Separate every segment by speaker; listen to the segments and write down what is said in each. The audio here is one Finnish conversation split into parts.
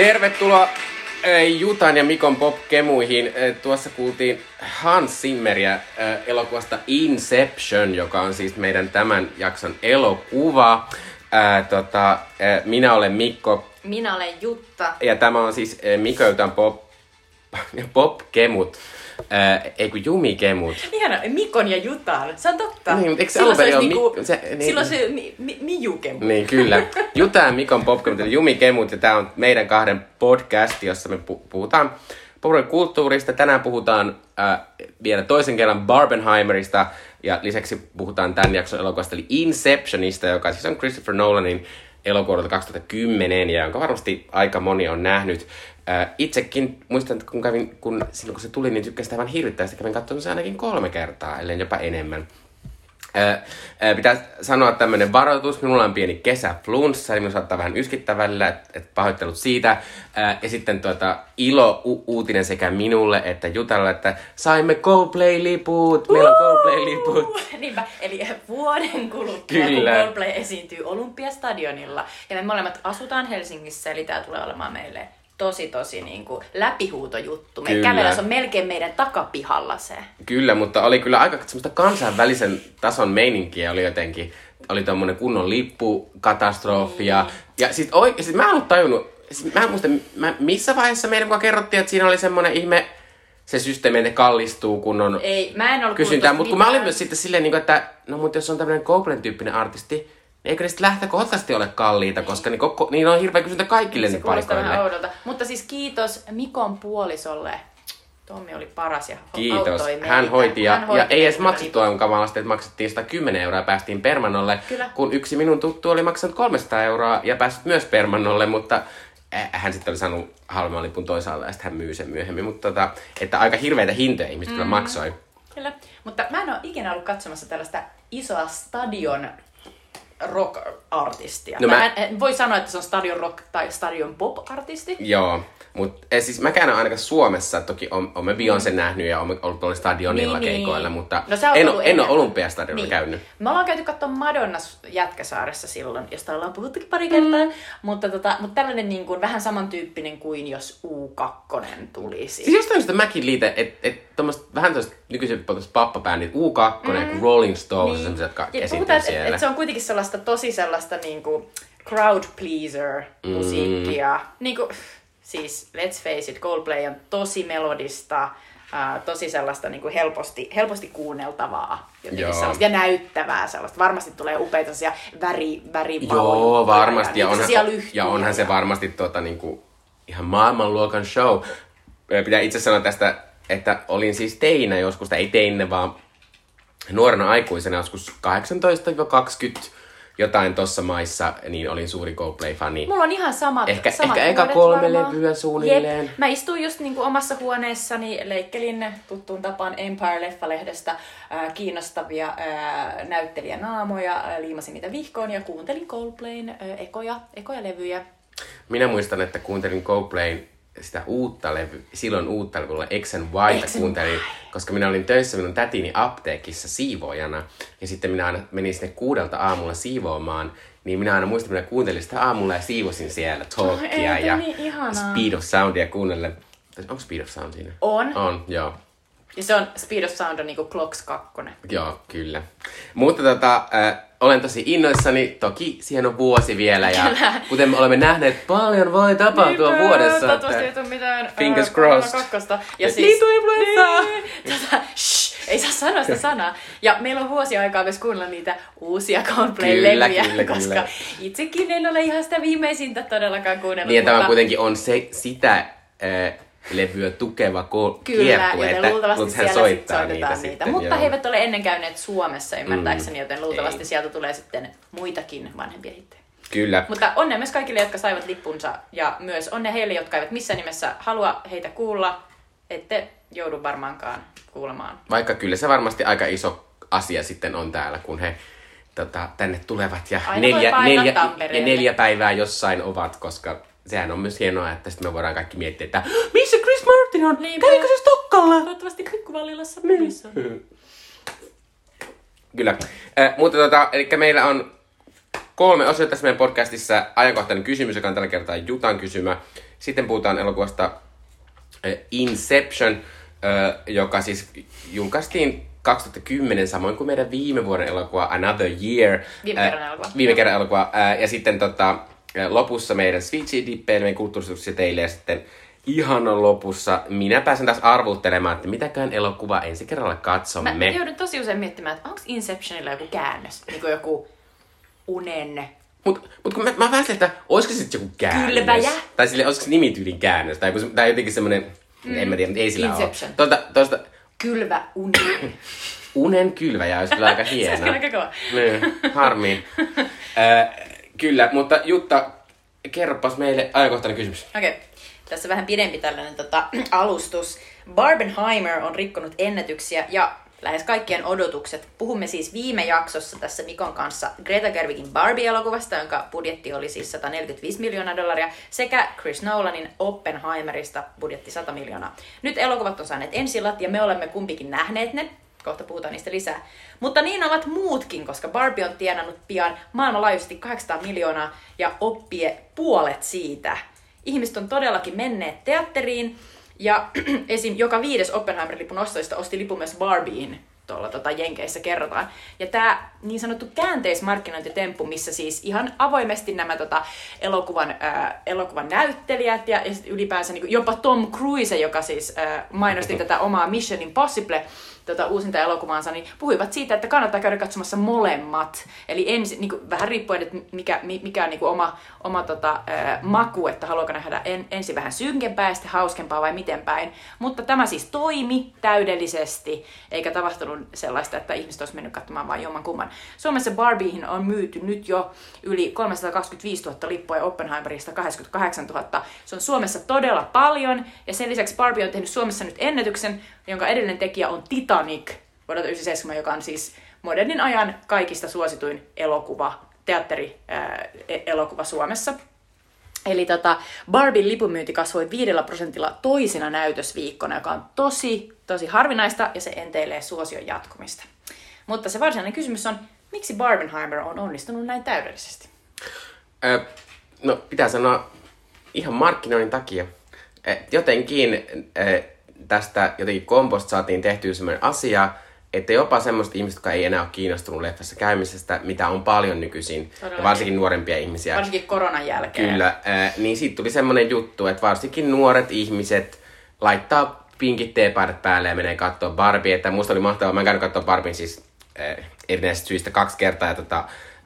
Speaker 1: Tervetuloa äh, Jutan ja Mikon pop-kemuihin. Äh, Tuossa kuultiin Hans Zimmeriä äh, elokuvasta Inception, joka on siis meidän tämän jakson elokuva. Tota, minä olen Mikko
Speaker 2: Minä olen Jutta.
Speaker 1: ja tämä on siis Mikko Jutan pop, pop-kemut. Äh, ei kun jumikemut.
Speaker 2: Ihana, Mikon ja Jutan. Se on totta.
Speaker 1: Niin, mutta eikö se alun perin ole
Speaker 2: niinku,
Speaker 1: Mik- se- niin.
Speaker 2: Silloin se mi, mi, Mijukemu.
Speaker 1: Niin, kyllä. Juta ja Mikon Popkemut, eli Jumi Kemut, ja tämä on meidän kahden podcast, jossa me pu- puhutaan kulttuurista. Tänään puhutaan äh, vielä toisen kerran Barbenheimerista, ja lisäksi puhutaan tämän jakson elokuvasta, eli Inceptionista, joka siis on Christopher Nolanin elokuva 2010, ja jonka varmasti aika moni on nähnyt. Äh, itsekin muistan, että kun kävin, kun silloin kun se tuli, niin tykkäsin aivan hirvittävästi. Kävin katsomassa ainakin kolme kertaa, ellei jopa enemmän. Ö, ö, pitää sanoa tämmönen varoitus. Minulla on pieni kesäflunssa, eli minun saattaa vähän yskittää välillä, että et pahoittelut siitä. Ö, ja sitten tuota, ilo u- uutinen sekä minulle että Jutalle, että saimme Coldplay-liput. Meillä on Coldplay-liput.
Speaker 2: Niinpä, eli vuoden kuluttua,
Speaker 1: Kyllä.
Speaker 2: kun Coldplay esiintyy Olympiastadionilla. Ja me molemmat asutaan Helsingissä, eli tämä tulee olemaan meille tosi tosi niin kuin läpihuutojuttu. Me
Speaker 1: Kyllä.
Speaker 2: kävellä, se on melkein meidän takapihalla se.
Speaker 1: Kyllä, mutta oli kyllä aika semmoista kansainvälisen tason meininkiä oli jotenkin. Oli tommonen kunnon lippukatastrofi ja, ja sit, oi, sit mä en ollut tajunnut, sit mä en muista mä, missä vaiheessa meidän mukaan kerrottiin, että siinä oli semmonen ihme, se systeemi, että ne kallistuu, kun on
Speaker 2: Ei, mä en ollut
Speaker 1: kysyntää. Mutta kun mä olin myös sitten silleen, niin että no mutta jos on tämmöinen Copeland tyyppinen artisti, niin eikö ne sitten lähtökohtaisesti ole kalliita, koska niin, koko, niin on hirveä kysyntä kaikille
Speaker 2: Se
Speaker 1: niin
Speaker 2: kuulostaa vähän
Speaker 1: paikoille.
Speaker 2: oudolta. Mutta siis kiitos Mikon puolisolle. Tommi oli paras ja
Speaker 1: Kiitos.
Speaker 2: meitä.
Speaker 1: Hän hoiti ja,
Speaker 2: Hän hoiti
Speaker 1: ja ei edes maksettu aivan kamalasti, että maksettiin 110 euroa ja päästiin Permannolle,
Speaker 2: Kyllä.
Speaker 1: kun yksi minun tuttu oli maksanut 300 euroa ja päässyt myös Permannolle, mutta hän sitten oli saanut halvemman lipun toisaalta ja sitten hän myy sen myöhemmin. Mutta tota, että aika hirveitä hintoja ihmiset
Speaker 2: Mm.
Speaker 1: kyllä maksoi.
Speaker 2: Kyllä. Mutta mä en ole ikinä ollut katsomassa tällaista isoa stadion rock-artistia.
Speaker 1: No mä-
Speaker 2: mä... en, en voi sanoa, että se on stadion rock tai stadion pop-artisti.
Speaker 1: Joo, mutta siis mäkään en ole ainakaan Suomessa, toki on, on me Beyoncé nähnyt ja on ollut tuolla stadionilla
Speaker 2: Mm. Niin, niin.
Speaker 1: keikoilla, mutta
Speaker 2: No
Speaker 1: en, ole, en ole olympiastadionilla käynyt.
Speaker 2: Me ollaan käyty katsomaan Madonna Jätkäsaaressa silloin, josta ollaan puhuttukin pari kertaa. Mm. Mutta, tota, mutta tällainen niin kuin, vähän samantyyppinen kuin jos U2 tulisi.
Speaker 1: Siis jostain syystä mäkin liitän, että et, tommoset, vähän tuosta nykyisen pappabändit, U2 mm. ja Rolling Stones, niin. sellaiset, jotka
Speaker 2: Ja puhutaan,
Speaker 1: siellä.
Speaker 2: et se on kuitenkin sellaista tosi sellaista niinku crowd pleaser musiikkia. Mm. Niinku, siis let's face it, Coldplay on tosi melodista, uh, tosi sellaista niinku helposti, helposti kuunneltavaa ja näyttävää sellaista. Varmasti tulee upeita sellaisia väri, väri
Speaker 1: Joo, varmasti. Ja
Speaker 2: Ja,
Speaker 1: onhan,
Speaker 2: ja,
Speaker 1: onhan se varmasti tota, niinku, ihan maailmanluokan show. Pitää itse sanoa tästä, että olin siis teinä joskus, tai ei teinä, vaan nuorena aikuisena joskus 18-20 jotain tossa maissa, niin olin suuri Coldplay-fani.
Speaker 2: Mulla on ihan samat,
Speaker 1: Ehkä-
Speaker 2: samat
Speaker 1: ehkä eka kolme
Speaker 2: varmaan.
Speaker 1: levyä suunnilleen.
Speaker 2: Jep. Mä istuin just niinku omassa huoneessani, leikkelin tuttuun tapaan Empire-leffalehdestä ää, kiinnostavia ää, näyttelijänaamoja, ää, liimasin niitä vihkoon ja kuuntelin Coldplayn ää, ekoja, ekoja levyjä.
Speaker 1: Minä muistan, että kuuntelin Coldplayn sitä uutta levy, silloin uutta levyä, X and Yta kuuntelin, koska minä olin töissä minun tätini apteekissa siivoojana. Ja sitten minä aina menin sinne kuudelta aamulla siivoamaan, niin minä aina muistan, että minä kuuntelin sitä aamulla ja siivosin siellä talkia
Speaker 2: ei,
Speaker 1: ja
Speaker 2: niin.
Speaker 1: Speed of Soundia kuunnellen. Onko Speed of Sound siinä?
Speaker 2: On.
Speaker 1: On, joo.
Speaker 2: Ja se on Speed of Sound on niinku Clocks 2.
Speaker 1: Joo, kyllä. Mutta tota, äh, olen tosi innoissani. Toki siihen on vuosi vielä ja
Speaker 2: Kyllä.
Speaker 1: kuten me olemme nähneet, paljon voi tapahtua
Speaker 2: Niinpä,
Speaker 1: vuodessa.
Speaker 2: Toivottavasti ei tule mitään
Speaker 1: Fingers
Speaker 2: ää,
Speaker 1: crossed.
Speaker 2: kakkosta. Ja
Speaker 1: Niin
Speaker 2: siis,
Speaker 1: influenssaa.
Speaker 2: Niin, tota, shh, ei saa sanoa sitä sanaa. Ja meillä on vuosi aikaa myös kuunnella niitä uusia Coldplay-levyjä,
Speaker 1: kyllä,
Speaker 2: koska
Speaker 1: kyllä.
Speaker 2: itsekin en ole ihan sitä viimeisintä todellakaan kuunnellut.
Speaker 1: Niin, ja tämä kuitenkin on se, sitä äh, levyä tukeva ko-
Speaker 2: Kyllä,
Speaker 1: kiertue,
Speaker 2: joten
Speaker 1: että
Speaker 2: luultavasti
Speaker 1: mutta hän
Speaker 2: siellä
Speaker 1: soittaa
Speaker 2: sit soitetaan
Speaker 1: niitä,
Speaker 2: niitä.
Speaker 1: sitten.
Speaker 2: Mutta
Speaker 1: joo.
Speaker 2: he eivät ole ennen käyneet Suomessa ymmärtääkseni, joten luultavasti
Speaker 1: Ei.
Speaker 2: sieltä tulee sitten muitakin vanhempia hittejä.
Speaker 1: Kyllä.
Speaker 2: Mutta onnea myös kaikille, jotka saivat lippunsa ja myös onnea heille, jotka eivät missään nimessä halua heitä kuulla. Ette joudu varmaankaan kuulemaan.
Speaker 1: Vaikka kyllä se varmasti aika iso asia sitten on täällä, kun he tota, tänne tulevat ja
Speaker 2: Aina
Speaker 1: neljä, neljä, ja neljä päivää jossain ovat, koska sehän on myös hienoa, että sitten me voidaan kaikki miettiä, että missä Chris Martin on?
Speaker 2: Niinpä.
Speaker 1: Kävikö se Stokkalla?
Speaker 2: Toivottavasti pikkuvallilassa pubissa.
Speaker 1: Kyllä. Äh, mutta tota, eli meillä on kolme osiota tässä meidän podcastissa. Ajankohtainen kysymys, joka on tällä kertaa Jutan kysymä. Sitten puhutaan elokuvasta äh, Inception, äh, joka siis julkaistiin 2010 samoin kuin meidän viime vuoden elokuva Another Year.
Speaker 2: Viime kerran elokuva.
Speaker 1: Viime kerran elokuva. Ja sitten tota, lopussa meidän Switchy Dippeen, meidän kulttuurisuuksia teille ja sitten ihanan lopussa minä pääsen taas arvuttelemaan, että mitäkään elokuva ensi kerralla katsomme.
Speaker 2: Mä joudun tosi usein miettimään, että onko Inceptionilla joku käännös? Niin kuin joku unen
Speaker 1: Mut, mut kun mä, mä vähän että olisiko se joku käännös?
Speaker 2: Kylväjä?
Speaker 1: Tai sille, olisiko se nimityylin käännös? Tai, joku, tai jotenkin semmonen, mm. en mä tiedä, mutta ei sillä
Speaker 2: Inception.
Speaker 1: ole. Tuosta, tuosta
Speaker 2: kylvä uni.
Speaker 1: unen kylväjä olisi kyllä aika
Speaker 2: Se
Speaker 1: hieno.
Speaker 2: olisi kyllä aika kova.
Speaker 1: Niin, harmiin. kyllä, mutta Jutta, kerropas meille ajankohtainen kysymys.
Speaker 2: Okei. Okay. Tässä vähän pidempi tällainen tota, alustus. Barbenheimer on rikkonut ennätyksiä ja lähes kaikkien odotukset. Puhumme siis viime jaksossa tässä Mikon kanssa Greta Gerwigin Barbie-elokuvasta, jonka budjetti oli siis 145 miljoonaa dollaria, sekä Chris Nolanin Oppenheimerista budjetti 100 miljoonaa. Nyt elokuvat on saaneet ensilat ja me olemme kumpikin nähneet ne. Kohta puhutaan niistä lisää. Mutta niin ovat muutkin, koska Barbie on tienannut pian maailmanlaajuisesti 800 miljoonaa ja oppie puolet siitä. Ihmiset on todellakin menneet teatteriin ja esim. joka viides Oppenheimer-lipun ostajista osti lipun myös Barbieen tuolla tota, Jenkeissä kerrotaan. Ja tämä niin sanottu käänteismarkkinointitemppu, missä siis ihan avoimesti nämä tota, elokuvan, ää, elokuvan näyttelijät ja, ja ylipäänsä niin jopa Tom Cruise, joka siis ää, mainosti tätä omaa Mission Impossible tota, uusinta elokuvaansa, niin puhuivat siitä, että kannattaa käydä katsomassa molemmat. Eli ensi, niin kuin, vähän riippuen, että mikä, mi- mikä on niin kuin oma, oma tota, ää, maku, että haluaako nähdä en, ensin vähän synkempää ja sitten hauskempaa vai miten päin. Mutta tämä siis toimi täydellisesti, eikä tapahtunut sellaista, että ihmiset olisi mennyt katsomaan vain jomman kumman. Suomessa Barbieihin on myyty nyt jo yli 325 000 lippua ja Oppenheimerista 88 000. Se on Suomessa todella paljon ja sen lisäksi Barbie on tehnyt Suomessa nyt ennätyksen, jonka edellinen tekijä on Titanic vuodelta 1997, joka on siis modernin ajan kaikista suosituin elokuva, teatteri-elokuva Suomessa. Eli tota, Barbien lipunmyynti kasvoi viidellä prosentilla toisena näytösviikkona, joka on tosi, tosi harvinaista ja se enteilee suosion jatkumista. Mutta se varsinainen kysymys on, miksi Barbenheimer on onnistunut näin täydellisesti?
Speaker 1: Ö, no, pitää sanoa ihan markkinoinnin takia. Jotenkin tästä jotenkin komposta saatiin tehtyä sellainen asia, että jopa semmoista ihmistä, jotka ei enää ole kiinnostunut leffassa käymisestä, mitä on paljon nykyisin, ja
Speaker 2: Todellakin.
Speaker 1: varsinkin nuorempia ihmisiä.
Speaker 2: Varsinkin koronan jälkeen.
Speaker 1: Kyllä, ää, niin siitä tuli semmoinen juttu, että varsinkin nuoret ihmiset laittaa pinkit teepaidat päälle ja menee katsoa Barbie. Että musta oli mahtavaa, mä en käynyt katsoa Barbien siis äh, erinäisistä syistä kaksi kertaa. Ja, tota,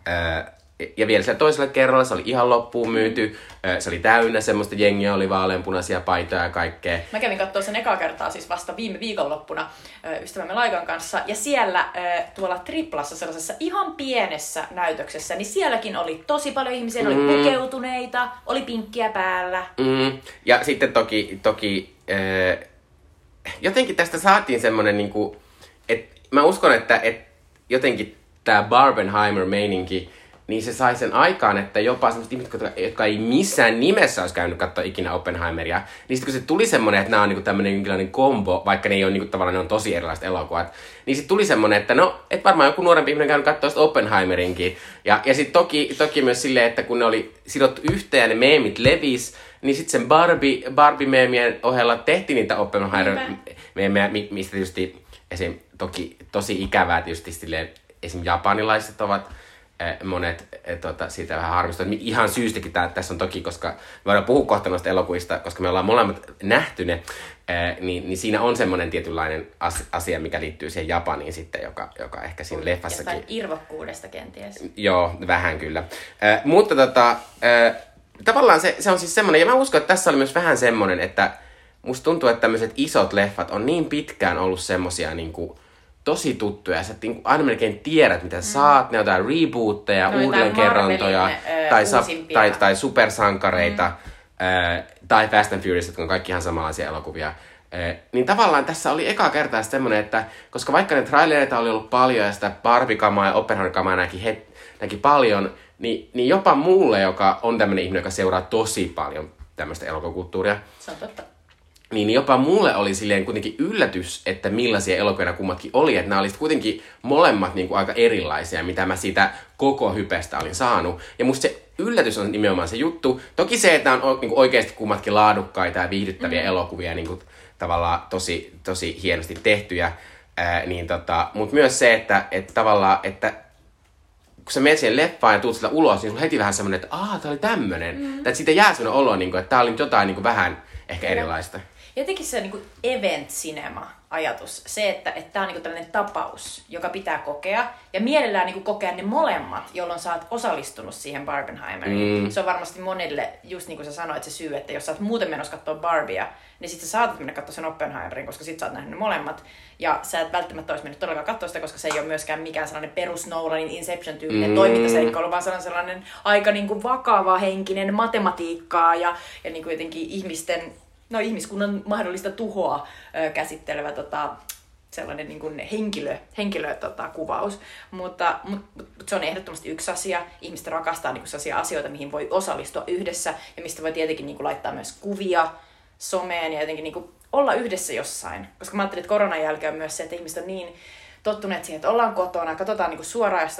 Speaker 1: äh, ja vielä siellä toisella kerralla se oli ihan loppuun myyty. Se oli täynnä semmoista jengiä, oli vaaleanpunaisia paitoja ja kaikkea.
Speaker 2: Mä kävin katsoa sen ekaa kertaa siis vasta viime viikonloppuna ystävämme Laikan kanssa. Ja siellä tuolla Triplassa sellaisessa ihan pienessä näytöksessä, niin sielläkin oli tosi paljon ihmisiä, ne oli pukeutuneita, oli pinkkiä päällä.
Speaker 1: Mm. Ja sitten toki, toki jotenkin tästä saatiin semmoinen, niinku, että mä uskon, että et jotenkin tämä Barbenheimer-meininki, niin se sai sen aikaan, että jopa sellaiset ihmiset, jotka, jotka ei missään nimessä olisi käynyt katsoa ikinä Oppenheimeria, niin sitten kun se tuli semmoinen, että nämä on niinku tämmöinen jonkinlainen kombo, vaikka ne ei ole niinku, tavallaan ne on tosi erilaiset elokuvat, niin sitten tuli semmoinen, että no, et varmaan joku nuorempi ihminen käynyt katsoa sitä Oppenheimerinkin. Ja, ja sitten toki, toki myös silleen, että kun ne oli sidottu yhteen ja ne meemit levis, niin sitten sen Barbie, Barbie-meemien ohella tehtiin niitä Oppenheimer-meemejä, mi- mistä tietysti esim. toki tosi ikävää tietysti silleen, esim. japanilaiset ovat monet eh, tota, siitä vähän harmistuneet. Ihan syystäkin tää, tässä on toki, koska me voidaan puhua kohta noista elokuvista, koska me ollaan molemmat nähty ne, eh, niin, niin siinä on semmoinen tietynlainen as- asia, mikä liittyy siihen Japaniin sitten, joka, joka ehkä siinä leffassakin...
Speaker 2: Jostain irvokkuudesta kenties.
Speaker 1: Joo, vähän kyllä. Äh, mutta tota, äh, tavallaan se, se on siis semmoinen, ja mä uskon, että tässä oli myös vähän semmoinen, että musta tuntuu, että tämmöiset isot leffat on niin pitkään ollut semmosia niinku, tosi tuttuja. Sä niinku, aina melkein tiedät, mitä sä saat. Ne on jotain rebootteja,
Speaker 2: No,
Speaker 1: uudelleenkerrontoja,
Speaker 2: ö,
Speaker 1: tai, sa- tai, tai supersankareita, mm. tai Fast and Furious, jotka on kaikki ihan samanlaisia elokuvia. Eh, Niin tavallaan tässä oli eka kertaa semmoinen, että koska vaikka ne trailereita oli ollut paljon ja sitä Barbie-kamaa ja Oppenheimer-kamaa näki, het, näki paljon, niin, niin jopa mulle, joka on tämmöinen ihminen, joka seuraa tosi paljon tämmöistä elokuvakulttuuria,
Speaker 2: Se on totta.
Speaker 1: Niin jopa mulle oli silleen kuitenkin yllätys, että millaisia elokuvia kummatkin oli. Että nämä olisivat kuitenkin molemmat niin kuin aika erilaisia, mitä mä siitä koko hypestä olin saanut. Ja musta se yllätys on nimenomaan se juttu. Toki se, että on niin kuin oikeasti kummatkin laadukkaita ja viihdyttäviä mm. elokuvia, niin kuin tavallaan tosi, tosi hienosti tehtyjä. Ää, niin tota, mutta myös se, että, että tavallaan, että kun sä menet siihen leffaan ja tuut sitä ulos, niin sulla heti vähän semmoinen, että aah, tää oli tämmönen. Mm. Tai siitä jää semmoinen olo, niin kuin, että tää oli jotain niin kuin vähän ehkä erilaista.
Speaker 2: Jotenkin se niin kuin event cinema ajatus, se, että että tämä on niin kuin tällainen tapaus, joka pitää kokea, ja mielellään niin kuin kokea ne molemmat, jolloin sä oot osallistunut siihen Barbenheimeriin. Mm. Se on varmasti monille, just niin kuin sä sanoit, se syy, että jos sä oot muuten menossa katsoa Barbia, niin sitten sä saatat mennä katsoa sen Oppenheimerin, koska sit sä oot nähnyt ne molemmat. Ja sä et välttämättä olisi mennyt todellakaan katsoa sitä, koska se ei ole myöskään mikään sellainen perus Nolanin Inception-tyylinen mm. toimintaseikkailu, vaan se on sellainen aika niin kuin vakava henkinen matematiikkaa ja, ja niin kuin jotenkin ihmisten no, ihmiskunnan mahdollista tuhoa ö, käsittelevä tota, sellainen niin kuin henkilö, henkilö tota, kuvaus. Mutta, mutta, mutta, se on ehdottomasti yksi asia. Ihmiset rakastaa niin kuin asioita, mihin voi osallistua yhdessä ja mistä voi tietenkin niin kuin, laittaa myös kuvia someen ja jotenkin niin kuin, olla yhdessä jossain. Koska mä ajattelin, että koronan jälkeen on myös se, että ihmiset on niin tottuneet siihen, että ollaan kotona, katsotaan niin suoraan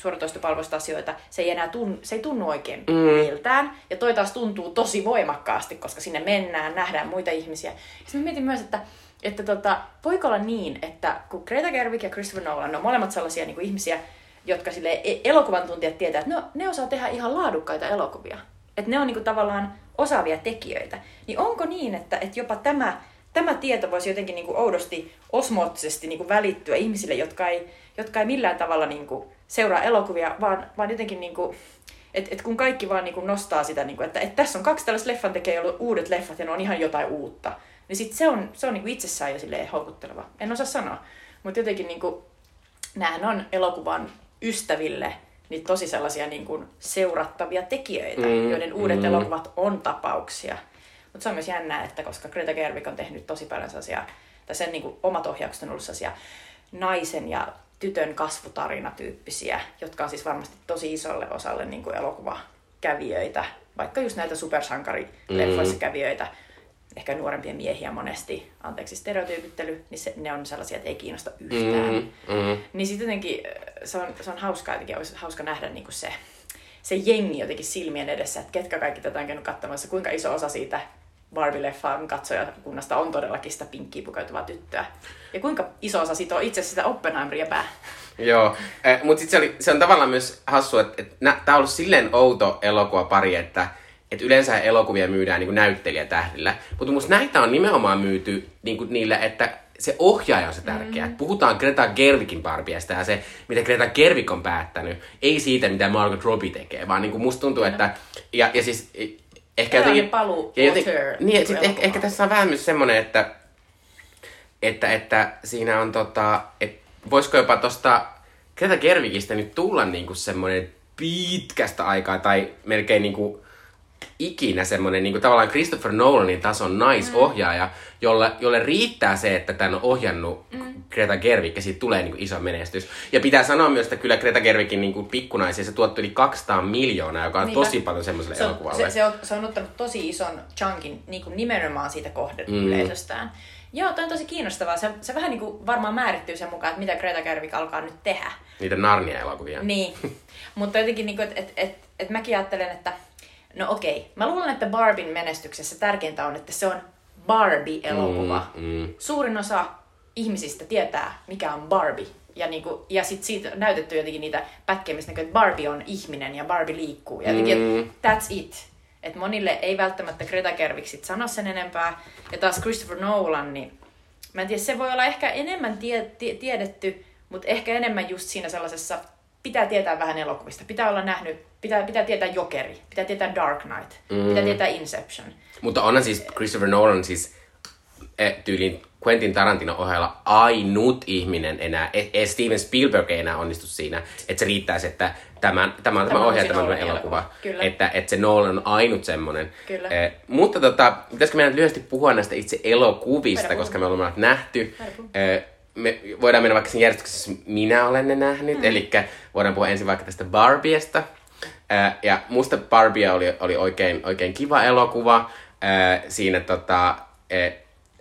Speaker 2: suoratoistopalveluista asioita, se ei enää tunnu, se ei tunnu oikein mm. miltään. Ja toi taas tuntuu tosi voimakkaasti, koska sinne mennään, nähdään muita ihmisiä. Sitten mä mietin myös, että, että tota, voiko olla niin, että kun Greta Gerwig ja Christopher Nolan on molemmat sellaisia niin kuin ihmisiä, jotka sille e- elokuvan tuntijat tietää, että no, ne osaa tehdä ihan laadukkaita elokuvia. Että ne on niin kuin, tavallaan osaavia tekijöitä. Niin onko niin, että, että jopa tämä, tämä tieto voisi jotenkin niin kuin oudosti, osmoottisesti niin kuin välittyä ihmisille, jotka ei, jotka ei millään tavalla niin kuin, seuraa elokuvia, vaan, vaan jotenkin niin kuin, et, et kun kaikki vaan niin kuin nostaa sitä, niin kuin, että et tässä on kaksi tällaista leffan tekijää, joilla on uudet leffat ja ne on ihan jotain uutta, niin sit se on, se on niin kuin itsessään jo silleen houkutteleva. En osaa sanoa, mutta jotenkin niin kuin, näähän on elokuvan ystäville niin tosi sellaisia niin kuin seurattavia tekijöitä, mm, joiden uudet mm. elokuvat on tapauksia. Mutta se on myös jännää, että koska Greta Gerwig on tehnyt tosi paljon sellaisia, tai sen niin kuin omat ohjaukset on ollut sellaisia naisen ja tytön kasvutarinatyyppisiä, jotka on siis varmasti tosi isolle osalle niin kuin elokuvakävijöitä, vaikka just näitä supersankarileffoissa mm. kävijöitä, ehkä nuorempia miehiä monesti, anteeksi stereotyypittely, niin se, ne on sellaisia, että ei kiinnosta yhtään. Mm, mm. Niin sitten jotenkin se on, se on hauskaa, jotenkin olisi hauska nähdä niin kuin se, se jengi jotenkin silmien edessä, että ketkä kaikki tätä on käynyt katsomassa, kuinka iso osa siitä Barbie-leffan katsojakunnasta on todellakin sitä pinkkiä pukeutuvaa tyttöä. Ja kuinka iso osa siitä on itse sitä Oppenheimeria pää.
Speaker 1: Joo, eh, mutta sitten se, se on tavallaan myös hassu, että, että tämä on ollut silleen outo elokuvapari, että, että yleensä elokuvia myydään niin näyttelijätähdillä. Mutta musta näitä on nimenomaan myyty niin niillä, että se ohjaaja on se tärkeä. Mm. Puhutaan Greta Gerwigin Barbiesta ja se, mitä Greta Gerwig on päättänyt. Ei siitä, mitä Margot Robbie tekee, vaan niin kuin musta tuntuu, että... Ja, ja siis
Speaker 2: ehkä jotenkin... paluu ja joten,
Speaker 1: niin, sit ehkä, ehkä tässä on vähän myös semmoinen, että, että, että siinä on tota, että voisiko jopa tosta Greta Gerwigistä nyt tulla niinku semmoinen pitkästä aikaa tai melkein niinku ikinä semmoinen niin kuin tavallaan Christopher Nolanin tason naisohjaaja, mm. Jolle, jolle riittää se, että tämän on ohjannut mm. Greta Gerwig ja siitä tulee niin kuin iso menestys. Ja pitää sanoa myös, että kyllä Greta Gerwigin niin kuin pikkunaisia se tuotti yli 200 miljoonaa, joka on Niinpä. tosi paljon semmoiselle
Speaker 2: se
Speaker 1: on, elokuvalle.
Speaker 2: Se, se, on, se on ottanut tosi ison chunkin niin kuin nimenomaan siitä kohdeyleisöstään. Mm. Joo, toi on tosi kiinnostavaa. Se, se vähän niin kuin varmaan määrittyy sen mukaan, että mitä Greta Gerwig alkaa nyt tehdä.
Speaker 1: Niitä Narnia-elokuvia.
Speaker 2: Niin, mutta jotenkin, niin että et, et, et mäkin ajattelen, että No okei, mä luulen, että Barbin menestyksessä tärkeintä on, että se on Barbie-elokuva. Mm, mm. Suurin osa ihmisistä tietää, mikä on Barbie. Ja, niinku, ja sit siitä on näytetty jotenkin niitä pätkiä, missä näkyy, että Barbie on ihminen ja Barbie liikkuu. Ja jotenkin, mm. that's it. Et monille ei välttämättä Greta Gerwig sit sano sen enempää. Ja taas Christopher Nolan, niin mä en tiedä, se voi olla ehkä enemmän tie, tie, tiedetty, mutta ehkä enemmän just siinä sellaisessa pitää tietää vähän elokuvista. Pitää olla nähnyt, pitää, pitää tietää Jokeri, pitää tietää Dark Knight, mm. pitää tietää Inception.
Speaker 1: Mutta onhan siis Christopher Nolan siis e, tyylin Quentin Tarantino ohella ainut ihminen enää, e, e, Steven Spielberg ei enää onnistu siinä, että se riittäisi, että tämän, tämä tämä, tämä on tämä elokuva. elokuva. Että, että se Nolan on ainut semmoinen.
Speaker 2: Kyllä.
Speaker 1: Eh, mutta tota, pitäisikö meidän lyhyesti puhua näistä itse elokuvista, koska me olemme nähty. Eh, me voidaan mennä vaikka sen järjestyksessä, minä olen ne nähnyt. Mm. Eli voidaan puhua ensin vaikka tästä Barbiesta. Ää, ja musta Barbie oli, oli oikein, oikein kiva elokuva. Ää, siinä tota, e,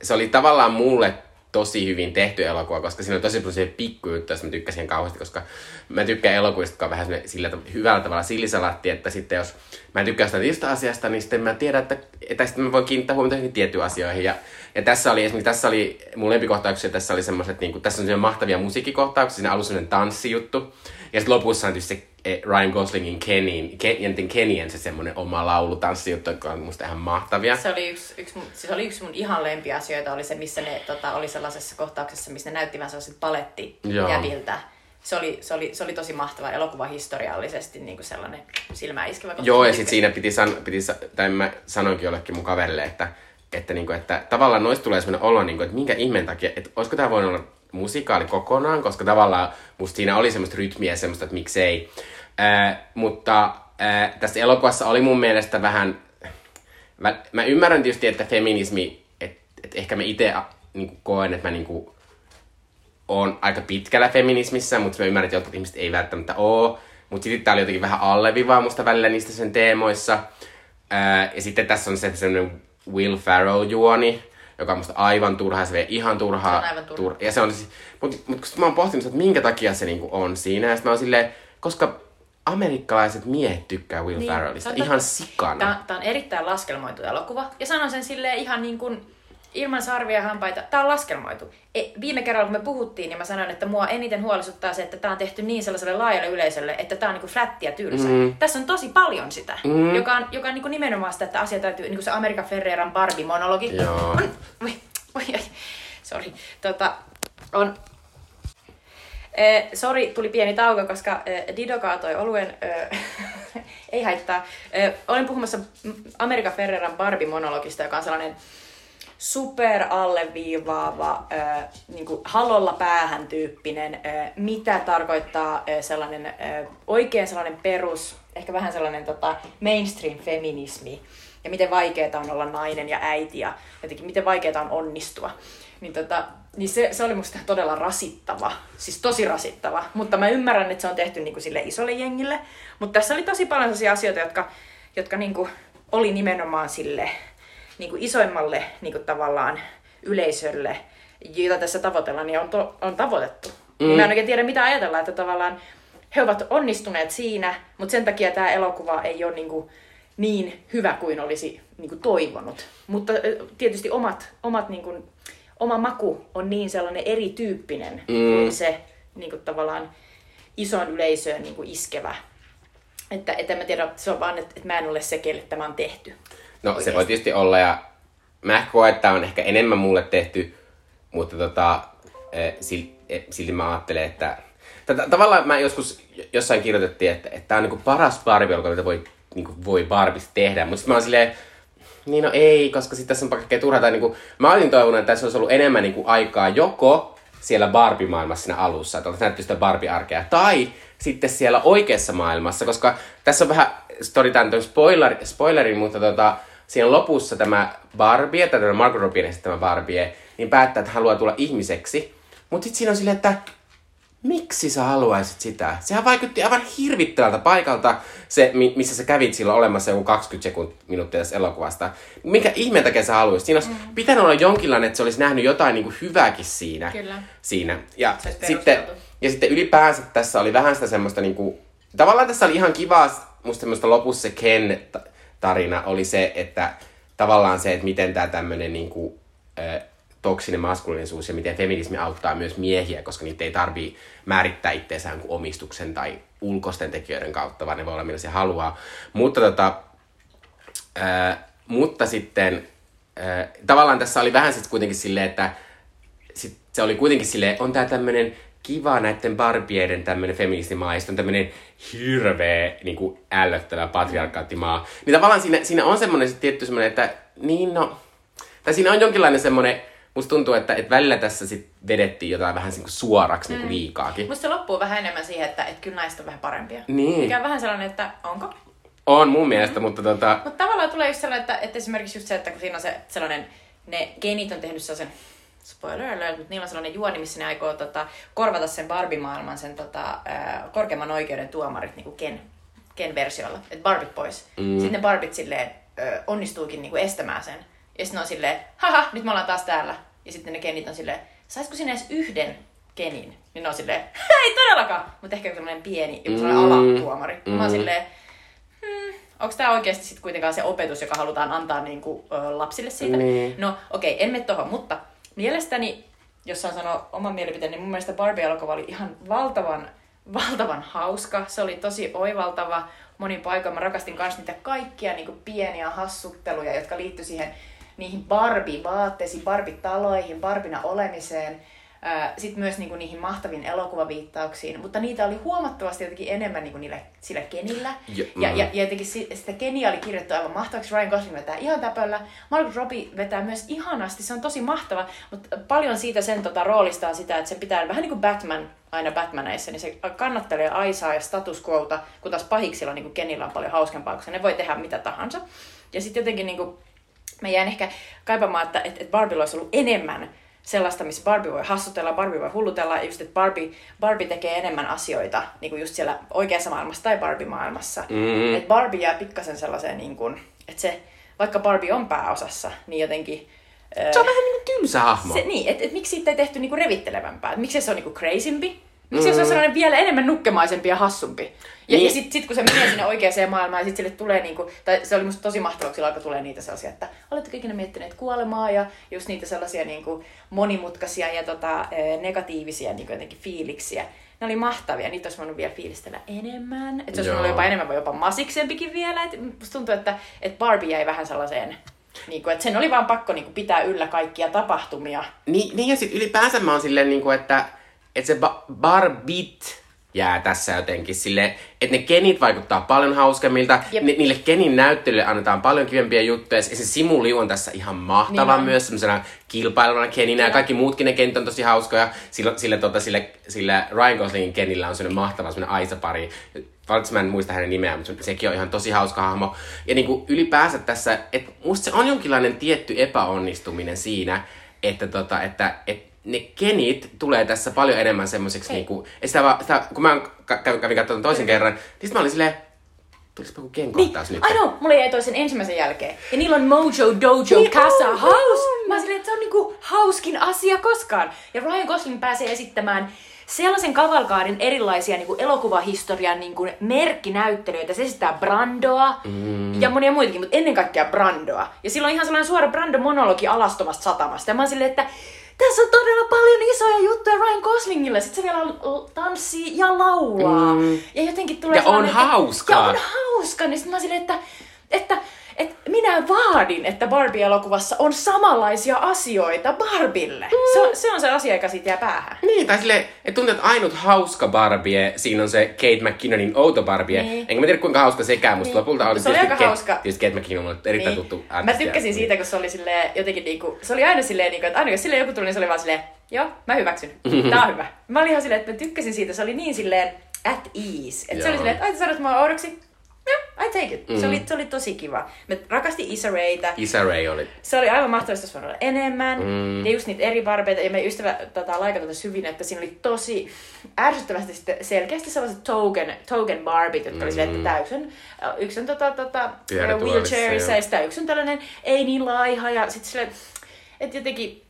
Speaker 1: se oli tavallaan mulle tosi hyvin tehty elokuva, koska siinä on tosi paljon pikkujuttuja, joista mä tykkäsin kauheasti, koska mä tykkään elokuvista, jotka on vähän sillä hyvällä tavalla sillisalatti, että sitten jos mä en tykkää jostain tietystä asiasta, niin sitten mä tiedän, että, että sitten mä voin kiinnittää huomiota johonkin tiettyihin asioihin. Ja, ja tässä oli esimerkiksi, tässä oli mun lempikohtauksia, tässä oli semmoiset, niin kuin, tässä on mahtavia musiikkikohtauksia, siinä alussa semmoinen tanssijuttu, ja sitten lopussa on tietysti se Ryan Goslingin Kenin, Ken, Kenien se semmoinen oma laulu, tanssijuttu, joka on musta ihan mahtavia.
Speaker 2: Se oli yksi, yksi, mun, siis oli yksi mun ihan lempiasioita, oli se, missä ne tota, oli sellaisessa kohtauksessa, missä ne näytti vähän sellaiset palettijäviltä. Se oli, se, oli, se oli tosi mahtava elokuva historiallisesti niin kuin sellainen silmäiskevä.
Speaker 1: Joo, ja sitten siinä piti, san, piti, tai mä sanoinkin jollekin mun kaverille, että, että, niin kuin, että tavallaan noista tulee sellainen olo, niin kuin, että minkä ihmeen takia, että olisiko tämä voinut olla musikaali kokonaan, koska tavallaan musta siinä oli semmoista rytmiä ja semmoista, että miksei. Ää, mutta ää, tässä elokuvassa oli mun mielestä vähän, mä, mä ymmärrän tietysti, että feminismi, että et ehkä mä itse niin koen, että mä niin kuin, on aika pitkällä feminismissä, mutta mä ymmärrän, että jotkut ihmiset ei välttämättä oo. Mutta sitten tää oli jotenkin vähän allevivaa musta välillä niistä sen teemoissa. Ää, ja sitten tässä on se semmoinen Will Ferrell-juoni, joka on musta aivan turha, se vie ihan turhaa.
Speaker 2: Se on aivan turha.
Speaker 1: Tur- ja se on siis, mutta mut, kun mä oon pohtinut, että minkä takia se niinku on siinä, ja mä oon silleen, koska amerikkalaiset miehet tykkää Will niin, Ferrellista ihan sikana.
Speaker 2: Tämä, on erittäin laskelmoitu elokuva. Ja sanon sen silleen ihan niin kuin ilman sarvia ja hampaita. Tämä on laskelmoitu. E, viime kerralla, kun me puhuttiin, niin mä sanoin, että mua eniten huolestuttaa se, että tämä on tehty niin sellaiselle laajalle yleisölle, että tämä on niin flätti ja tylsä. Mm. Tässä on tosi paljon sitä, mm. joka on, joka on niin nimenomaan sitä, että asia täytyy, niin kuin se Amerika Ferreran Barbie-monologi.
Speaker 1: Joo.
Speaker 2: On, oi, oi, oi, sorry. Tota, on, Eh, sori, tuli pieni tauko, koska eh, Dido kaatoi oluen. Eh, ei haittaa. Olen puhumassa Amerika Ferreran Barbie-monologista, joka on sellainen super alleviivaava, niin kuin halolla päähän tyyppinen, mitä tarkoittaa sellainen oikein sellainen perus, ehkä vähän sellainen tota, mainstream-feminismi, ja miten vaikeaa on olla nainen ja äiti, ja jotenkin miten vaikeaa on onnistua. Niin, tota, niin se, se oli musta todella rasittava, siis tosi rasittava, mutta mä ymmärrän, että se on tehty niin kuin sille isolle jengille, mutta tässä oli tosi paljon sellaisia asioita, jotka, jotka niin kuin oli nimenomaan sille niin kuin isoimmalle niin kuin tavallaan yleisölle, jota tässä tavoitellaan, niin on, to, on tavoitettu. Mm. Mä en oikein tiedä, mitä ajatella, että tavallaan he ovat onnistuneet siinä, mutta sen takia tämä elokuva ei ole niin, kuin niin hyvä kuin olisi niin kuin toivonut. Mutta tietysti omat, omat niin kuin, oma maku on niin sellainen erityyppinen mm. kuin se niin kuin tavallaan ison yleisöön niin kuin iskevä. Että, että mä tiedä, se on vaan, että, että mä en ole se, kelle tämä on tehty.
Speaker 1: No Oikeasti. se voi tietysti olla ja mä koen, että tämä on ehkä enemmän mulle tehty, mutta tota, e, e, silti mä ajattelen, että tavallaan mä joskus jossain kirjoitettiin, että, että tämä on niinku paras Barbie, mitä voi, niinku, voi Barbista tehdä. Mutta sitten mä oon silleen, niin no ei, koska sitten tässä on kaikkea turhaa. Tai niinku, mä olisin toivonut, että tässä olisi ollut enemmän niinku, aikaa joko siellä Barbie-maailmassa siinä alussa, että oltaisiin nähty sitä Barbie-arkea, tai sitten siellä oikeassa maailmassa, koska tässä on vähän, storytime spoiler, spoilerin, mutta tota, siinä lopussa tämä Barbie, tai tämä Margot Robbie tämä Barbie, niin päättää, että haluaa tulla ihmiseksi. Mutta sitten siinä on silleen, että miksi sä haluaisit sitä? Sehän vaikutti aivan hirvittävältä paikalta, se, missä sä kävit silloin olemassa joku 20 sekuntia minuuttia tässä elokuvasta. Minkä ihmeen takia sä haluaisit? Siinä olisi mm. pitänyt olla jonkinlainen, että se olisi nähnyt jotain niin kuin hyvääkin siinä.
Speaker 2: Kyllä.
Speaker 1: siinä. Ja sitten, ja sitten ylipäänsä tässä oli vähän sitä semmoista, niin kuin, tavallaan tässä oli ihan kivaa, musta semmoista lopussa se Ken tarina oli se, että tavallaan se, että miten tämä tämmöinen niin kuin, äh, toksinen maskuliinisuus ja miten feminismi auttaa myös miehiä, koska niitä ei tarvii määrittää itseensä omistuksen tai ulkoisten tekijöiden kautta, vaan ne voi olla millaisia haluaa. Mutta, tota, äh, mutta sitten äh, tavallaan tässä oli vähän sitten kuitenkin silleen, että sit se oli kuitenkin silleen, on tää tämmönen kiva näiden barbieiden tämmönen feministimaa, ja on tämmönen hirveä niin kuin ällöttävä patriarkaattimaa. Niin tavallaan siinä, siinä on semmoinen tietty semmoinen, että niin no, tai siinä on jonkinlainen semmoinen, musta tuntuu, että, että välillä tässä sit vedettiin jotain vähän niin kuin suoraksi mm. niin liikaakin.
Speaker 2: Musta se loppuu vähän enemmän siihen, että, että kyllä naiset on vähän parempia.
Speaker 1: Niin.
Speaker 2: Mikä on vähän sellainen, että onko?
Speaker 1: On mun mielestä, mm. mutta tota...
Speaker 2: Mutta tavallaan tulee just sellainen, että, että esimerkiksi just se, että kun siinä on se sellainen, ne genit on tehnyt sellaisen spoiler alert, mutta niillä on sellainen juoni, missä ne aikoo tota, korvata sen Barbie-maailman sen tota, äh, korkeimman oikeuden tuomarit niin kuin Ken, Ken-versiolla, että Barbit pois. Mm. Sitten ne Barbit silleen äh, onnistuukin niin kuin estämään sen. Ja sitten on silleen, haha, nyt me ollaan taas täällä. Ja sitten ne kenit on silleen, saisiko sinä edes yhden kenin? Niin ne on silleen, ei todellakaan, mutta ehkä semmoinen pieni, joku sellainen
Speaker 1: Mm.
Speaker 2: alatuomari. Mm. Mä oon
Speaker 1: Mm.
Speaker 2: silleen, hmm, onko tämä oikeasti sitten kuitenkaan se opetus, joka halutaan antaa niinku, ö, lapsille siitä?
Speaker 1: Niin.
Speaker 2: No okei, okay, en mene tohon, mutta mielestäni, jos saan sanoa oman mielipiteen, niin mun mielestä Barbie-elokuva oli ihan valtavan, valtavan hauska. Se oli tosi oivaltava monin paikoin. Mä rakastin myös niitä kaikkia niin pieniä hassutteluja, jotka liittyi siihen niihin Barbie-vaatteisiin, Barbie-taloihin, Barbina olemiseen. Sitten myös niinku niihin mahtaviin elokuvaviittauksiin, mutta niitä oli huomattavasti jotenkin enemmän niinku niillä, sillä Kenillä. Ja,
Speaker 1: mm.
Speaker 2: ja, ja jotenkin si- sitä Kenia oli kirjoittu aivan mahtavaksi. Ryan Gosling vetää ihan täpöllä. Margot Robbie vetää myös ihanasti. Se on tosi mahtava. Mutta paljon siitä sen tota, roolista on sitä, että se pitää vähän niin kuin Batman aina Batmaneissa, niin se kannattelee Aisaa ja status quota, kun taas pahiksilla niin kuin Kenillä on paljon hauskempaa, koska ne voi tehdä mitä tahansa. Ja sitten jotenkin niin kuin, mä jään ehkä kaipaamaan, että, että että Barbie olisi ollut enemmän sellaista, missä Barbie voi hassutella, Barbie voi hullutella, ja just, että Barbie, Barbie tekee enemmän asioita niin kuin just siellä oikeassa maailmassa tai Barbie-maailmassa.
Speaker 1: Mm.
Speaker 2: Että Barbie jää pikkasen sellaiseen, niin kuin, että se, vaikka Barbie on pääosassa, niin jotenkin...
Speaker 1: Se on vähän niinku tylsä hahmo.
Speaker 2: se, niin, että et, miksi siitä ei tehty niinku revittelevämpää? Et miksi se on niinku crazympi? Miksi mm. se on sellainen vielä enemmän nukkemaisempi ja hassumpi? Ja,
Speaker 1: Niin.
Speaker 2: niin. ja sitten sit, kun se menee sinne oikeaan maailmaan ja sitten sille tulee niinku, tai se oli musta tosi mahtavaa, kun sillä alkoi tulee niitä sellaisia, että oletteko ikinä miettineet kuolemaa ja just niitä sellaisia niinku monimutkaisia ja tota, eh, negatiivisia niinku jotenkin fiiliksiä. Ne oli mahtavia, niitä olisi voinut vielä fiilistellä enemmän. Että se olisi ollut jopa enemmän vai jopa masiksempikin vielä. Et musta tuntuu, että, että Barbie jäi vähän sellaiseen, niinku, että sen oli vaan pakko niinku pitää yllä kaikkia tapahtumia.
Speaker 1: Niin, niin ja sitten ylipäänsä mä oon silleen, niin kuin, että, että se ba- barbit jää tässä jotenkin sille, että ne kenit vaikuttaa paljon hauskemmilta,
Speaker 2: Jep.
Speaker 1: ni, niille kenin näyttelylle annetaan paljon kivempiä juttuja, ja se simuliu on tässä ihan mahtava
Speaker 2: Niin on.
Speaker 1: myös semmoisena kilpailuna keninä, ja kaikki muutkin ne kenit on tosi hauskoja, sillä, sillä, tota, sille, sillä Ryan Goslingin kenillä on semmoinen mahtava semmoinen Aisa-pari, Valitettavasti mä en muista hänen nimeään, mutta sekin on ihan tosi hauska hahmo. Ja niin kuin ylipäänsä tässä, että musta se on jonkinlainen tietty epäonnistuminen siinä, että, tota, että, että ne kenit tulee tässä paljon enemmän semmoiseksi, niinku, sitä, vaan- sitä, kun mä kävin, kävin katsomaan toisen kerran, niin mä olin silleen, tulisiko joku kenkohtaus
Speaker 2: Niin,
Speaker 1: nyt?
Speaker 2: I know, mulle jäi toisen ensimmäisen jälkeen. Ja niillä on Mojo Dojo
Speaker 1: Niin
Speaker 2: Casa
Speaker 1: on,
Speaker 2: House.
Speaker 1: on.
Speaker 2: Mä silleen, että se on niinku hauskin asia koskaan. Ja Ryan Gosling pääsee esittämään sellaisen kavalkaadin erilaisia niinku elokuvahistorian niinku merkkinäyttelijöitä. Se esittää Brandoa mm. ja monia muitakin, mutta ennen kaikkea Brandoa. Ja sillä on ihan sellainen suora Brando-monologi alastomasta satamasta. Ja mä oon silleen, että tässä on todella paljon isoja juttuja Ryan Goslingille. Sitten se vielä tanssii ja laulaa.
Speaker 1: Mm.
Speaker 2: Ja jotenkin tulee
Speaker 1: Ja on hauskaa.
Speaker 2: Ja on hauska, niin sitten mä silleen, että, että, että minä vaadin, että Barbie-elokuvassa on samanlaisia asioita Barbille. Mm. Se, on, se on se asia, joka siitä jää päähän.
Speaker 1: Niin, tai silleen, että tuntuu, että ainut hauska Barbie, siinä on se Kate McKinnonin outo Barbie.
Speaker 2: Niin.
Speaker 1: Enkä mä tiedä kuinka hauska sekään, musta
Speaker 2: Niin.
Speaker 1: lopulta oli
Speaker 2: Se oli
Speaker 1: tietysti
Speaker 2: aika
Speaker 1: Kate,
Speaker 2: hauska.
Speaker 1: Tietysti Kate McKinnon on erittäin tuttu
Speaker 2: Mä tykkäsin siitä, kun se oli silleen, jotenkin niinku, se oli aina silleen, niinku, että aina jos silleen joku tuli, niin se oli vaan silleen, joo, mä hyväksyn. Tää on hyvä. Mä olin ihan silleen, että mä tykkäsin siitä, se oli niin silleen at ease. Että se oli silleen, että ai sä sanot mua oudoksi. Joo, I take it. Se, oli, se oli tosi kiva. Me rakasti Issa Raeita.
Speaker 1: Isa Ray oli.
Speaker 2: Se oli aivan mahdollista, jos olla enemmän.
Speaker 1: Mm.
Speaker 2: Mm. Ja just niitä eri barbeita. Ja me ystävä tota, laika tuota syvin, että siinä oli tosi ärsyttävästi sitten selkeästi sellaiset token, token barbit, jotka mm. oli että täysin. äh, Yksi on tota, tota,
Speaker 1: Pyörätuolissa,
Speaker 2: wheelchairissa ja yksi on tällainen ei niin laiha. Ja sitten silleen, että jotenkin,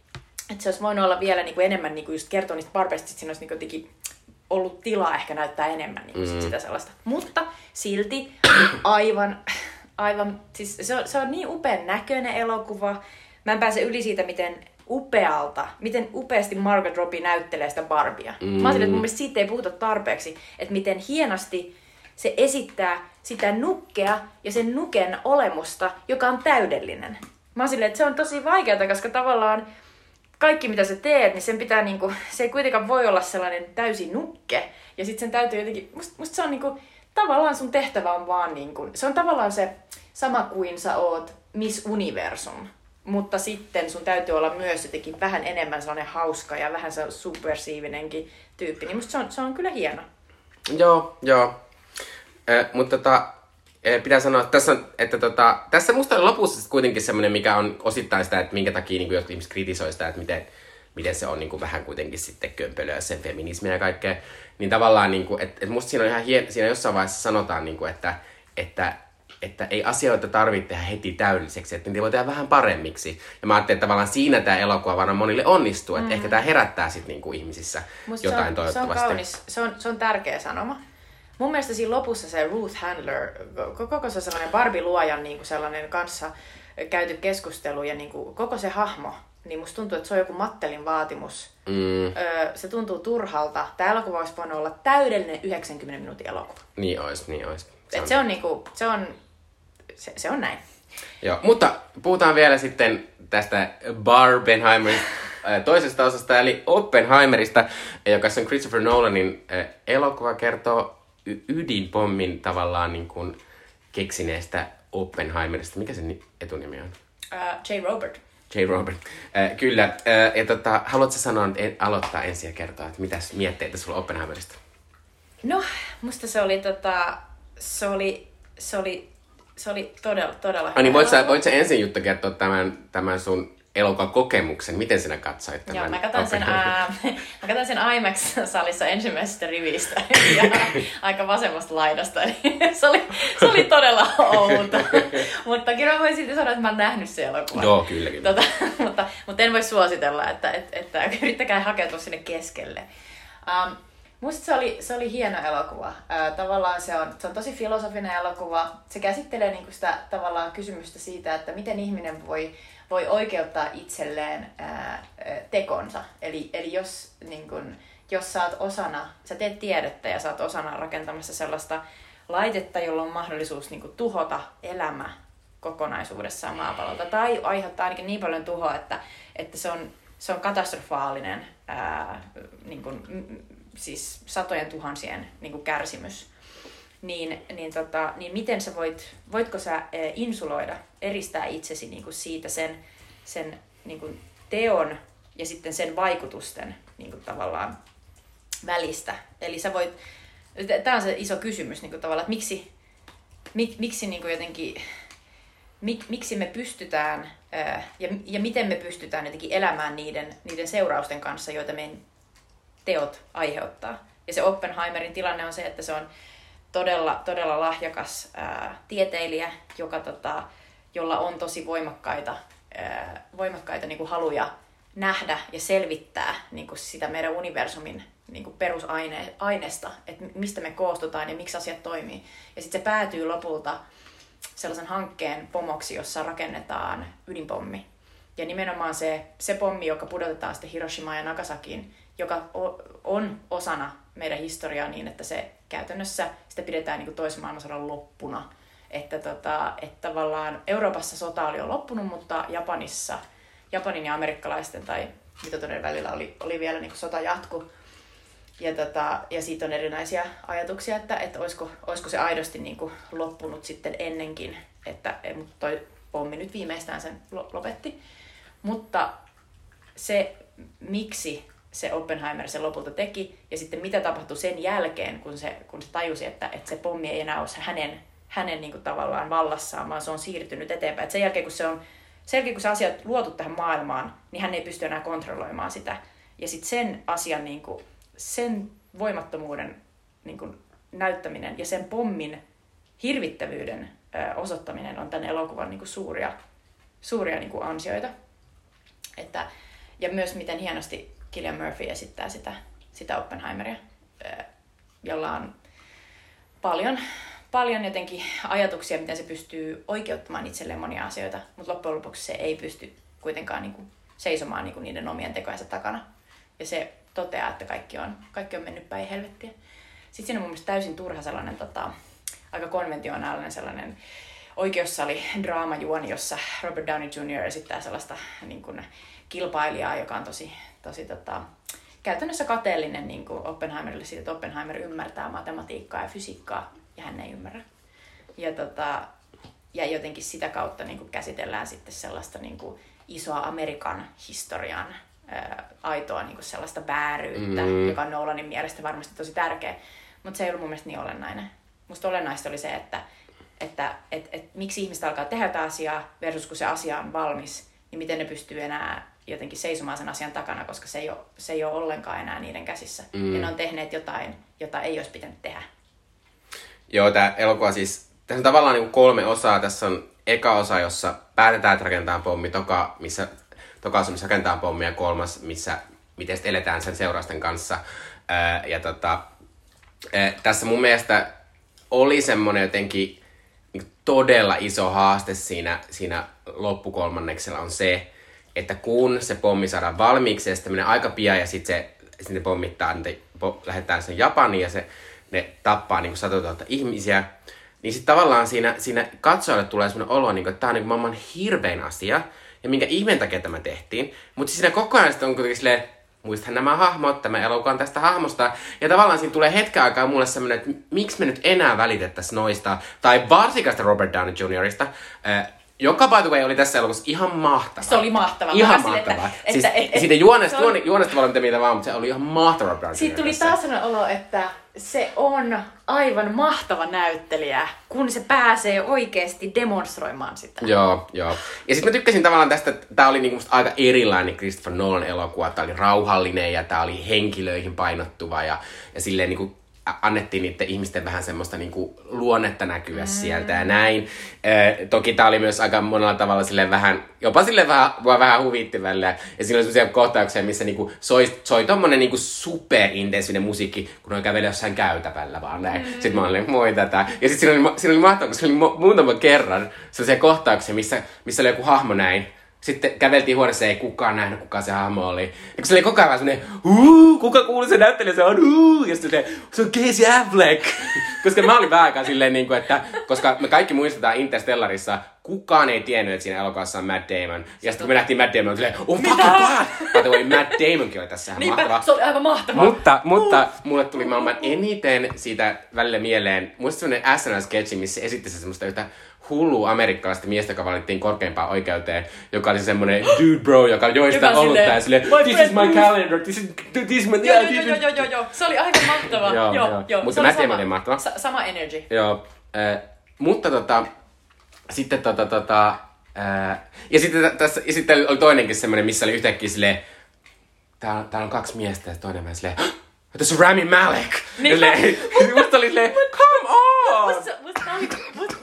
Speaker 2: että se olisi voinut olla vielä niin kuin enemmän niin kuin just kertoa niistä barbeista, että siinä olisi niin kuin jotenkin ollut tilaa ehkä näyttää enemmän niin
Speaker 1: Mm.
Speaker 2: sit sitä sellaista. Mutta silti aivan, aivan, siis se on, se on niin upean näköinen elokuva. Mä en pääse yli siitä, miten upealta, miten upeasti Margot Robbie näyttelee sitä Barbia. Mm. Mä silleen, että mun mielestä siitä ei puhuta tarpeeksi, että miten hienosti se esittää sitä nukkea ja sen nuken olemusta, joka on täydellinen. Mä oon silleen, että se on tosi vaikeaa, koska tavallaan kaikki mitä sä teet, niin sen pitää niinku, se ei kuitenkaan voi olla sellainen täysin nukke. Ja sitten sen täytyy jotenkin, musta, musta se on niinku, tavallaan sun tehtävä on vaan niinku, se on tavallaan se sama kuin sä oot Miss Universum. Mutta sitten sun täytyy olla myös jotenkin vähän enemmän sellainen hauska ja vähän se subversiivinenkin tyyppi. Niin musta se on, se on kyllä hieno.
Speaker 1: Joo, joo. Ö, mutta tota, pitää sanoa, että tässä, on, että tota, tässä musta oli lopussa kuitenkin semmoinen, mikä on osittain sitä, että minkä takia niin jotkut ihmiset kritisoi sitä, että miten, miten se on niin kuin vähän kuitenkin sitten kömpelöä sen feminismiä ja kaikkea. Niin tavallaan, niin kuin, että, että musta siinä on ihan hien, siinä jossain vaiheessa sanotaan, niin kuin, että, että että ei asioita tarvitse tehdä heti täydelliseksi, että niitä voi tehdä vähän paremmiksi. Ja mä ajattelin, että tavallaan siinä tämä elokuva vaan monille onnistuu, että mm. ehkä tämä herättää sitten niinku ihmisissä Musta jotain
Speaker 2: se on,
Speaker 1: toivottavasti.
Speaker 2: Se on kaunis, se on, se on tärkeä sanoma. Mun mielestä siinä lopussa se Ruth Handler, koko se sellainen Barbie-luojan niin kuin sellainen kanssa käyty keskustelu ja niin kuin koko se hahmo, niin musta tuntuu, että se on joku Mattelin vaatimus. Mm. Öö, se tuntuu turhalta. Tämä elokuva olisi voinut olla täydellinen 90 minuutin elokuva.
Speaker 1: Niin olisi, niin olisi.
Speaker 2: Se, Et on... se on niinku, se on, se, se on näin.
Speaker 1: Joo, mutta puhutaan vielä sitten tästä Barbenheimerista toisesta osasta, eli Oppenheimerista, joka on Christopher Nolanin elokuva, kertoo ydinpommin tavallaan niin kuin keksineestä Oppenheimerista. Mikä sen etunimi on?
Speaker 2: Uh, J. Robert.
Speaker 1: J. Robert. Äh, kyllä. Äh, ja tota, haluatko sanoa, en, aloittaa ensin ja kertoa, että mitä mietteitä sulla Oppenheimerista?
Speaker 2: No, musta se oli, tota, se oli, se oli, se oli todella, todella
Speaker 1: hyvä. niin, voit sä, voit sä ensin Jutta kertoa tämän, tämän sun elokuvan kokemuksen, miten sinä katsoit tämän?
Speaker 2: Joo, mä katsoin sen, ää, mä sen IMAX-salissa ensimmäisestä rivistä ja aika vasemmasta laidasta, se oli, se oli todella outo. mutta kyllä mä voin silti sanoa, että mä oon nähnyt se elokuvan.
Speaker 1: Joo, kyllä, kyllä.
Speaker 2: Tota, mutta, mutta en voi suositella, että, että, että yrittäkää hakeutua sinne keskelle. Um, Musta se oli, se oli hieno elokuva. Ää, tavallaan se on, se on tosi filosofinen elokuva. Se käsittelee niinku sitä tavallaan kysymystä siitä, että miten ihminen voi voi oikeuttaa itselleen ää, tekonsa. Eli, eli jos, niin kun, jos sä oot osana, sä teet tiedettä ja sä oot osana rakentamassa sellaista laitetta, jolla on mahdollisuus niin kun, tuhota elämä kokonaisuudessaan maapallolta, tai aiheuttaa ainakin niin paljon tuhoa, että, että se, on, se on katastrofaalinen ää, niin kun, siis satojen tuhansien niin kun, kärsimys niin, niin, tota, niin miten sä voit, voitko sä insuloida, eristää itsesi niin kuin siitä sen, sen niin kuin teon ja sitten sen vaikutusten niin kuin tavallaan välistä. Eli sä voit, tämä on se iso kysymys niin kuin tavallaan, että miksi, mik, miksi niin kuin jotenkin, mik, miksi me pystytään ja, ja miten me pystytään jotenkin elämään niiden, niiden seurausten kanssa, joita meidän teot aiheuttaa. Ja se Oppenheimerin tilanne on se, että se on todella, todella lahjakas ää, tieteilijä, joka, tota, jolla on tosi voimakkaita, voimakkaita niin kuin haluja nähdä ja selvittää niin kuin sitä meidän universumin niin kuin perusaineesta, että mistä me koostutaan ja miksi asiat toimii. Ja sitten se päätyy lopulta sellaisen hankkeen pomoksi, jossa rakennetaan ydinpommi. Ja nimenomaan se, se pommi, joka pudotetaan sitten Hiroshimaan ja Nagasakiin, joka on osana meidän historiaa niin, että se käytännössä sitä pidetään niin kuin toisen maailmansodan loppuna. Että, tota, että tavallaan Euroopassa sota oli jo loppunut, mutta Japanissa, Japanin ja amerikkalaisten tai mitä välillä oli, oli vielä niin sota jatku. Ja, tota, ja siitä on erinäisiä ajatuksia, että, että olisiko, olisiko se aidosti niin kuin loppunut sitten ennenkin, että mutta toi pommi nyt viimeistään sen lopetti. Mutta se, miksi se Oppenheimer se lopulta teki, ja sitten mitä tapahtui sen jälkeen, kun se, kun se tajusi, että, että se pommi ei enää ole hänen, hänen niin kuin tavallaan vallassaan, vaan se on siirtynyt eteenpäin. Et sen jälkeen, kun se on sen jälkeen, kun se asia on luotu tähän maailmaan, niin hän ei pysty enää kontrolloimaan sitä. Ja sitten sen asian, niin kuin, sen voimattomuuden niin kuin, näyttäminen ja sen pommin hirvittävyyden ö, osoittaminen on tämän elokuvan niin kuin, suuria, suuria niin kuin, ansioita. Että, ja myös miten hienosti Killian Murphy esittää sitä, sitä Oppenheimeria, jolla on paljon, paljon jotenkin ajatuksia, miten se pystyy oikeuttamaan itselleen monia asioita, mutta loppujen lopuksi se ei pysty kuitenkaan niin kuin seisomaan niin kuin niiden omien tekojensa takana. Ja se toteaa, että kaikki on, kaikki on mennyt päin helvettiä. Sitten siinä on mun täysin turha sellainen tota, aika konventionaalinen sellainen oikeussali draamajuoni, jossa Robert Downey Jr. esittää sellaista niin kuin, kilpailijaa, joka on tosi, tosi tota, käytännössä kateellinen niin kuin Oppenheimerille siitä, että Oppenheimer ymmärtää matematiikkaa ja fysiikkaa ja hän ei ymmärrä. Ja, tota, ja jotenkin sitä kautta niin kuin käsitellään sitten sellaista niin kuin isoa Amerikan historian ää, aitoa niin kuin sellaista vääryyttä, mm. joka on Nolanin mielestä varmasti tosi tärkeä. Mutta se ei ollut mun mielestä niin olennainen. Musta olennaista oli se, että, että et, et, miksi ihmiset alkaa tehdä tätä asiaa versus kun se asia on valmis, niin miten ne pystyy enää jotenkin seisomaan sen asian takana, koska se ei ole, se ei ole ollenkaan enää niiden käsissä. Mm. Ja ne on tehneet jotain, jota ei olisi pitänyt tehdä.
Speaker 1: Joo, tämä elokuva siis tässä on tavallaan niin kolme osaa. Tässä on eka osa, jossa päätetään, että rakentaa pommi. Toka, missä, toka osa, missä rakentaa pommi. Ja kolmas, missä miten eletään sen seurausten kanssa. Ää, ja tota, ää, tässä mun mielestä oli semmoinen jotenkin niin todella iso haaste siinä, siinä loppukolmanneksella on se, että kun se pommi saadaan valmiiksi ja sitten menee aika pian ja sitten se sitten pommittaa, niitä, po, lähdetään sen Japaniin ja se, ne tappaa niin 100 000 ihmisiä, niin sitten tavallaan siinä, siinä katsojalle tulee sellainen olo, niin kuin, että tämä on niin maailman hirvein asia, ja minkä ihmeen takia tämä tehtiin. Mutta siinä koko ajan on kuitenkin silleen, muistathan nämä hahmot, tämä elokuva tästä hahmosta. Ja tavallaan siinä tulee hetken aikaa mulle semmoinen, että miksi me nyt enää välitettäisiin noista, tai varsinkaan Robert Downey Jr.ista, joka by the way oli tässä elokuvassa ihan mahtava.
Speaker 2: Se oli mahtava.
Speaker 1: Ihan mahtava. Että, siis, että, et, siitä juonesta, on... juonesta voi mitä vaan, mutta se oli ihan mahtava
Speaker 2: Siitä tuli taas sellainen olo, että se on aivan mahtava näyttelijä, kun se pääsee oikeasti demonstroimaan sitä.
Speaker 1: Joo, joo. Ja sitten mä tykkäsin tavallaan tästä, että tää oli niinku aika erilainen Christopher Nolan elokuva. Tää oli rauhallinen ja tää oli henkilöihin painottuva ja, ja silleen niinku annettiin niiden ihmisten vähän semmoista niinku luonnetta näkyä mm. sieltä ja näin. E, toki tämä oli myös aika monella tavalla sille vähän, jopa sille vähän, vähän huvitti välillä. Ja siinä oli sellaisia kohtauksia, missä niinku soi, soi tommonen niinku superintensiivinen musiikki, kun on käveli jossain käytävällä vaan näin. Mm. Sitten mä olin, moi tätä. Ja sitten siinä oli, siinä oli mahtavaa, koska siinä oli muutama kerran sellaisia kohtauksia, missä, missä oli joku hahmo näin sitten käveltiin huoneessa, ei kukaan nähnyt, kuka se hahmo oli. Ja se oli koko ajan semmonen, huu, kuka kuuli se näyttelijä, se on, huu, ja sitten se, on Casey Affleck. koska mä olin vähän aikaa silleen, niin kuin, että, koska me kaikki muistetaan Interstellarissa, kukaan ei tiennyt, että siinä elokuvassa on Matt Damon. Ja sitten kun me nähtiin Matt Damon, silleen, oh fuck god! By the way, Matt Damonkin oli tässä ihan mahtava.
Speaker 2: se oli aivan mahtava.
Speaker 1: Mutta, mutta mulle tuli maailman eniten siitä välillä mieleen, muista semmonen SNL-sketchi, missä esitti se semmoista yhtä hullu amerikkalaista miestä, joka valittiin korkeimpaan oikeuteen, joka oli semmoinen dude bro, joka joista joka ollut tää silleen, this is my calendar, this is, this is my...
Speaker 2: Joo, joo, joo, joo, joo, joo, se oli aivan mahtava. joo, joo, joo.
Speaker 1: Mutta mä tiedän, oli mahtava.
Speaker 2: Sa- sama energy.
Speaker 1: Joo, äh, mutta tota, sitten tota, tota, äh, ja sitten tässä, ja sitten oli toinenkin semmoinen, missä oli yhtäkkiä silleen, täällä, täällä on kaksi miestä ja toinen vähän silleen, tässä on Rami Malek. Niin, musta oli silleen, come on!
Speaker 2: Musta, musta, musta, musta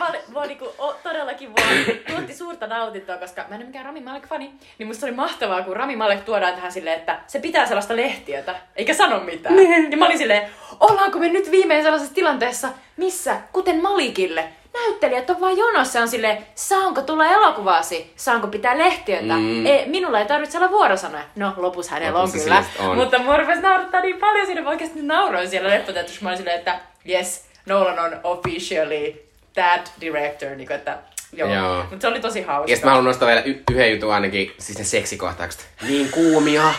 Speaker 2: mä niinku, o, todellakin vaan tuotti suurta nautintoa, koska mä en ole mikään Rami Malek-fani, niin musta oli mahtavaa, kun Rami Malek tuodaan tähän silleen, että se pitää sellaista lehtiötä, eikä sano mitään. Niin. Ja mä olin silleen, ollaanko me nyt viimein sellaisessa tilanteessa, missä, kuten Malikille, näyttelijät on vaan jonossa on sille saanko tulla elokuvaasi, saanko pitää lehtiötä. Mm. E, minulla ei tarvitse olla vuorosanoja. No, lopussa hänellä on kyllä. On. Mutta mua rupesi naurattaa niin paljon siinä, mä oikeasti nauroin siellä leffateatterissa. Mä olin silleen, että yes, Nolan on officially that director. Niin kuin, että Joo. Joo. Mutta se oli tosi hauska.
Speaker 1: Ja sitten mä haluan nostaa vielä y- yhden jutun ainakin, siis ne seksikohtaukset. Niin kuumia.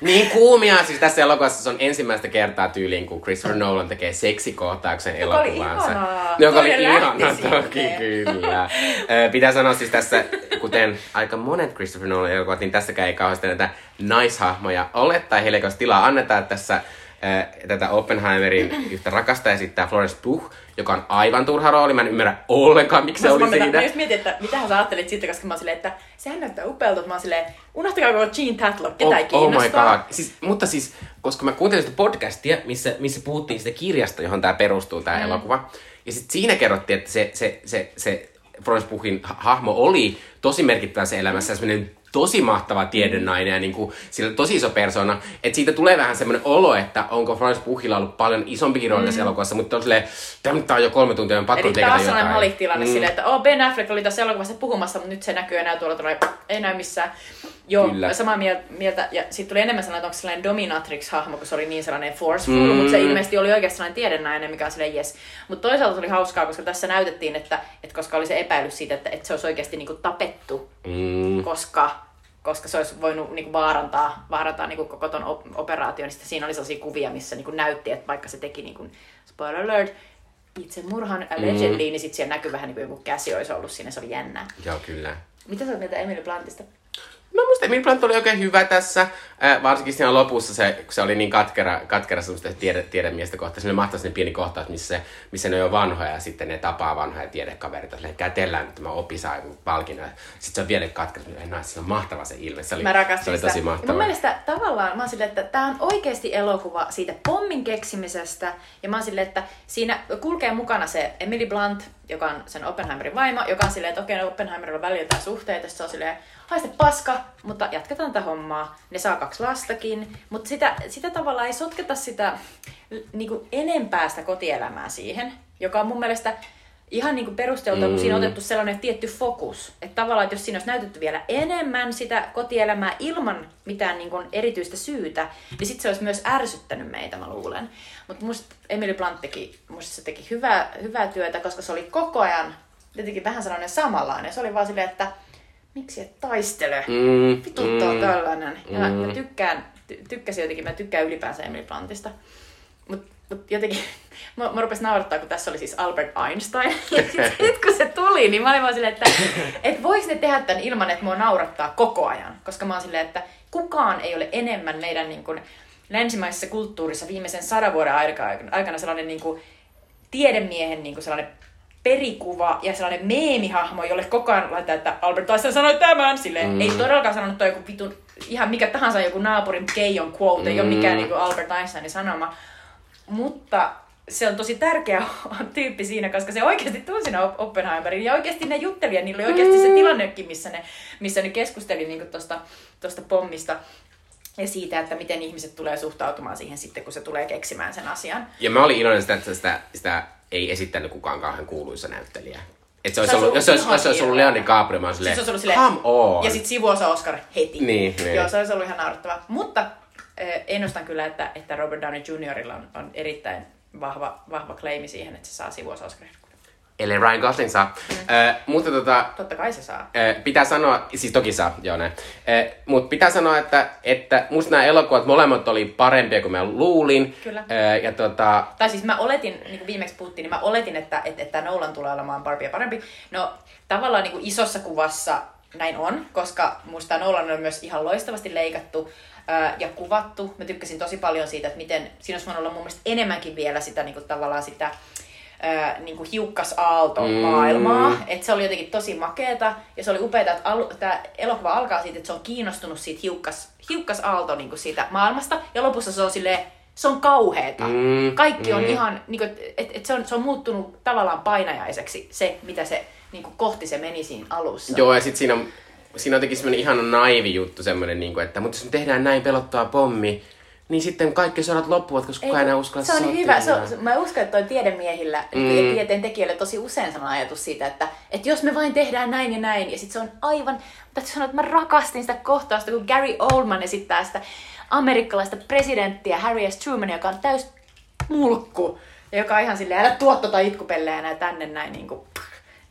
Speaker 1: Niin kuumia. Siis tässä elokuvassa se on ensimmäistä kertaa tyyliin, kun Christopher Nolan tekee seksikohtauksen.
Speaker 2: Joka oli
Speaker 1: ihanaa. Joka oli ihana, toki kyllä. Pitää sanoa siis tässä, kuten aika monet Christopher Nolan elokuvat, niin tässäkään ei kauheasti näitä naishahmoja ole, tai heille tilaa annetaan tässä tätä Oppenheimerin yhtä rakasta esittää Florence Pugh, joka on aivan turha rooli. Mä en ymmärrä ollenkaan, miksi se oli siinä.
Speaker 2: Mä just mietin, että mitä sä ajattelit siitä, koska mä oon silleen, että sehän näyttää upealta, mä oon silleen, unohtakaa koko Gene Tatlock, ketä oh, ei kiinnostaa.
Speaker 1: Oh my god. Siis, mutta siis, koska mä kuuntelin sitä podcastia, missä, missä puhuttiin sitä kirjasta, johon tämä perustuu, tämä mm. elokuva. Ja sitten siinä kerrottiin, että se, se, se, se Florence Pughin hahmo oli tosi merkittävä se elämässä, mm tosi mahtava tiedennainen ja niin kuin, sillä tosi iso persona. Että siitä tulee vähän semmoinen olo, että onko Florence Puhilla ollut paljon isompi rooli tässä mm. elokuvassa, mutta on silleen, tämä on jo kolme tuntia, on pakko tehdä jotain.
Speaker 2: Eli Malik-tilanne mm. silleen, että oh, Ben Affleck oli tässä elokuvassa puhumassa, mutta nyt se näkyy enää tuolla tulee, ei näy missään. Joo, Kyllä. samaa mieltä. Ja sitten tuli enemmän sellainen, että onko sellainen dominatrix-hahmo, kun se oli niin sellainen forceful, mm. mutta se ilmeisesti oli oikeasti sellainen tiedennäinen, mikä on silleen yes. Mutta toisaalta oli hauskaa, koska tässä näytettiin, että, että koska oli se epäilys siitä, että, että se olisi oikeasti niinku tapettu, mm. koska koska se olisi voinut niin kuin vaarantaa, vaarantaa niin kuin koko ton operaation, niin siinä oli sellaisia kuvia, missä niin kuin näytti, että vaikka se teki, niin kuin, spoiler alert, murhan allegedly, mm. niin sitten siellä näkyy vähän niin kuin joku käsi olisi ollut siinä, se oli jännää.
Speaker 1: Joo, kyllä.
Speaker 2: Mitä sä oot mieltä Emily Bluntista?
Speaker 1: No musta Emily Blunt oli oikein hyvä tässä. Äh, varsinkin siinä lopussa, se, kun se oli niin katkera, katkera semmoista tiede, tiedemiestä kohtaa, sinne mahtaisi ne pieni kohtaus, missä, se, missä ne on jo vanhoja ja sitten ne tapaa vanhoja tiedekaverita. Silleen, kätellään, että mä opi saa joku palkinnon. Sitten se on vielä katkera, että no, se on mahtava se ilme. Se oli,
Speaker 2: Mä rakastin
Speaker 1: se oli
Speaker 2: sitä.
Speaker 1: tosi mahtava.
Speaker 2: Mun mielestä tavallaan mä oon silleen, että tämä on oikeasti elokuva siitä pommin keksimisestä. Ja mä oon silleen, että siinä kulkee mukana se Emily Blunt, joka on sen Oppenheimerin vaimo, joka on silleen, että okei, no Oppenheimerilla on välillä jotain suhteita. Se on silleen, haiste paska, mutta jatketaan tätä hommaa. Ne saa kaksi lastakin, mutta sitä, sitä tavallaan ei sotketa sitä niin kuin enempää sitä kotielämää siihen, joka on mun mielestä ihan niin kuin perusteltua, kun siinä on otettu sellainen tietty fokus. Että tavallaan, että jos siinä olisi näytetty vielä enemmän sitä kotielämää ilman mitään niin kuin erityistä syytä, niin sitten se olisi myös ärsyttänyt meitä, mä luulen. Mutta musta Emily Blunt teki, musta se teki hyvää, hyvää työtä, koska se oli koko ajan jotenkin vähän sellainen samanlainen. Se oli vaan silleen, että miksi et taistele?
Speaker 1: Mm,
Speaker 2: Vituttaa
Speaker 1: mm.
Speaker 2: tällainen. Ja mä,
Speaker 1: Mm.
Speaker 2: mä tykkään, ty, tykkäsin jotenkin, mä tykkään ylipäänsä Emily Bluntista. Mut, mut jotenkin, mä, mä rupesin naurattaa, kun tässä oli siis Albert Einstein. Ja sit, sit kun se tuli, niin mä olin vaan silleen, että et voiko ne tehdä tämän ilman, että mua naurattaa koko ajan. Koska mä oon silleen, että kukaan ei ole enemmän meidän niin kuin, länsimaisessa kulttuurissa viimeisen sadan vuoden aika- aikana sellainen niin kuin, tiedemiehen niin kuin sellainen perikuva ja sellainen meemihahmo, jolle koko ajan laitetaan, että Albert Einstein sanoi tämän. Silleen, mm. ei todellakaan sanonut toi joku vitun, ihan mikä tahansa joku naapurin Keijon quote, ei ole mikään niin kuin Albert Einsteinin sanoma. Mutta se on tosi tärkeä tyyppi siinä, koska se oikeasti tunsi siinä Op- Oppenheimerin ja oikeasti ne jutteli ja niillä oli oikeasti se tilannekin, missä ne, missä ne keskusteli niin tosta, tosta pommista ja siitä, että miten ihmiset tulee suhtautumaan siihen sitten, kun se tulee keksimään sen asian.
Speaker 1: Ja mä olin iloinen sitä, että sitä, sitä ei esittänyt kukaan kauhean kuuluisa näyttelijä. Et se olisi ollut, jos se olisi, jos se olisi ollut
Speaker 2: hirveä.
Speaker 1: Leon DiCaprio, mä olisin
Speaker 2: Siis
Speaker 1: silleen,
Speaker 2: olisi ollut silleen,
Speaker 1: come on.
Speaker 2: Ja sitten sivuosa Oscar heti.
Speaker 1: Niin, niin.
Speaker 2: Joo, se olisi ollut ihan naurettava. Mutta ennustan kyllä, että, että Robert Downey Jr. on, on erittäin vahva, vahva claimi siihen, että se saa sivuosa Oscarin.
Speaker 1: Eli Ryan Gosling saa. Mm. Äh, mutta tota,
Speaker 2: Totta kai se saa.
Speaker 1: äh, pitää sanoa, siis toki saa, joo näin. Äh, mutta pitää sanoa, että, että musta nämä elokuvat molemmat oli parempia kuin mä luulin.
Speaker 2: Kyllä.
Speaker 1: Äh, ja tota,
Speaker 2: Tai siis mä oletin, niin kuin viimeksi puhuttiin, niin mä oletin, että, että, että Nolan tulee olemaan Barbie parempi. No tavallaan niin kuin isossa kuvassa näin on, koska musta Nolan on myös ihan loistavasti leikattu ää, ja kuvattu. Mä tykkäsin tosi paljon siitä, että miten, siinä olisi voinut olla mun mielestä enemmänkin vielä sitä niin kuin tavallaan sitä ää, niin kuin hiukkasaalto-maailmaa. Mm. Että se oli jotenkin tosi makeeta ja se oli upeaa, että al- tämä elokuva alkaa siitä, että se on kiinnostunut siitä hiukkas, hiukkasaalto niin kuin siitä maailmasta ja lopussa se on silleen, se on kauheeta.
Speaker 1: Mm,
Speaker 2: Kaikki on
Speaker 1: mm.
Speaker 2: ihan, niin kuin, et, et se, on, se on muuttunut tavallaan painajaiseksi se, mitä se niin kuin kohti se meni siinä alussa.
Speaker 1: joo, ja sit siinä on, siinä on jotenkin semmoinen ihan naivi juttu, semmoinen, niin kuin, että mutta jos me tehdään näin pelottava pommi, niin sitten kaikki sodat loppuvat, koska kukaan ei enää uskalla
Speaker 2: se on
Speaker 1: sotia.
Speaker 2: hyvä. Se on, mä uskon, että toi tiedemiehillä
Speaker 1: Mm.
Speaker 2: ja tieteen tekijöille tosi usein sellainen ajatus siitä, että, että jos me vain tehdään näin ja näin, ja sitten se on aivan, täytyy sanoa, että mä rakastin sitä kohtausta, kun Gary Oldman esittää sitä amerikkalaista presidenttiä Harry S. Truman, joka on täys mulkku, ja joka on ihan silleen, älä tuo tota itkupellejä tänne näin niin kuin.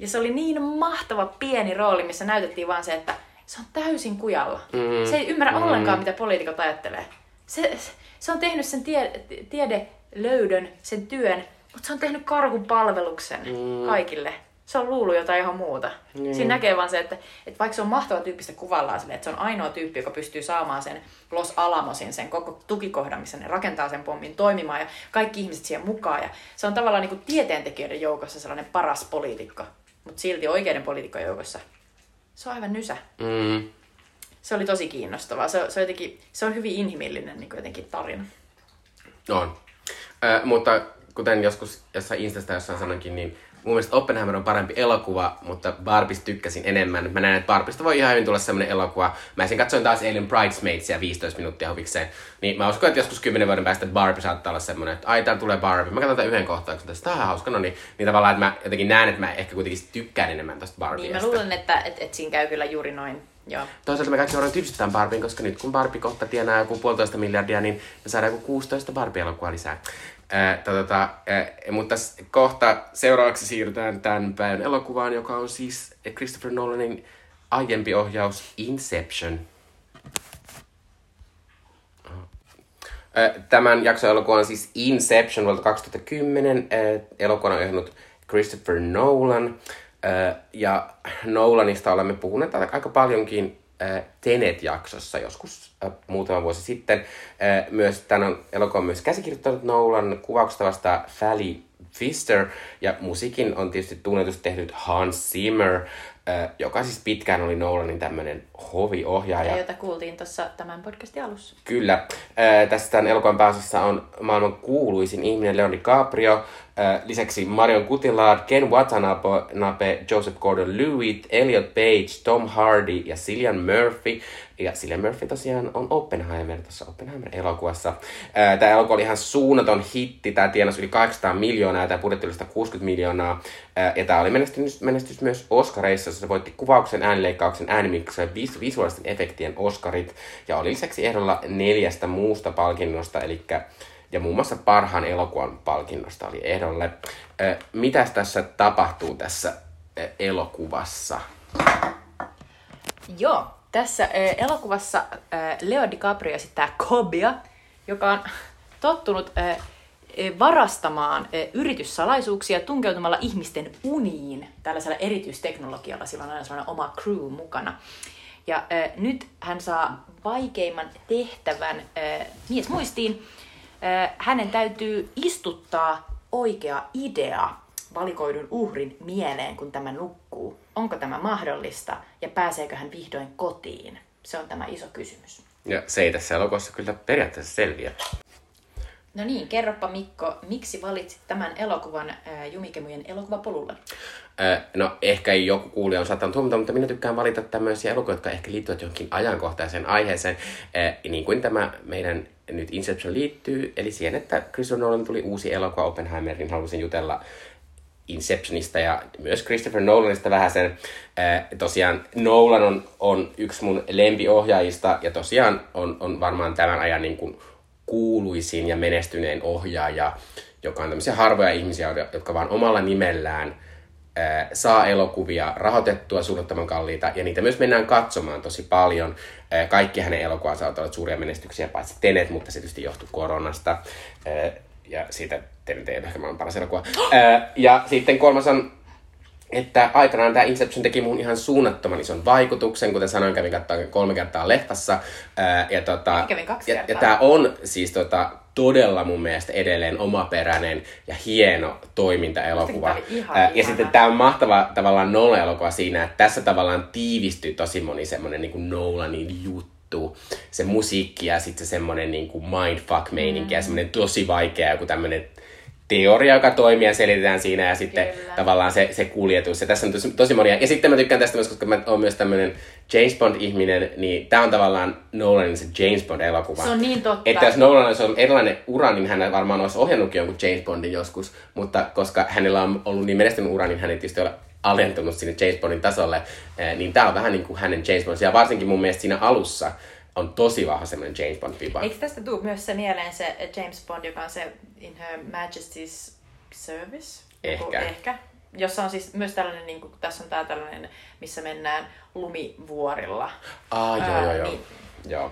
Speaker 2: Ja se oli niin mahtava pieni rooli, missä näytettiin vaan se, että se on täysin kujalla.
Speaker 1: Mm.
Speaker 2: Se ei ymmärrä
Speaker 1: Mm.
Speaker 2: ollenkaan, mitä poliitikot ajattelee. Se, se on tehnyt sen tie, tiedelöydön, sen työn, mutta se on tehnyt karhun palveluksen
Speaker 1: Mm.
Speaker 2: kaikille. Se on luullut jotain ihan muuta.
Speaker 1: Niin.
Speaker 2: Siinä näkee vaan se, että, että vaikka se on mahtava tyyppistä kuvallaan sille, että se on ainoa tyyppi, joka pystyy saamaan sen Los Alamosin, sen koko tukikohdan, missä ne rakentaa sen pommin toimimaan ja kaikki ihmiset siihen mukaan. Ja se on tavallaan niin kuin tieteentekijöiden joukossa sellainen paras poliitikko, mutta silti oikeiden poliitikkojen joukossa se on aivan nysä.
Speaker 1: Mm.
Speaker 2: Se oli tosi kiinnostavaa. Se, se, on, jotenkin, se on hyvin inhimillinen niin jotenkin tarina.
Speaker 1: On. Ö, mutta kuten joskus jossain Instasta jossain sanoinkin, niin mun mielestä Oppenheimer on parempi elokuva, mutta Barbista tykkäsin enemmän. Mä näen, että Barbista voi ihan hyvin tulla semmoinen elokuva. Mä sen katsoin taas eilen Bridesmaidsia 15 minuuttia huvikseen. Niin mä uskon, että joskus 10 vuoden päästä Barbie saattaa olla semmoinen, että ai tulee Barbie. Mä katson tämän yhden kohtauksen tästä, tää on hauska, no niin. Niin tavallaan, että mä jotenkin näen, että mä ehkä kuitenkin tykkään enemmän tästä
Speaker 2: Niin
Speaker 1: Barbiesta.
Speaker 2: mä luulen, että et, et siinä käy kyllä juuri noin. Joo.
Speaker 1: Toisaalta me kaikki varmaan typsytään Barbiin, koska nyt kun Barbie kohta tienaa joku puolitoista miljardia, niin me saadaan joku 16 Barbie-elokuvaa lisää. Ää, tota, ää, mutta kohta seuraavaksi siirrytään tämän päivän elokuvaan, joka on siis Christopher Nolanin aiempi ohjaus Inception. Tämän jakson elokuva on siis Inception vuodelta 2010. Ää, Elokuvan on ohjannut Christopher Nolan. Ja Nolanista olemme puhuneet aika paljonkin Tenet-jaksossa joskus muutama vuosi sitten. Myös tämän elokuvan myös käsikirjoittanut Nolan kuvauksesta vasta Sally Pfister ja musiikin on tietysti tunnetusti tehnyt Hans Zimmer, joka siis pitkään oli Nolanin tämmöinen hoviohjaaja.
Speaker 2: Ja jota kuultiin tuossa tämän podcastin alussa.
Speaker 1: Kyllä. Tässä tämän elokuvan pääosassa on maailman kuuluisin ihminen Leon DiCaprio, lisäksi Marion Cotillard, Ken Watanabe, Joseph Gordon-Levitt, Elliot Page, Tom Hardy ja Cillian Murphy. Ja Cillian Murphy tosiaan on Oppenheimer tuossa Oppenheimer-elokuvassa. Tämä elokuva oli ihan suunnaton hitti. Tämä tienasi yli 800 miljoonaa ja tämä budjetti oli 160 miljoonaa. Ja tämä oli menestys, menestys myös Oscareissa. Se voitti kuvauksen, äänenleikkauksen, äänimiksen ja visuaalisten efektien Oscarit. Ja oli lisäksi ehdolla neljästä muusta palkinnosta, eli ja muun muassa parhaan elokuvan palkinnosta oli ehdolle. Mitäs tässä tapahtuu tässä elokuvassa?
Speaker 2: Joo, tässä elokuvassa Leo DiCaprio esittää Kobia, joka on tottunut varastamaan yrityssalaisuuksia tunkeutumalla ihmisten uniin tällaisella erityisteknologialla. Sillä on aina sellainen oma crew mukana. Ja äh, nyt hän saa vaikeimman tehtävän äh, mies muistiin. Äh, hänen täytyy istuttaa oikea idea valikoidun uhrin mieleen, kun tämä nukkuu. Onko tämä mahdollista ja pääseekö hän vihdoin kotiin? Se on tämä iso kysymys.
Speaker 1: Ja se ei tässä elokuvassa kyllä periaatteessa selviä.
Speaker 2: No niin, kerropa Mikko, miksi valitsit tämän elokuvan äh, Jumikemujen elokuvapolulle?
Speaker 1: Äh, no ehkä joku kuulija on saattanut huomata, mutta minä tykkään valita tämmöisiä elokuvia, jotka ehkä liittyvät johonkin ajankohtaiseen aiheeseen, äh, niin kuin tämä meidän nyt Inception liittyy, eli siihen, että Christopher Nolan tuli uusi elokuva Oppenheimerin, halusin jutella Inceptionista ja myös Christopher Nolanista vähän sen. Äh, tosiaan Nolan on, on yksi mun lempiohjaajista ja tosiaan on, on varmaan tämän ajan niin kuin kuuluisin ja menestyneen ohjaaja, joka on tämmöisiä harvoja ihmisiä, jotka vaan omalla nimellään ää, saa elokuvia rahoitettua suunnattoman kalliita, ja niitä myös mennään katsomaan tosi paljon. Ää, kaikki hänen elokuvansa ovat olleet suuria menestyksiä, paitsi Tenet, mutta se tietysti johtuu koronasta. Ja siitä Tenet ei ehkä maailman paras elokuva. Ää, ja sitten kolmas on että aikanaan tämä Inception teki mun ihan suunnattoman ison vaikutuksen, kuten sanoin, kävin katsomaan kolme kertaa leffassa. Ää, ja, tota,
Speaker 2: kävin kaksi
Speaker 1: ja,
Speaker 2: kertaa.
Speaker 1: ja tämä on siis tota, todella mun mielestä edelleen omaperäinen ja hieno toimintaelokuva. Ää, ja
Speaker 2: ihana.
Speaker 1: sitten tämä on mahtava tavallaan Nolan-elokuva siinä, että tässä tavallaan tiivistyy tosi moni semmoinen niin Nolanin juttu se musiikki ja sitten se semmoinen niin kuin mindfuck-meininki mm. ja semmoinen tosi vaikea joku tämmöinen teoria, joka toimii ja selitetään siinä ja sitten
Speaker 2: Kyllä.
Speaker 1: tavallaan se, se kuljetus. Ja tässä on tosi, tosi monia. Ja sitten mä tykkään tästä myös, koska mä oon myös tämmöinen James Bond-ihminen, niin tää on tavallaan Nolanin se James Bond-elokuva.
Speaker 2: Se on niin totta.
Speaker 1: Että jos Nolan olisi ollut erilainen ura, niin hän varmaan olisi ohjannutkin jonkun James Bondin joskus, mutta koska hänellä on ollut niin menestynyt ura, niin hän ei tietysti ole alentunut sinne James Bondin tasolle, eh, niin tää on vähän niin kuin hänen James Bondinsa. Ja varsinkin mun mielestä siinä alussa on tosi vahva semmoinen James Bond-viba.
Speaker 2: Eikö tästä tule myös se mieleen se James Bond, joka on se In Her Majesty's Service? Joku-
Speaker 1: Ehkä.
Speaker 2: ehkä. Jossa on siis myös tällainen, niin kuin, tässä on tää tällainen, missä mennään lumivuorilla.
Speaker 1: Ah, joo,
Speaker 2: Ää,
Speaker 1: joo, joo.
Speaker 2: niin.
Speaker 1: Joo.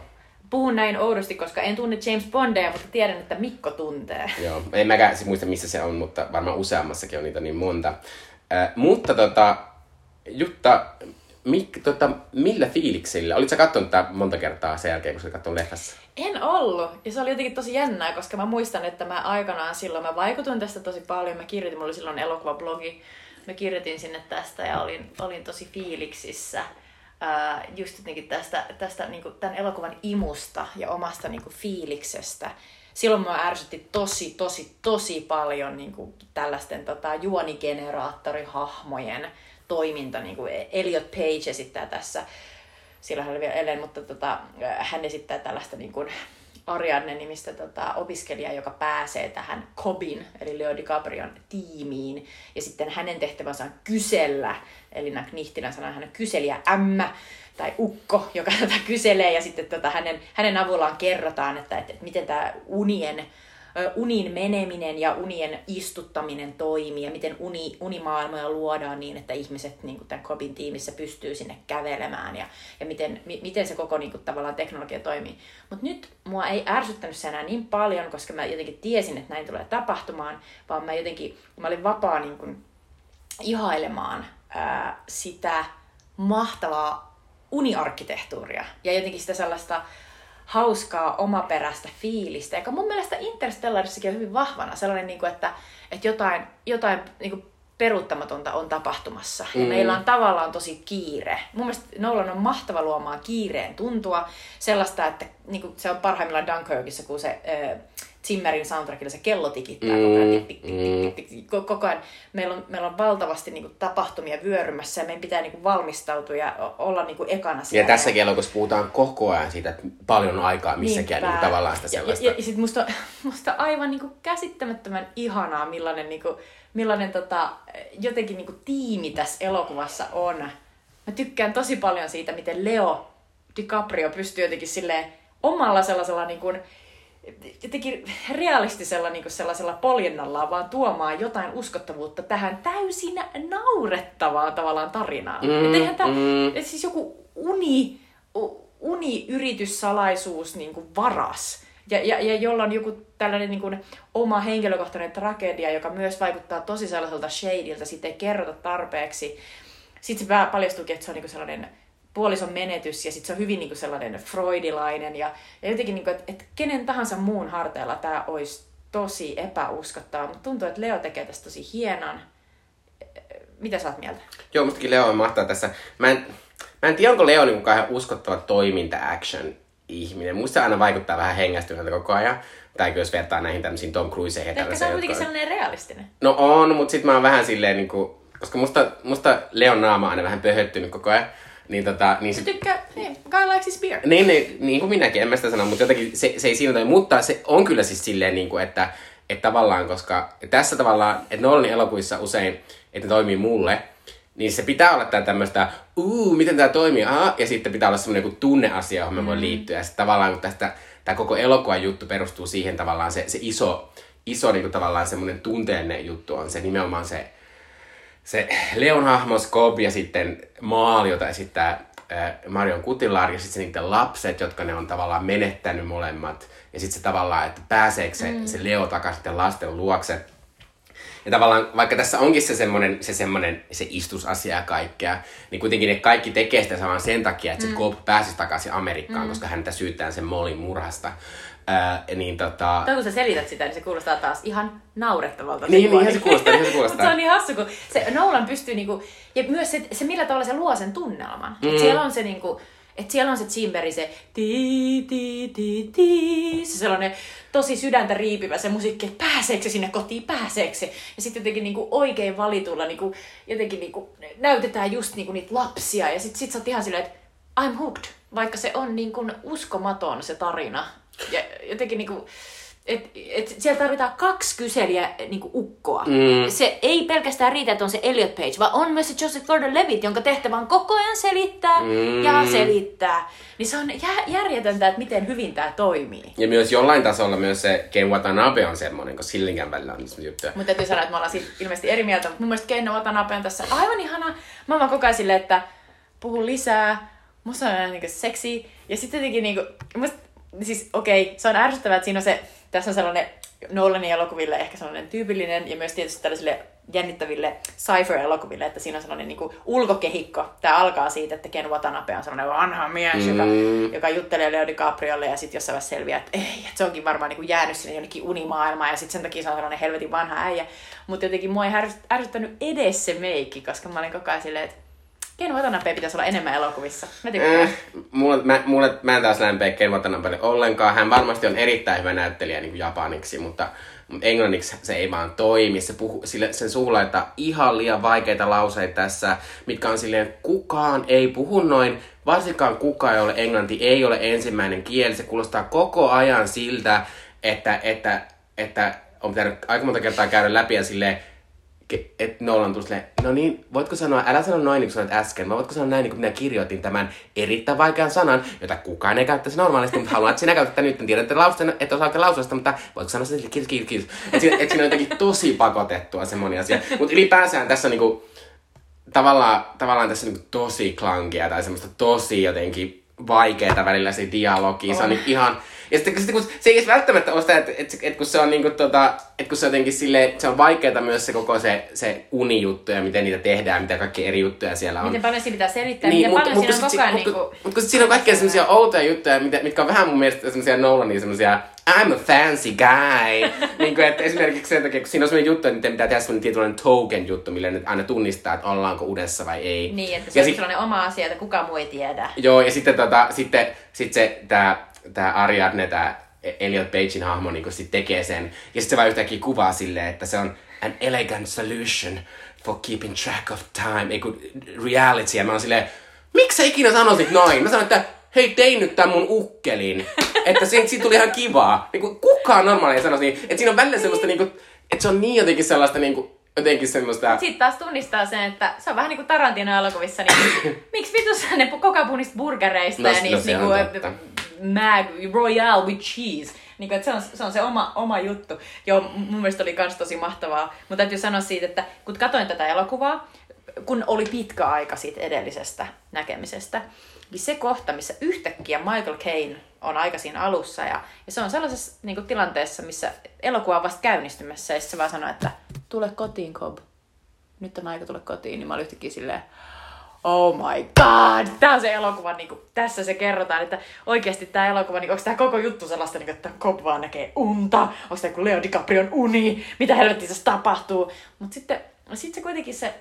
Speaker 2: Puhun näin oudosti, koska en tunne James Bondia, mutta tiedän, että Mikko tuntee.
Speaker 1: Joo, en mäkään siis muista missä se on, mutta varmaan useammassakin on niitä niin monta. Äh, mutta tota, Jutta, mik, tota, millä fiiliksillä? Olitko sä katsonut tää monta kertaa sen jälkeen, kun sä katsonut leffassa?
Speaker 2: En ollut. Ja se oli jotenkin tosi jännää, koska mä muistan, että mä aikanaan silloin, mä vaikutin tästä tosi paljon. Mä kirjoitin, mulla oli silloin elokuvablogi. Mä kirjoitin sinne tästä ja olin, olin tosi fiiliksissä. Ää, just jotenkin tästä, tästä niin kuin tämän elokuvan imusta ja omasta niin kuin fiiliksestä. Silloin mua ärsytti tosi, tosi, tosi paljon niin kuin tällaisten tota, juonigeneraattorihahmojen toiminta. Niin kuin Elliot Page esittää tässä silloin hän oli vielä Ellen, mutta tota, hän esittää tällaista niin kuin Ariadne-nimistä tota, opiskelijaa, joka pääsee tähän Cobin, eli Leo DiCaprion tiimiin. Ja sitten hänen tehtävänsä on kysellä, eli Knihtilän sanoo hän on kyselijä tai ukko, joka tätä kyselee. Ja sitten tota, hänen, hänen avullaan kerrotaan, että, että, että miten tämä unien unin meneminen ja unien istuttaminen toimii ja miten uni, unimaailmoja luodaan niin, että ihmiset niin kuin tämän Cobin tiimissä pystyy sinne kävelemään ja, ja miten, mi, miten se koko niin kuin, tavallaan teknologia toimii. Mutta nyt mua ei ärsyttänyt se enää niin paljon, koska mä jotenkin tiesin, että näin tulee tapahtumaan, vaan mä jotenkin, mä olin vapaa niin kuin, ihailemaan ää, sitä mahtavaa uniarkkitehtuuria ja jotenkin sitä sellaista hauskaa omaperäistä fiilistä, joka mun mielestä Interstellarissakin on hyvin vahvana. Sellainen, niin kuin, että, että jotain, jotain niin kuin peruuttamatonta on tapahtumassa. Mm. Ja meillä on tavallaan tosi kiire. Mun mielestä Nolan on mahtava luomaan kiireen tuntua. Sellaista, että niin kuin se on parhaimmillaan Dunkirkissa, kun se äh, Zimmerin soundtrackilla se kello tikittää mm, koko ajan. Tik, tik, tik, tik, tik, koko ajan. Meillä on, meillä on valtavasti niin kuin, tapahtumia vyörymässä ja meidän pitää niin kuin, valmistautua ja olla niin kuin, ekana
Speaker 1: siellä. Ja tässä kellokossa puhutaan koko ajan siitä, että paljon on aikaa missäkään niin, tavallaan sitä sellaista.
Speaker 2: Ja, ja, ja sit musta, musta aivan niin kuin, käsittämättömän ihanaa, millainen, niin kuin, millainen tota, jotenkin niin kuin, tiimi tässä elokuvassa on. Mä tykkään tosi paljon siitä, miten Leo DiCaprio pystyy jotenkin silleen omalla sellaisella niin kuin, jotenkin realistisella niin sellaisella poljennallaan vaan tuomaan jotain uskottavuutta tähän täysin naurettavaan tavallaan tarinaan. Mm, et eihän tää, mm. et siis joku uni, uni-yrityssalaisuus niin kuin varas. Ja, ja, ja jolla on joku tällainen niin kuin, oma henkilökohtainen tragedia, joka myös vaikuttaa tosi sellaiselta shadeilta, sitten ei kerrota tarpeeksi. Sitten se paljastuukin, että se on niin kuin sellainen puolison menetys ja sitten se on hyvin niin kuin sellainen freudilainen ja, ja jotenkin, niin kuin, että, että kenen tahansa muun harteilla tämä olisi tosi epäuskottava, mutta tuntuu, että Leo tekee tästä tosi hienon. Mitä sä oot mieltä?
Speaker 1: Joo, mustakin Leo on mahtava tässä. Mä en, mä en tiedä, onko Leo niin kauhean uskottava toiminta-action ihminen. Musta aina vaikuttaa vähän hengästyneeltä koko ajan. Tai jos vertaa näihin tämmöisiin Tom Cruiseihin.
Speaker 2: Ehkä se on kuitenkin sellainen realistinen.
Speaker 1: No on, mutta sitten mä oon vähän silleen niin kuin, koska musta, musta Leon naama on aina vähän pöhöttynyt koko ajan. Niin tota, niin
Speaker 2: se... tykkää, niin, guy likes his beer.
Speaker 1: Niin, niin, niin kuin minäkin, en mä sitä sano, mutta jotenkin se, se ei siinä mutta se on kyllä siis silleen niin kuin, että, että tavallaan, koska tässä tavallaan, että Nolanin elokuissa usein, että ne toimii mulle, niin se pitää olla tää tämmöistä, uu, miten tämä toimii, aha, ja sitten pitää olla semmoinen joku tunneasia, johon me mm. voi liittyä. Ja sitten tavallaan, kun tästä, tämä koko elokuvan juttu perustuu siihen tavallaan, se, se iso, iso niin kuin tavallaan semmoinen tunteellinen juttu on se nimenomaan se, se Leon hahmo Skob ja sitten Maali, jota esittää äh, Marion Kutilar ja sitten se niiden lapset, jotka ne on tavallaan menettänyt molemmat. Ja sitten se tavallaan, että pääseekö se, mm. se Leo takaisin lasten luokse. Ja tavallaan, vaikka tässä onkin se semmoinen, se semmoinen, se istusasia ja kaikkea, niin kuitenkin ne kaikki tekee sitä saman sen takia, että mm. se Cobb pääsisi takaisin Amerikkaan, mm. koska häntä syyttää sen Molin murhasta. Ää, niin tota...
Speaker 2: Toi kun sä selität sitä, niin se kuulostaa taas ihan naurettavalta.
Speaker 1: Niin, niin se kuulostaa, niin se kuulostaa.
Speaker 2: se on niin hassu, kun se Nolan pystyy niinku, ja myös se, se millä tavalla se luo sen tunnelman. Mm. Et siellä on se niinku, että siellä on se Chimberi, se ti ti ti ti se sellainen tosi sydäntä riipivä se musiikki, että pääseekö se sinne kotiin, pääseekö se. Ja sitten jotenkin niinku oikein valitulla niinku, jotenkin niinku, näytetään just niinku niitä lapsia. Ja sitten sit sä oot ihan silleen, että I'm hooked. Vaikka se on niin kuin uskomaton se tarina. Ja jotenkin niinku, et, et siellä tarvitaan kaksi kyselijä niinku ukkoa. Mm. Se ei pelkästään riitä, että on se Elliot Page, vaan on myös se Joseph Gordon-Levitt, jonka tehtävä on koko ajan selittää mm. ja selittää. Niin se on jä- järjetöntä, että miten hyvin tämä toimii.
Speaker 1: Ja myös jollain tasolla myös se Ken Watanabe on semmoinen, koska sillinkään välillä on niistä juttuja.
Speaker 2: Mutta täytyy sanoa, että me ollaan siitä ilmeisesti eri mieltä, mutta mun mielestä Ken Watanabe on tässä aivan ihana. Mä oon koko ajan silleen, että puhun lisää, musta on niin seksi. Ja sitten jotenkin niinku, musta siis okei, okay, se on ärsyttävää, että siinä on se, tässä on sellainen Nolanin elokuville ehkä sellainen tyypillinen ja myös tietysti tällaisille jännittäville Cypher-elokuville, että siinä on sellainen niin kuin ulkokehikko. Tämä alkaa siitä, että Ken Watanabe on sellainen vanha mies, mm. joka, joka juttelee Leo DiCapriolle ja sitten jossain vaiheessa selviää, että ei, että se onkin varmaan niin kuin jäänyt sinne jonnekin unimaailmaan ja sitten sen takia se on sellainen helvetin vanha äijä. Mutta jotenkin mua ei ärsyttänyt edes se meikki, koska mä olin koko ajan silleen, että Ken Watanabe pitäisi olla enemmän elokuvissa. Mä tykkään. Äh,
Speaker 1: mulle, mä, mulle, mä en taas lämpeä Ken Watanabe ollenkaan. Hän varmasti on erittäin hyvä näyttelijä niin kuin japaniksi, mutta, mutta englanniksi se ei vaan toimi. Se puhu, sille, sen suulla laittaa ihan liian vaikeita lauseita tässä, mitkä on silleen, kukaan ei puhu noin. Varsinkaan kukaan ei ole englanti, ei ole ensimmäinen kieli. Se kuulostaa koko ajan siltä, että, että, että on pitänyt aika monta kertaa käydä läpi ja silleen, että Nolan tuli silleen, no niin, voitko sanoa, älä sano noin niin kuin sanoit äsken, vaan voitko sanoa näin niin kuin minä kirjoitin tämän erittäin vaikean sanan, jota kukaan ei käyttäisi normaalisti, mutta haluan, että sinä käytät nyt, tiedän, että lausen, että osaatte lausua mutta voitko sanoa sitä, kiitos, kiitos, kiitos. Että siinä, et siinä on jotenkin tosi pakotettua se moni asia. Mutta ylipäänsä tässä on niinku, tavallaan, tavallaan tässä niinku tosi klankia tai semmoista tosi jotenkin vaikeaa välillä se dialogi. Se on niin ihan, Ja sitten, sitten kun se ei edes välttämättä ole sitä, että, että, että kun se on niinku tota, että kun se on jotenkin sille, se on vaikeaa myös se koko se, se unijuttu ja miten niitä tehdään, mitä kaikki eri juttuja siellä on.
Speaker 2: Miten paljon siinä pitää selittää, niin, miten paljon siinä on koko ajan
Speaker 1: mutta,
Speaker 2: niinku...
Speaker 1: mutta, mutta siinä on kaikkea semmoisia outoja juttuja, mitä, mitkä on vähän mun mielestä semmoisia Nolanin semmoisia I'm a fancy guy. niin kuin, että esimerkiksi sen takia, kun siinä on semmoinen juttu, että niiden pitää tehdä semmoinen tietynlainen token juttu, millä ne aina tunnistaa, että ollaanko udessa vai ei.
Speaker 2: Niin, että se
Speaker 1: ja
Speaker 2: on
Speaker 1: sit,
Speaker 2: sellainen oma asia, että kukaan muu ei tiedä.
Speaker 1: Joo, ja sitten, tota, sitten sit se, tää, tää Ariadne, tää Elliot Pagein hahmo niin sit tekee sen. Ja sitten se vaan yhtäkkiä kuvaa silleen, että se on an elegant solution for keeping track of time, ei kun reality. Ja mä oon silleen, miksi sä ikinä sanoisit noin? Mä sanoin, että hei, tein nyt tämän mun ukkelin. että siitä, siitä tuli ihan kivaa. Niin kuin, kukaan normaali ei sanoisi niin. Että siinä on välillä semmoista, niin kuin, että se on niin jotenkin sellaista niin kuin, jotenkin semmoista...
Speaker 2: Sitten taas tunnistaa sen, että se on vähän niin kuin Tarantino-elokuvissa, niin miksi vitussa ne koko puhuu niistä burgereista
Speaker 1: No,
Speaker 2: ja
Speaker 1: no
Speaker 2: niistä
Speaker 1: se on
Speaker 2: niinku, Mag Royale with cheese. Niin kuin, että se, on, se on se oma, oma juttu. Joo, mun mielestä oli kans tosi mahtavaa. Mutta täytyy sanoa siitä, että kun katsoin tätä elokuvaa, kun oli pitkä aika siitä edellisestä näkemisestä, niin se kohta, missä yhtäkkiä Michael Caine on aika siinä alussa ja, ja se on sellaisessa niin kuin, tilanteessa, missä elokuva on vasta käynnistymässä ja se vaan sanoo, että tule kotiin, Cobb. Nyt on aika tulla kotiin, niin mä olin yhtäkkiä silleen, oh my god, tää on se elokuva, niin kuin, tässä se kerrotaan, että oikeasti tämä elokuva, niin onko tämä koko juttu sellaista, niin kuin, että Cobb vaan näkee unta, onko tämä kuin Leo DiCaprion uni, mitä helvettiä tässä tapahtuu, mutta sitten sit se kuitenkin se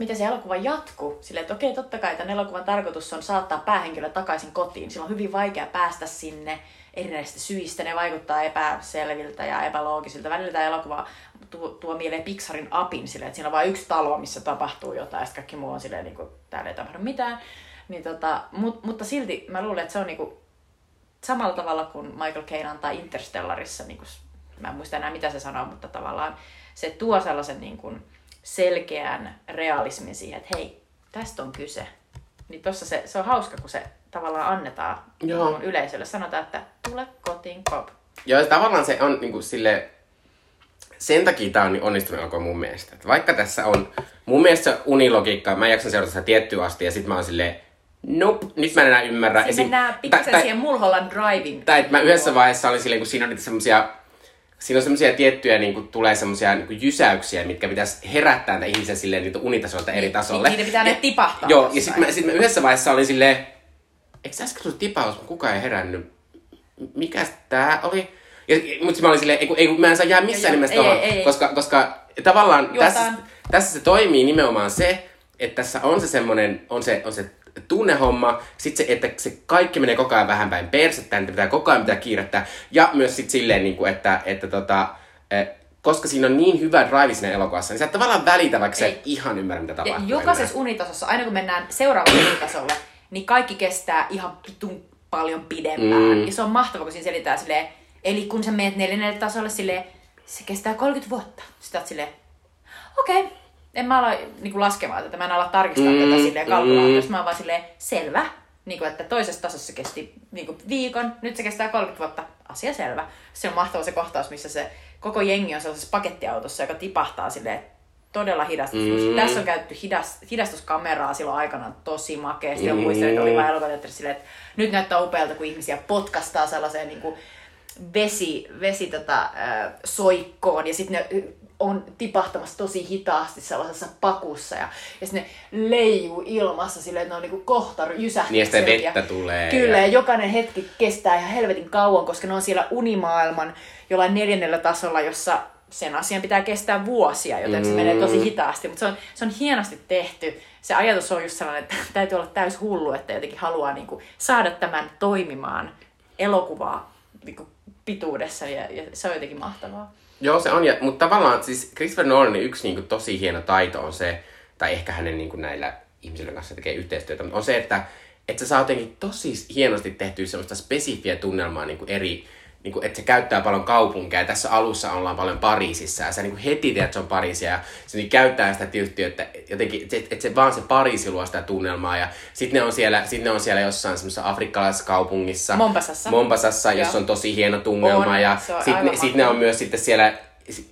Speaker 2: miten se elokuva jatkuu. Silleen, että okei, totta kai tämän elokuvan tarkoitus on saattaa päähenkilö takaisin kotiin. Sillä on hyvin vaikea päästä sinne erinäisistä syistä. Ne vaikuttaa epäselviltä ja epäloogisilta. Välillä tämä elokuva tuo, tuo mieleen Pixarin apin silleen, että siinä on vain yksi talo, missä tapahtuu jotain, ja kaikki muu on silleen, niin kuin, täällä ei tapahdu mitään. Niin tota, mut, mutta silti mä luulen, että se on niin kuin, samalla tavalla kuin Michael Caine antaa Interstellarissa, niin kuin, mä en muista enää mitä se sanoo, mutta tavallaan se tuo sellaisen niin kuin, selkeän realismin siihen, että hei, tästä on kyse. Niin tossa se, se on hauska, kun se tavallaan annetaan
Speaker 1: Joo.
Speaker 2: Yleisölle. Sanotaan, että tule kotiin, Cobb.
Speaker 1: Joo, tavallaan se on niin kuin sille, sen takia tämä on niin onnistunut elokuva mun mielestä. Että vaikka tässä on, mun mielestä unilogiikka, mä jaksan seurata sitä tiettyä asti ja sit mä oon silleen, nope, nyt mä en enää ymmärrä.
Speaker 2: Siinä mennään pikkasen siihen Mulholland Driving.
Speaker 1: tai että mä yhdessä vaiheessa olin silleen, kun siinä on niitä semmosia, siinä on semmosia tiettyjä, niin kuin, tulee semmosia niin jysäyksiä, mitkä pitäisi herättää näitä ihmisiä silleen niitä unitasolta eri
Speaker 2: Niin,
Speaker 1: tasolle.
Speaker 2: niin niiden pitää ne tipahtaa
Speaker 1: Joo, ja sitten mä, sit mä yhdessä vaiheessa olin silleen, eikö sä äsken tipaus, kun kukaan ei herännyt? Mikäs tää oli? Ja, mutta mä olin silleen, ei, kun- ei, kun mä en saa jää missään nimessä
Speaker 2: ei.
Speaker 1: koska, koska tavallaan tässä, tässä se toimii nimenomaan se, että tässä on se semmonen, on se, on se tunnehomma, sit se, että se kaikki menee koko ajan vähän päin persettä, niitä pitää koko ajan pitää kiirettää, ja myös sit silleen, niin kuin, että, että tota, eh, koska siinä on niin hyvä drive siinä elokuvassa, niin sä et tavallaan välitä, vaikka sä et
Speaker 2: Ei.
Speaker 1: ihan ymmärrä, mitä
Speaker 2: Ja
Speaker 1: tapahtuu.
Speaker 2: jokaisessa unitasossa, aina kun mennään seuraavalle unitasolle, niin kaikki kestää ihan vitun paljon pidempään.
Speaker 1: Mm.
Speaker 2: Ja se on mahtavaa, kun siinä selitään silleen, eli kun sä meet neljännelle tasolle silleen, se kestää 30 vuotta. Sitten oot silleen, okei, okay. en mä ala niin laskemaan tätä, mä en ala tarkistaa
Speaker 1: Mm,
Speaker 2: tätä silleen
Speaker 1: mm.
Speaker 2: kalkulaattorista, mä oon vaan silleen, selvä. Niin kuin, että toisessa tasossa se kesti niin kuin viikon, nyt se kestää 30 vuotta, asia selvä. Se on mahtava se kohtaus, missä se koko jengi on sellaisessa pakettiautossa, joka tipahtaa silleen todella hidasta.
Speaker 1: Mm.
Speaker 2: Tässä on käytetty hidas, hidastuskameraa silloin aikanaan tosi makeasti. Mm. Muistan, että oli vaan elokuvateatterissa silleen, että nyt näyttää upealta, kun ihmisiä potkastaa sellaiseen niin kuin vesi, vesi tota, äh, soikkoon ja sitten ne on tipahtamassa tosi hitaasti sellaisessa pakussa ja, ja sitten ne leijuu ilmassa silleen, että ne on niinku kohta jysähtänyt.
Speaker 1: Niin, ja sitä vettä tulee
Speaker 2: Kyllä,
Speaker 1: ja-
Speaker 2: ja jokainen hetki kestää ihan helvetin kauan, koska ne on siellä unimaailman jollain neljännellä tasolla, jossa sen asian pitää kestää vuosia, joten se
Speaker 1: Mm.
Speaker 2: menee tosi hitaasti. Mutta se on, se on hienosti tehty. Se ajatus on just sellainen, että täytyy olla täys hullu, että jotenkin haluaa niinku saada tämän toimimaan elokuvaa niinku pituudessa ja, ja se on jotenkin mahtavaa.
Speaker 1: Joo, se on. Ja, mutta tavallaan siis Christopher Nolanin yksi niin kuin, tosi hieno taito on se, tai ehkä hänen niin kuin, näillä ihmisillä kanssa tekee yhteistyötä, mutta on se, että, että se saa jotenkin tosi hienosti tehtyä semmoista spesifiä tunnelmaa niin kuin eri, niin kuin, että se käyttää paljon kaupunkeja. Tässä alussa ollaan paljon Pariisissa ja sä niin kuin heti tiedät, että se on Pariisia ja se niin käyttää sitä tietysti, että jotenkin, että, että se vaan se Pariisi luo sitä tunnelmaa ja sitten ne on siellä, sit ne on siellä jossain semmoisessa afrikkalaisessa kaupungissa.
Speaker 2: Mombasassa.
Speaker 1: Mombasassa, jossa on tosi hieno tunnelma
Speaker 2: On,
Speaker 1: ja sitten ne, sit ne on myös sitten siellä,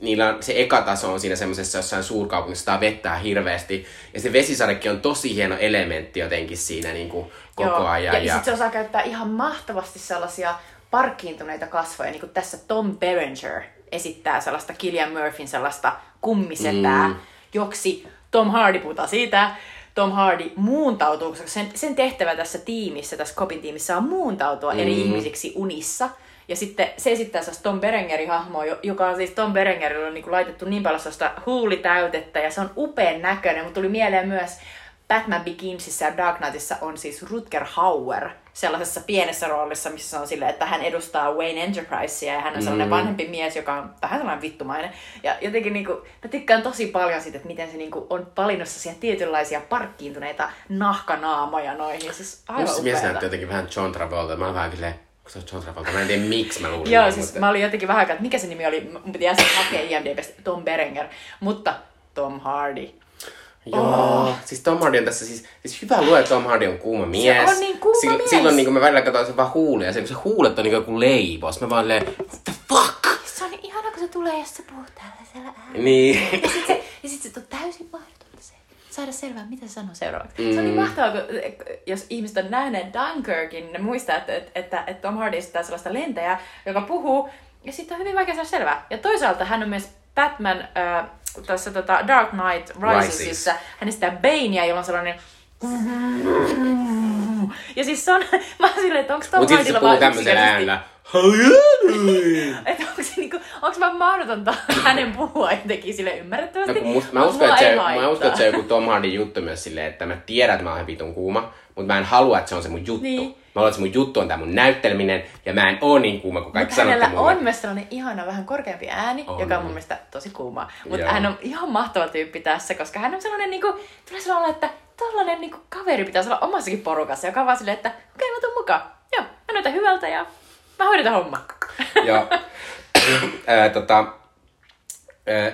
Speaker 1: niillä on, se eka taso on siinä semmoisessa jossain suurkaupungissa, sitä vetää hirveästi. Ja se vesisadekin on tosi hieno elementti jotenkin siinä niin kuin koko
Speaker 2: Joo.
Speaker 1: ajan.
Speaker 2: Ja, ja sitten se osaa käyttää ihan mahtavasti sellaisia parkkiintuneita kasvoja, niin kuin tässä Tom Berenger esittää sellaista Killian Murphyn sellaista kummisetää, mm. joksi Tom Hardy puhutaan siitä, Tom Hardy muuntautuu, koska sen, sen tehtävä tässä tiimissä, tässä Kopin tiimissä on muuntautua mm. eri ihmisiksi unissa. Ja sitten se esittää sellaista Tom Berengerin hahmoa, joka on siis Tom Berengerilla on niin laitettu niin paljon sellaista huulitäytettä ja se on upean näköinen, mutta tuli mieleen myös Batman Beginsissä ja Dark Knightissa on siis Rutger Hauer sellaisessa pienessä roolissa, missä se on silleen, että hän edustaa Wayne Enterprisea ja hän on sellainen mm. vanhempi mies, joka on vähän sellainen vittumainen. Ja jotenkin niinku, mä tykkään tosi paljon siitä, että miten se niinku on valinnut siihen tietynlaisia parkkiintuneita nahkanaamoja noihin. Siis aivan
Speaker 1: Musta mies näytti jotenkin vähän John Travolta. Mä oon vähän silleen, se on John Travolta? Mä en tiedä miksi mä luulin.
Speaker 2: Joo,
Speaker 1: niin,
Speaker 2: siis
Speaker 1: mutta...
Speaker 2: mä olin jotenkin vähän aikaa, että mikä se nimi oli, mun piti äsken hakea IMDbstä Tom Berenger, mutta Tom Hardy.
Speaker 1: Joo, oh. siis Tom Hardy on tässä siis, siis hyvä lue, Tom Hardy on kuuma mies.
Speaker 2: Se on niin kuuma
Speaker 1: Sil,
Speaker 2: mies.
Speaker 1: Silloin niin mä välillä katsoin sen vaan huulia, se, kun se huulet on niin joku leivos. Mä vaan silleen, what the fuck?
Speaker 2: Se on niin ihana, kun se tulee, jos se puhuu tällaisella äänellä.
Speaker 1: Niin.
Speaker 2: Ja sit se, ja sit se on täysin mahdotonta se, saada selvää, mitä se sanoo seuraavaksi. Mm. Se on niin mahtavaa, kun, jos ihmiset on nähneet Dunkirkin, ne muistaa, että, että, että, että Tom Hardy esittää sellaista lentäjää, joka puhuu, ja sitten on hyvin vaikea saada selvää. Ja toisaalta hän on myös Batman äh, tässä tota Dark Knight Risesissa, hän esittää Banea, jolla on sellainen ja siis se on, mä oon silleen, että onko Tom
Speaker 1: puhuu
Speaker 2: vaan yksinkertaisesti-
Speaker 1: äänellä.
Speaker 2: että onko se niinku, onko vaan mahdotonta hänen puhua jotenkin sille ymmärrettävästi?
Speaker 1: No, kun musta, mä, uskon, että se, mä uskon, että se on joku Tom Hardin juttu myös silleen, että mä tiedän, että mä oon vitun kuuma, mutta mä en halua, että se on se mun juttu.
Speaker 2: Niin.
Speaker 1: Mä haluan, että mun juttu on tää mun näytteleminen, ja mä en oo niin kuuma kuin kaikki
Speaker 2: Mutta hänellä
Speaker 1: mulle.
Speaker 2: on myös sellainen ihana, vähän korkeampi ääni,
Speaker 1: On.
Speaker 2: joka on mun mielestä tosi kuuma. Mutta hän on ihan mahtava tyyppi tässä, koska hän on sellainen, niinku, tulee sellainen, että tällainen niinku, kaveri pitäisi olla omassakin porukassa, joka on vaan silleen, että okei, mä tuun mukaan. Joo, mä näytän hyvältä ja mä hoidan tämän homman.
Speaker 1: Joo. Ää, tota, ää,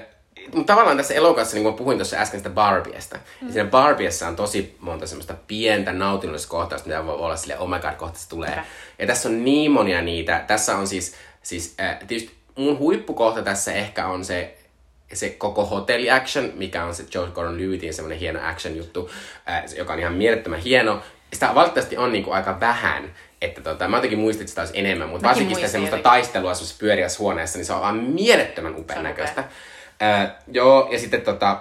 Speaker 1: mutta tavallaan tässä elokuvassa, niin kuin puhuin tuossa äsken sitä Barbiesta, mm. siinä Barbiessa on tosi monta semmoista pientä nautinnollista kohtausta, mitä voi olla sille oh my god, kohta se tulee.
Speaker 2: Hyvä.
Speaker 1: Ja tässä on niin monia niitä. Tässä on siis, siis ää, tietysti mun huippukohta tässä ehkä on se, se koko hotelli action, mikä on se George Gordon Lewittin semmoinen hieno action juttu, se- joka on ihan mielettömän hieno. Sitä valitettavasti on niinku aika vähän, että tota, mä jotenkin muistin, että sitä olisi enemmän, mutta
Speaker 2: Mäkin
Speaker 1: varsinkin sitä semmoista
Speaker 2: jotenkin.
Speaker 1: taistelua semmoisessa pyöriässä huoneessa, niin se on aivan mielettömän upean näköistä. Ää, joo, ja sitten tota,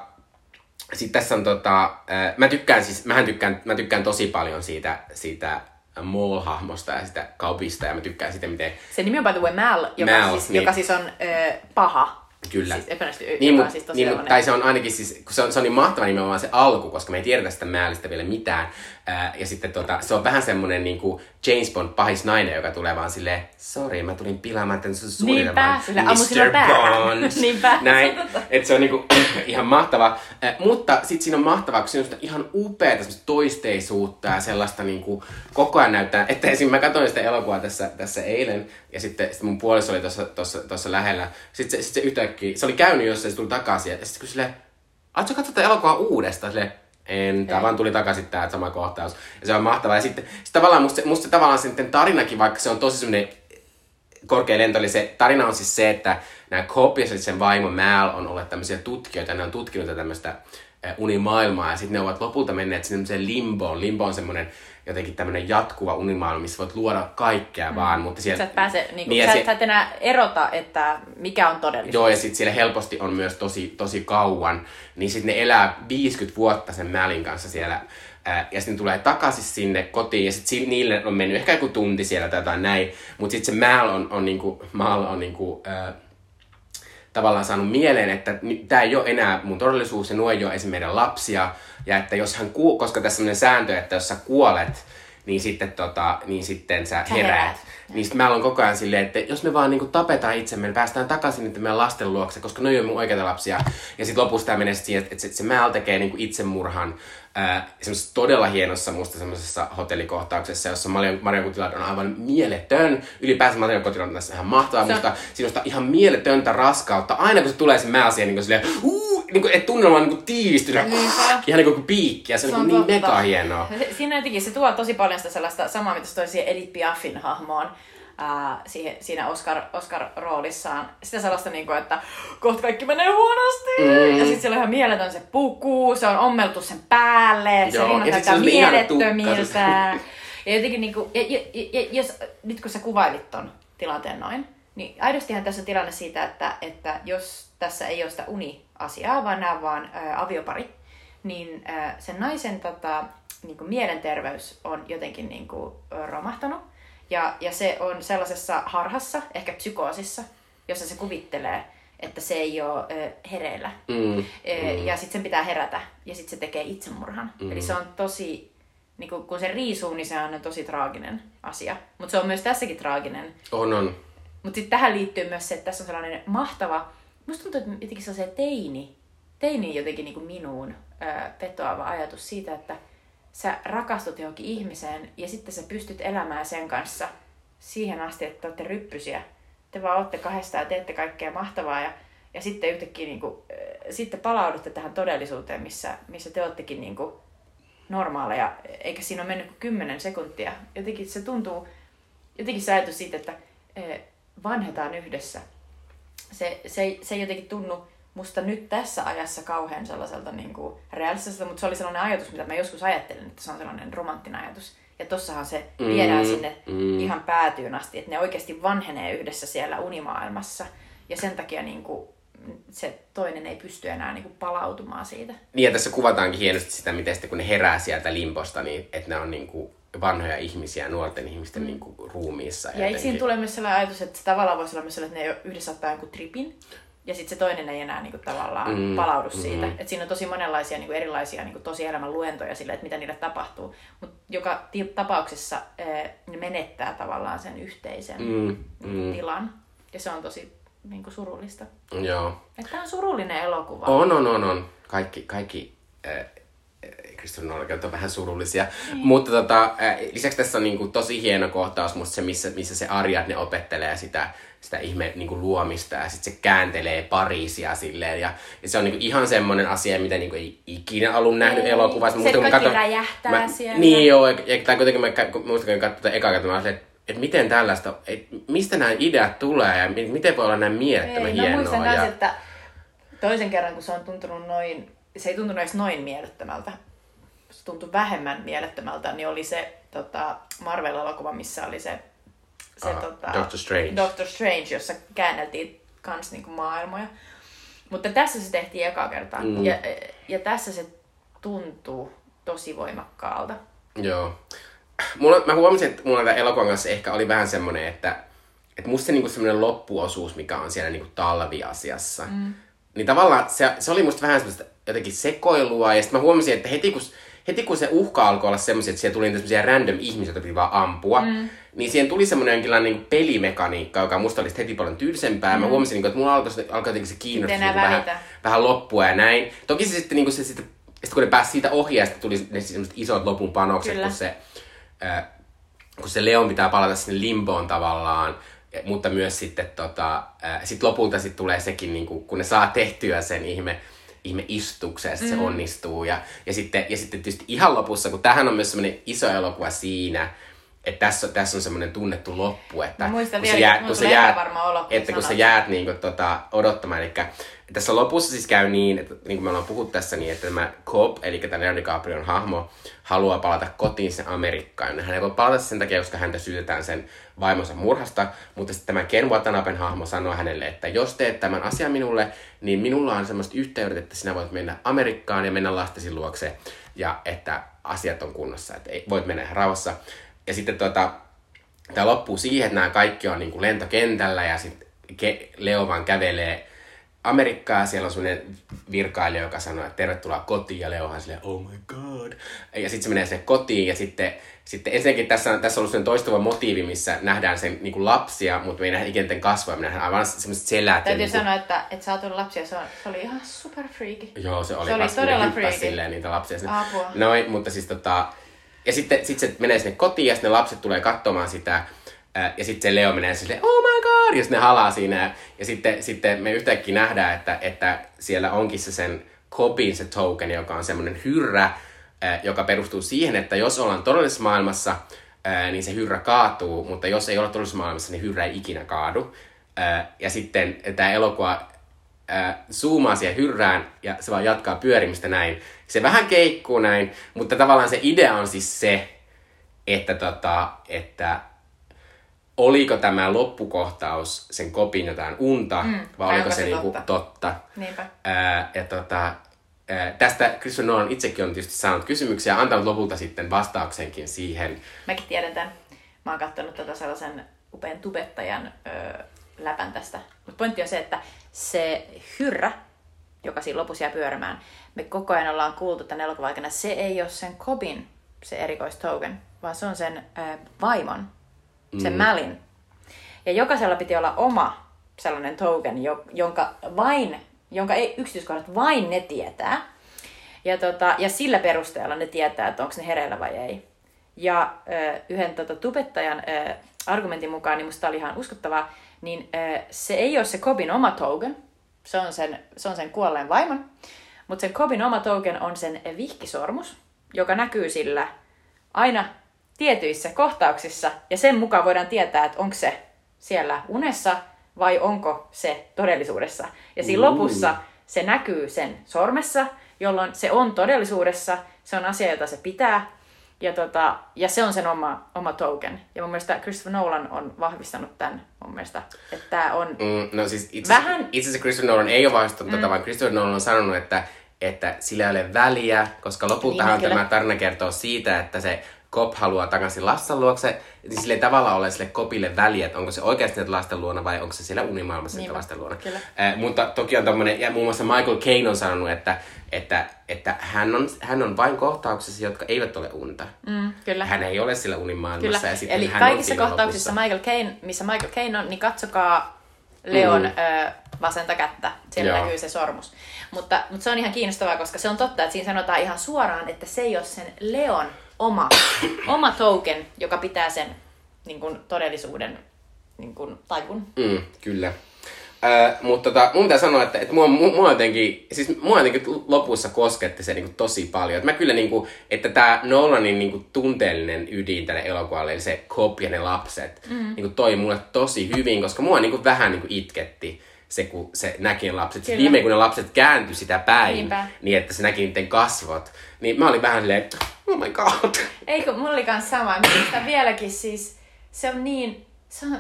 Speaker 1: sitten tässä on tota, ää, mä tykkään siis, mähän tykkään, mä tykkään tosi paljon siitä, siitä Maul-hahmosta ja sitä kaupista, ja mä tykkään sitä, miten
Speaker 2: Se nimi on by the way Mal, joka,
Speaker 1: Mal,
Speaker 2: siis,
Speaker 1: niin.
Speaker 2: joka siis on ö, paha.
Speaker 1: Kyllä.
Speaker 2: Siis epäonnistui,
Speaker 1: Niin,
Speaker 2: joka
Speaker 1: mut,
Speaker 2: on siis tosi
Speaker 1: niin, tai se on ainakin siis, kun se on, se on niin mahtava nimenomaan se alku, koska me ei tiedetä sitä määlistä vielä mitään. Ää, ja sitten tota, se on vähän semmonen niin kuin James Bond pahis nainen, joka tulee vaan silleen, sorry, mä tulin pilaamaan tän sun suunnitelman.
Speaker 2: sillä ammun sillä päähän. Niinpä,
Speaker 1: Näin, että se on niinku ihan mahtava. Ää, mutta sit siinä on mahtavaa, kun siinä on sitä ihan semmoista toisteisuutta ja sellaista niinku koko ajan näyttää. Että esim. mä katsoin sitä elokuvaa tässä, tässä eilen ja sitten, sitten mun puoliso oli tuossa, tuossa, tuossa lähellä. Sitten se, sit se yhtäkkiä, se oli käynyt jossain, se tuli takaisin ja sitten kun silleen, Aatko katsoa elokuvaa uudestaan? Silleen, en, tää
Speaker 2: Ei.
Speaker 1: vaan tuli takaisin tää sama kohtaus. Ja se on mahtavaa. Ja sitten, sitten tavallaan musta, musta tavallaan sitten tarinakin, vaikka se on tosi semmoinen korkea lento, eli se tarina on siis se, että nämä Cobb ja sen vaimo Mal on olleet tämmöisiä tutkijoita, ja ne on tutkinut tämmöistä unimaailmaa, ja sitten ne ovat lopulta menneet sinne limboon. Limbo on semmoinen jotenkin tämmöinen jatkuva unimaailma, missä voit luoda kaikkea mm. vaan, mutta siellä...
Speaker 2: Sä et pääse, niin kuin,
Speaker 1: Niin, ja
Speaker 2: sä, sä et enää erota, että mikä on todellisuus.
Speaker 1: Joo, ja sitten siellä helposti on myös tosi, tosi kauan, niin sitten ne elää 50 vuotta sen Mälin kanssa siellä, ja sitten tulee takaisin sinne kotiin, ja sitten niille on mennyt ehkä joku tunti siellä tai jotain näin, mutta sitten se Mal on, on, niinku, Mal on niinku, ää, tavallaan saanut mieleen, että tämä ei ole enää mun todellisuus, ja nuo ei ole esimerkiksi meidän lapsia, ja että jos hän kuo, koska tässä on sellainen sääntö, että jos sä kuolet, niin sitten, tota, niin sitten sä
Speaker 2: Sä
Speaker 1: heräät.
Speaker 2: heräät.
Speaker 1: Niin sitten mä olen koko ajan silleen, että jos me vaan niinku tapetaan itsemme, me päästään takaisin niiden meidän lasten luokse, koska ne ei ole mun oikeita lapsia. Ja sitten lopussa tämä menee sit siihen, että se, se Mal tekee niinku itsemurhan ää, todella hienossa musta semmoisessa hotellikohtauksessa, jossa Marion, Cotillard on aivan mieletön. Ylipäänsä Marion Cotillard on tässä ihan mahtava.
Speaker 2: Se on-
Speaker 1: Musta sinusta ihan mieletöntä raskautta. Aina kun se tulee se Mal siihen niin silleen, uh, niin kuin, että tunnelma on niin tiivistynyt. Ihan niin kuin piikki. Ja se,
Speaker 2: Se
Speaker 1: on,
Speaker 2: on
Speaker 1: niin
Speaker 2: totta.
Speaker 1: mega hienoa.
Speaker 2: Siinä jotenkin se tuo tosi paljon sitä sellaista samaa, mitä se toi siihen Edith Piafin hahmoon. Ää, siihen, siinä Oscar, Oscar-roolissaan. Sitä sellaista, niin kuin, että kohta kaikki menee huonosti. Mm. Ja sitten siellä on ihan mieletön se puku, se on ommeltu sen päälle, se
Speaker 1: sit
Speaker 2: näyttää mielettömiltä. Ja jotenkin niinku, ja, ja, ja, jos, nyt kun sä kuvailit ton, tilanteen noin. Niin aidostihan tässä on tilanne siitä, että, että jos tässä ei ole sitä uni-asiaa, vaan nämä vaan ä, aviopari, niin ä, sen naisen tota, niin kuin mielenterveys on jotenkin niin kuin, romahtanut. Ja, ja se on sellaisessa harhassa, ehkä psykoosissa, jossa se kuvittelee, että se ei ole ö, hereillä.
Speaker 1: Mm,
Speaker 2: mm. Ja sitten sen pitää herätä ja sitten se tekee itsemurhan. Mm. Eli se on tosi, niin kun, kun se riisuu, niin se on tosi traaginen asia. Mutta se on myös tässäkin traaginen.
Speaker 1: On, on.
Speaker 2: Mutta sitten tähän liittyy myös se, että tässä on sellainen mahtava, musta tuntuu, että jotenkin se teini, teini jotenkin niin kuin minuun ö, vetoava ajatus siitä, että sä rakastut johonkin ihmiseen ja sitten sä pystyt elämään sen kanssa siihen asti, että te olette ryppysiä. Te vaan olette kahdestaan ja teette kaikkea mahtavaa ja, ja sitten yhtäkkiä niin kuin, äh, sitten palaudutte tähän todellisuuteen, missä, missä te olettekin niin kuin normaaleja, eikä siinä ole mennyt kuin kymmenen sekuntia. Jotenkin se tuntuu, jotenkin se ajatus siitä, että äh, vanhetaan yhdessä. Se, se, se ei jotenkin tunnu musta nyt tässä ajassa kauhean sellaiselta niin kuin realistiselta, mutta se oli sellainen ajatus, mitä mä joskus ajattelin, että se on sellainen romanttinen ajatus. Ja tossahan se
Speaker 1: Mm,
Speaker 2: viedään sinne
Speaker 1: mm.
Speaker 2: ihan päätyyn asti, että ne oikeasti vanhenee yhdessä siellä unimaailmassa. Ja sen takia niin kuin, se toinen ei pysty enää niin kuin, palautumaan siitä.
Speaker 1: Niin ja tässä kuvataankin hienosti sitä, miten sitten kun ne herää sieltä limposta, niin että ne on niin kuin vanhoja ihmisiä nuorten ihmisten mm. niin kuin ruumiissa.
Speaker 2: Ja eikö siinä tule myös sellainen ajatus, että se tavallaan voisi olla myös sellainen, että ne yhdessä ottaa jonkun tripin, ja sitten se toinen ei enää niinku tavallaan
Speaker 1: Mm,
Speaker 2: mm, palaudu
Speaker 1: mm.
Speaker 2: siitä. Et siinä on tosi monenlaisia niinku erilaisia niinku tosielämän luentoja sille, että mitä niille tapahtuu. Mutta joka tapauksessa eh, ne menettää tavallaan sen yhteisen
Speaker 1: Mm,
Speaker 2: niinku,
Speaker 1: mm.
Speaker 2: tilan. Ja se on tosi niinku, surullista.
Speaker 1: Joo.
Speaker 2: Että on surullinen elokuva.
Speaker 1: On, on, on, on. Kaikki, kaikki äh, Kristin on vähän surullisia. Mutta tota, äh, lisäksi tässä on niinku tosi hieno kohtaus musta se, missä, missä se Ariadne opettelee sitä, sitä ihme niinku luomista ja sitten se kääntelee Pariisia silleen. Ja, ja se on niinku ihan semmoinen asia, mitä niinku ei ikinä ollut nähnyt
Speaker 2: Ei.
Speaker 1: elokuvassa.
Speaker 2: Se, kaikki
Speaker 1: katsoin-
Speaker 2: räjähtää siellä.
Speaker 1: Niin joo, ja, ja tai kuitenkin mä muistan, kun katsoin ekaa kertaa, mä että et miten tällaista, et mistä nämä ideat tulee ja mi- miten voi olla näin mielettömän
Speaker 2: Ei, mä
Speaker 1: hienoa.
Speaker 2: muistan
Speaker 1: ja...
Speaker 2: myös, että toisen kerran, kun se on tuntunut noin, se ei tuntunut edes noin mielettömältä, se tuntui vähemmän mielettömältä, niin oli se tota, Marvel-elokuva, missä oli se, se
Speaker 1: Ah,
Speaker 2: tota,
Speaker 1: Doctor Strange.
Speaker 2: Doctor Strange, jossa käänneltiin kans niinku maailmoja. Mutta tässä se tehtiin eka kertaa.
Speaker 1: Mm.
Speaker 2: Ja, ja tässä se tuntuu tosi voimakkaalta.
Speaker 1: Joo. Mulla, mä huomasin, että mulla tämän elokuvan kanssa ehkä oli vähän semmoinen, että, että musta se niinku semmoinen loppuosuus, mikä on siellä niinku talviasiassa, mm. niin tavallaan se, se oli musta vähän semmoista jotenkin sekoilua, ja sitten mä huomasin, että heti kun, heti kun se uhka alkoi olla semmoisia, että siellä tuli niitä semmoisia random ihmisiä, joita piti vaan ampua, mm. Niin siihen tuli semmoinen jonkinlainen niinku pelimekaniikka, joka musta oli heti paljon tylsempää. Mm. Mä huomasin, niinku, että mulla alkoi, alkoi jotenkin se kiinnostus niinku vähän, vähän loppua ja näin. Toki se sitten, niinku se sitten, sitten kun ne pääsi siitä ohi ja sitten tuli ne semmoiset isot lopun panokset,
Speaker 2: Kyllä.
Speaker 1: kun se, äh, kun se Leon pitää palata sinne limboon tavallaan, eh, mutta myös sitten tota, äh, sit lopulta sit tulee sekin, niin kun ne saa tehtyä sen ihme, ihme istuksen ja sit
Speaker 2: Mm.
Speaker 1: se onnistuu. Ja, ja, sitten, ja sitten tietysti ihan lopussa, kun tähän on myös semmoinen iso elokuva siinä, että tässä, tässä on semmoinen tunnettu loppu, että
Speaker 2: muistan
Speaker 1: kun
Speaker 2: vielä,
Speaker 1: sä jäät, kun sä jäät, että kun sä jäät niin kuin, tota, odottamaan, eli tässä lopussa siis käy niin, että niin kuin me ollaan puhuttu tässä, niin että tämä Cobb, eli tämä Leonardo DiCaprion hahmo, haluaa palata kotiin sen Amerikkaan. Hän ei voi palata sen takia, koska häntä syytetään sen vaimonsa murhasta, mutta sitten tämä Ken Watanaben hahmo sanoo hänelle, että jos teet tämän asian minulle, niin minulla on semmoista yhteydet, että sinä voit mennä Amerikkaan ja mennä lastesi luokse, ja että asiat on kunnossa, että ei- voit mennä ihan rauhassa. Ja sitten tota, tämä loppuu siihen, että nämä kaikki on niin kuin lentokentällä ja sitten Leo vaan kävelee Amerikkaa siellä on semmoinen virkailija, joka sanoo, että tervetuloa kotiin ja Leo on silleen, oh my god. Ja sitten se menee sinne kotiin ja sitten, sitten ensinnäkin tässä on, tässä on ollut sellainen toistuva motiivi, missä nähdään sen niin kuin lapsia, mutta me ei nähdä ikinä kasvoja, me nähdään aivan semmoiset selät.
Speaker 2: Täytyy
Speaker 1: niin kuin-
Speaker 2: sanoa, että, että sä oot ollut lapsia, se, on, se oli ihan super freaky.
Speaker 1: Joo, se oli,
Speaker 2: Se oli todella freaky.
Speaker 1: silleen niitä lapsia.
Speaker 2: Apua.
Speaker 1: Noin, mutta siis tota... Ja sitten sit se menee sinne kotiin ja sitten ne lapset tulee katsomaan sitä. Ja sitten se Leo menee silleen, oh my god, sitten ne halaa siinä. Ja, sitten, sitten me yhtäkkiä nähdään, että, että siellä onkin se sen kopin se token, joka on semmoinen hyrrä, joka perustuu siihen, että jos ollaan todellisessa maailmassa, niin se hyrrä kaatuu, mutta jos ei olla todellisessa maailmassa, niin hyrrä ei ikinä kaadu. Ja sitten tämä elokuva zoomaa siihen hyrrään ja se vaan jatkaa pyörimistä näin. Se vähän keikkuu näin, mutta tavallaan se idea on siis se, että, tota, että oliko tämä loppukohtaus sen kopin jotain unta, mm, vai oliko se, se niinku totta. totta.
Speaker 2: Niinpä.
Speaker 1: Ää, ja tota, ää, tästä Christopher Nolan itsekin on tietysti saanut kysymyksiä ja antanut lopulta sitten vastauksenkin siihen.
Speaker 2: Mäkin tiedän tämän. Mä oon katsonut tätä sellaisen upean tubettajan öö, läpän tästä. Mutta pointti on se, että se hyrrä, joka siinä lopussa jää pyörimään, me koko ajan ollaan kuultu tämän elokuvan aikana, se ei ole sen Kobin se erikoistoken, vaan se on sen äh, vaimon, sen mm. Mälin. Ja jokaisella piti olla oma sellainen token, jonka vain, jonka ei, yksityiskohdat vain ne tietää. Ja, tota, ja sillä perusteella ne tietää, että onko ne hereillä vai ei. Ja äh, yhden tota, tubettajan äh, argumentin mukaan, niin musta oli ihan uskottavaa, niin äh, se ei ole se Kobin oma token, se on sen, se on sen kuolleen vaimon, mutta sen Kobin oma token on sen vihkisormus, joka näkyy sillä aina tietyissä kohtauksissa, ja sen mukaan voidaan tietää, että onko se siellä unessa vai onko se todellisuudessa. Ja siinä lopussa se näkyy sen sormessa, jolloin se on todellisuudessa, se on asia, jota se pitää, ja, tota, ja se on sen oma, oma token. Ja mun mielestä Christopher Nolan on vahvistanut tämän mun mielestä. Että tämä on
Speaker 1: mm, no siis itse, vähän... Itse asiassa Christopher Nolan ei ole vahvistanut mm. tätä, vaan Christopher Nolan on sanonut, että, että sillä ei ole väliä, koska lopultahan niin, tämä tarina kertoo siitä, että se Kop haluaa takaisin lasten luokse, niin sille ei tavallaan ole sille Kopille väliä, että onko se oikeasti lasten luona vai onko se siellä unimaailmassa niin, lasten luona. Kyllä. Äh, mutta toki on tommonen, ja muun muassa Michael Caine on sanonut, että, että, että hän, on, hän on vain kohtauksissa, jotka eivät ole unta.
Speaker 2: Mm, kyllä.
Speaker 1: Hän ei ole sillä unimaailmassa.
Speaker 2: Kyllä.
Speaker 1: Ja sitten
Speaker 2: Eli
Speaker 1: hän
Speaker 2: kaikissa kohtauksissa Michael Caine, missä Michael Caine on, niin katsokaa Leon mm. ö, vasenta kättä. Siellä Joo. näkyy se sormus. Mutta, mutta se on ihan kiinnostavaa, koska se on totta, että siinä sanotaan ihan suoraan, että se ei ole sen Leon oma, oma token, joka pitää sen niin kuin, todellisuuden niin kuin, taikun.
Speaker 1: Mm, kyllä. Mutta tota, mun pitää sanoa, että, että mua, mua, jotenkin, siis mua jotenkin lopussa kosketti se niin kuin, tosi paljon. Että mä kyllä, niin kuin, että tämä Nolanin niin kuin, tunteellinen ydin tälle elokuvalle, eli se Kop ja ne lapset, mm. niin kuin, toi mulle tosi hyvin, koska mua niin kuin, vähän niin kuin, itketti se, kun se näki ne lapset. Kyllä. Viime kun ne lapset kääntyi sitä päin, Niinpä. niin että se näki niiden kasvot, niin mä olin vähän silleen, oh my god.
Speaker 2: Eikö, mulla oli kans sama. Minusta vieläkin siis, se on niin, se on,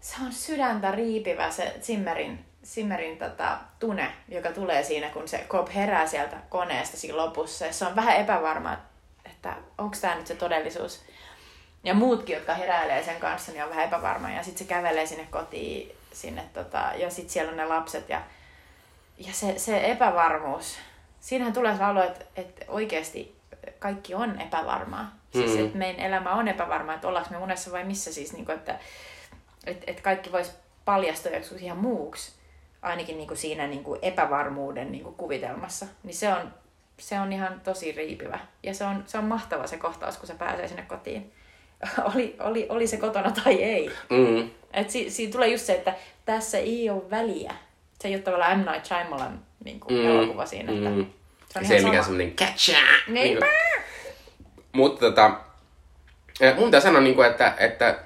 Speaker 2: se on sydäntä riipivä se Zimmerin, Zimmerin tota, tune, joka tulee siinä, kun se Cobb herää sieltä koneesta siinä lopussa. Ja se on vähän epävarma, että onko tämä nyt se todellisuus. Ja muutkin, jotka heräilee sen kanssa, niin on vähän epävarma. Ja sitten se kävelee sinne kotiin, sinne, tota, ja sitten siellä on ne lapset. Ja, ja se, se epävarmuus, siinähän tulee se alo, että, että oikeasti kaikki on epävarmaa. Siis, mm-hmm. että meidän elämä on epävarmaa, että ollaanko me unessa vai missä siis, niin kuin, että, että, että kaikki voisi paljastua joskus ihan muuksi, ainakin niin kuin siinä niin kuin epävarmuuden niin kuin kuvitelmassa. Niin se on, se on ihan tosi riipivä. Ja se on, se on mahtava se kohtaus, kun se pääsee sinne kotiin. oli, oli, oli se kotona tai ei.
Speaker 1: Mm.
Speaker 2: Et si, siinä tulee just se, että tässä ei ole väliä. Se ei ole tavallaan M. Night Shyamalan niin kuin, mm. elokuva siinä. Että mm.
Speaker 1: Se on se mikä semmoinen catcha. Niin mutta tota, mun pitää sanoa, niin kuin, että, että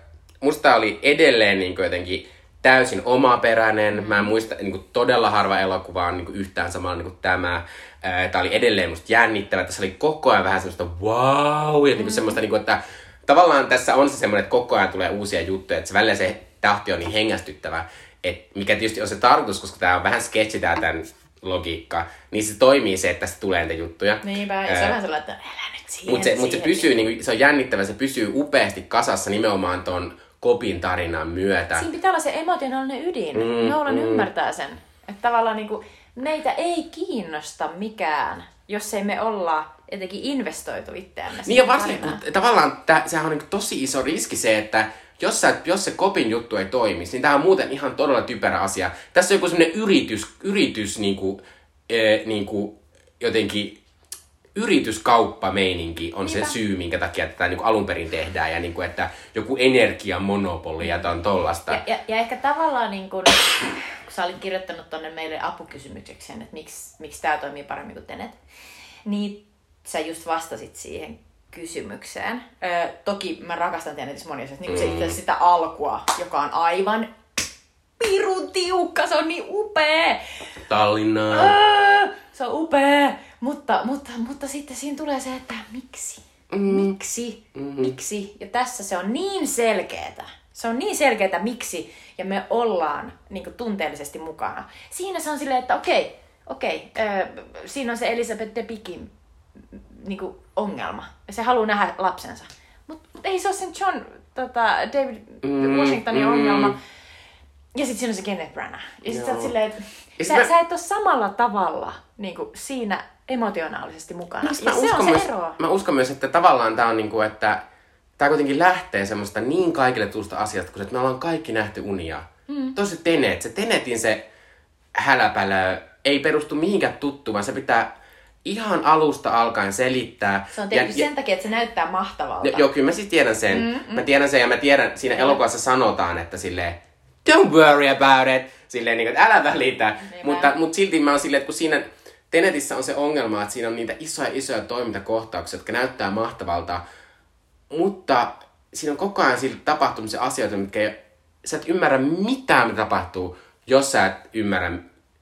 Speaker 1: musta oli edelleen niin kuin, jotenkin täysin omaperäinen. Mm. Mä en muista, niin kuin, todella harva elokuva on niin kuin, yhtään samalla niin kuin tämä. Tämä oli edelleen musta jännittävä. Tässä oli koko ajan vähän semmoista wow, ja niin kuin, mm. semmoista, niin kuin, että tavallaan tässä on se semmoinen, että koko ajan tulee uusia juttuja, että se välillä se tahti on niin hengästyttävä, että mikä tietysti on se tarkoitus, koska tämä on vähän sketsi tää tämän logiikka, niin se toimii se, että tästä tulee niitä juttuja.
Speaker 2: Niinpä, ja se on vähän sellainen, että älä nyt siihen,
Speaker 1: Mutta se, mut se pysyy, niin, se on jännittävä, se pysyy upeasti kasassa nimenomaan ton Kopin tarinan myötä.
Speaker 2: Siinä pitää olla se emotionaalinen ydin. Mm, Nolan mm. ymmärtää sen. Että tavallaan niin kuin, meitä ei kiinnosta mikään, jos ei me olla etenkin investoitu itseämme.
Speaker 1: Niin ja varsinkin, kun tavallaan tää, sehän on niin tosi iso riski se, että jos, sä, jos se kopin juttu ei toimisi, niin tämä on muuten ihan todella typerä asia. Tässä on joku semmoinen yritys, yritys niin kuin, e, niin kuin jotenkin yrityskauppa-meininki on Niinpä. se syy, minkä takia tätä niin kuin alun perin tehdään, ja niin kuin, että joku energiamonopoli ja on tollasta.
Speaker 2: Ja, ja, ja ehkä tavallaan, niin kuin, kun sä olit kirjoittanut tuonne meille apukysymykseksi, että miksi, miksi tämä toimii paremmin kuin Tenet, niin sä just vastasit siihen kysymykseen. Ö, toki mä rakastan Tenetissä monia asioita, niin kuin mm. se sitä alkua, joka on aivan pirun tiukka, se on niin upea.
Speaker 1: Tallinna.
Speaker 2: Öö, se on upea. Mutta, mutta, mutta sitten siinä tulee se, että miksi? Mm. Miksi? Mm-hmm. Miksi? Ja tässä se on niin selkeetä. Se on niin selkeää, miksi, ja me ollaan niin kuin, tunteellisesti mukana. Siinä se on silleen, että okei, okei, äh, siinä on se Elisabeth de Pikin niin kuin, ongelma. Se haluaa nähdä lapsensa. Mutta mut ei se ole sen John, tota, David
Speaker 1: Mm,
Speaker 2: Washingtonin
Speaker 1: mm.
Speaker 2: ongelma. Ja sitten siinä on se Kenneth Branagh. Ja sitten sä oot silleen, että
Speaker 1: Ja
Speaker 2: sä,
Speaker 1: mä-
Speaker 2: sä et ole samalla tavalla niin kuin, siinä emotionaalisesti mukana. Ja
Speaker 1: mä,
Speaker 2: se
Speaker 1: uskon
Speaker 2: on se
Speaker 1: myös,
Speaker 2: ero.
Speaker 1: mä uskon myös, että tavallaan tämä on niinku, että tämä kuitenkin lähtee semmoista niin kaikille tutusta asiasta, kun se, että me ollaan kaikki nähty unia. Mm. Tosi tenet, se tenetin se häläpälä ei perustu mihinkään tuttuun, vaan se pitää ihan alusta alkaen selittää.
Speaker 2: Se on tehty sen takia, että se näyttää mahtavalta.
Speaker 1: Ja, joo, kyllä mä siis tiedän sen. Mm, mm. Mä tiedän sen ja mä tiedän, siinä elokuvassa sanotaan, että silleen, don't worry about it. Silleen niin kuin, että älä välitä. Mutta, mutta silti mä oon silleen, että kun siinä Tenetissä on se ongelma, että siinä on niitä isoja isoja toimintakohtauksia, jotka näyttää mahtavalta, mutta siinä on koko ajan silti tapahtunut se asioita, mitkä ei, sä et ymmärrä mitään, mitä tapahtuu, jos sä et ymmärrä,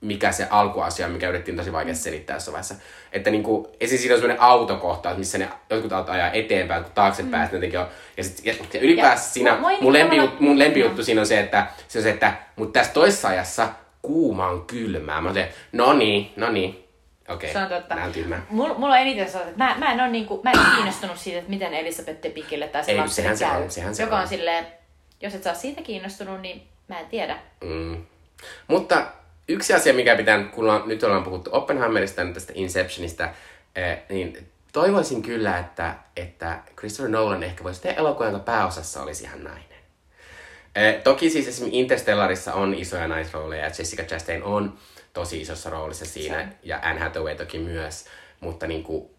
Speaker 1: mikä se alkuasia mikä yritettiin tosi vaikea selittää jossain vaiheessa. Että niinku, esim. siinä on semmoinen autokohtaus, missä ne jotkut autot ajaa eteenpäin, kun taaksepäin, mm. jotenkin on, ja, sit, ja, ja ylipäänsä
Speaker 2: Ja
Speaker 1: siinä,
Speaker 2: ei
Speaker 1: mun,
Speaker 2: tavallaan-
Speaker 1: mun lempijuttu siinä on se, että, se on se, että mutta tässä toisessa ajassa kuuma on kylmää. Mä oon se, no niin, no niin. Okei,
Speaker 2: Se on totta.
Speaker 1: tyhmää.
Speaker 2: Mulla, mulla on eniten sellaista, että mä, mä en ole niinku, mä en ole kiinnostunut siitä, että miten Elisabeth de Pikille tai se
Speaker 1: Ei,
Speaker 2: lapselle
Speaker 1: sehän se on, sehän se
Speaker 2: joka
Speaker 1: on.
Speaker 2: on silleen, jos et ole siitä kiinnostunut, niin mä en tiedä.
Speaker 1: Mm. Mutta yksi asia, mikä pitää, kun ollaan, nyt ollaan puhuttu Oppenheimerista ja tästä Inceptionista, eh, niin toivoisin kyllä, että, että Christopher Nolan ehkä voisi tehdä elokuvan, jonka pääosassa olisi ihan nainen. Eh, toki siis esimerkiksi Interstellarissa on isoja naisrooleja, ja Jessica Chastain on tosi isossa roolissa siinä, ja Anne Hathaway toki myös, mutta niin kuin,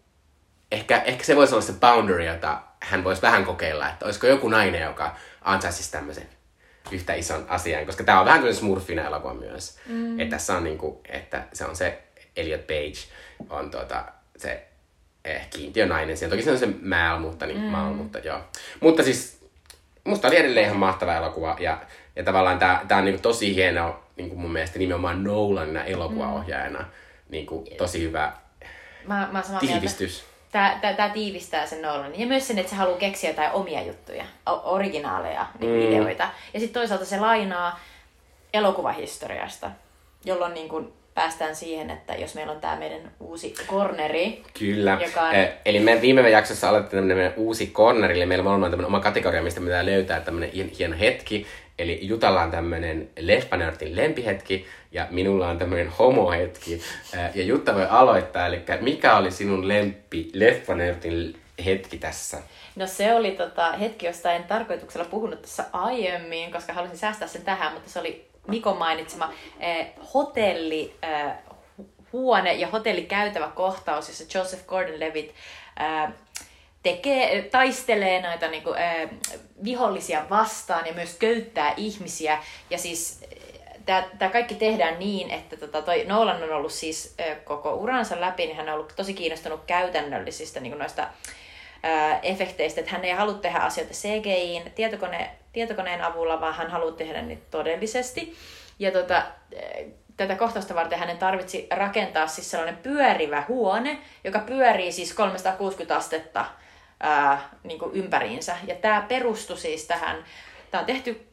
Speaker 1: ehkä, ehkä se voisi olla se boundary, jota hän voisi vähän kokeilla, että olisiko joku nainen, joka ansaitsisi tämmöisen yhtä ison asian, koska tämä on vähän kuin smurfina elokuva myös. Mm. Että tässä on niinku, että se on se Elliot Page, on tuota, se eh, kiintiönainen. Siellä toki se on se Mal, mutta, niin, mm. Mal, mutta joo. Mutta siis musta oli edelleen ihan mahtava elokuva ja, ja tavallaan tää, tää on niinku tosi hieno niinku mun mielestä nimenomaan Nolanina elokuvaohjaajana. Niinku, tosi hyvä
Speaker 2: Mä, mä samaa mieltä. Tää, tää, tää tiivistää sen Nolanin. Ja myös sen, että se haluaa keksiä jotain omia juttuja, originaaleja niin mm. ideoita. Ja sitten toisaalta se lainaa elokuvahistoriasta, jolloin niin kun päästään siihen, että jos meillä on tämä meidän uusi corneri,
Speaker 1: Kyllä.
Speaker 2: Joka on-
Speaker 1: Eh, Eli me viime jaksossa aloitettiin tämmöinen uusi corner, eli meillä on tämmöinen oma kategoria, mistä me pitää löytää tämmöinen hien- hieno hetki. Eli Jutalla on tämmöinen leffanörtin lempihetki, ja minulla on tämmöinen homohetki. Ja Jutta voi aloittaa, eli mikä oli sinun lempi leffanörtin hetki tässä?
Speaker 2: No se oli tota, hetki, josta en tarkoituksella puhunut tässä aiemmin, koska halusin säästää sen tähän, mutta se oli Mikon mainitsema eh, hotelli, eh, hu- huone ja hotellikäytävä kohtaus, jossa Joseph Gordon-Levitt eh, tekee, taistelee näitä niin kuin, eh, vihollisia vastaan ja myös köyttää ihmisiä. Ja siis tämä kaikki tehdään niin, että tota, toi Nolan on ollut siis eh, koko uransa läpi, niin hän on ollut tosi kiinnostunut käytännöllisistä niin kuin noista ää, efekteistä, että hän ei halua tehdä asioita CGIin tietokone, tietokoneen avulla, vaan hän haluaa tehdä niitä todellisesti. Ja tota, ää, tätä kohtausta varten hänen tarvitsi rakentaa siis sellainen pyörivä huone, joka pyörii siis 360 astetta ää, niin kuin ympäriinsä. Ja tämä perustui siis tähän, tämä on tehty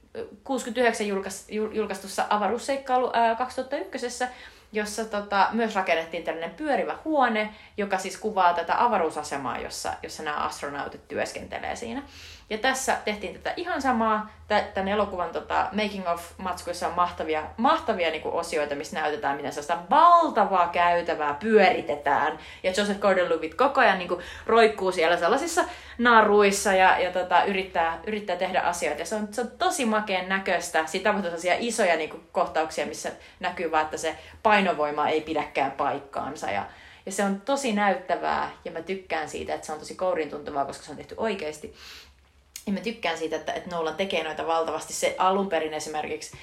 Speaker 2: 69 julkais, jul- julkaistussa avaruusseikkailu ää, 2001, jossa tota, myös rakennettiin tällainen pyörivä huone, joka siis kuvaa tätä avaruusasemaa, jossa, jossa nämä astronautit työskentelee siinä. Ja tässä tehtiin tätä ihan samaa. Tä- Tämän elokuvan tota, making of matskuissa on mahtavia, mahtavia niin osioita, missä näytetään, miten sellaista valtavaa käytävää pyöritetään. Ja Joseph Gordon-Levitt koko ajan niin roikkuu siellä sellaisissa naruissa ja, ja tota, yrittää, yrittää tehdä asioita. Ja se on, se on tosi makeen näköistä. Siitä tapahtuu sellaisia isoja niin kuin, kohtauksia, missä näkyy vaan, että se painovoima ei pidäkään paikkaansa. Ja, ja se on tosi näyttävää ja mä tykkään siitä, että se on tosi kourin tuntuvaa, koska se on tehty oikeasti. Ja mä tykkään siitä, että, että Nolan tekee noita valtavasti. Se alun perin esimerkiksi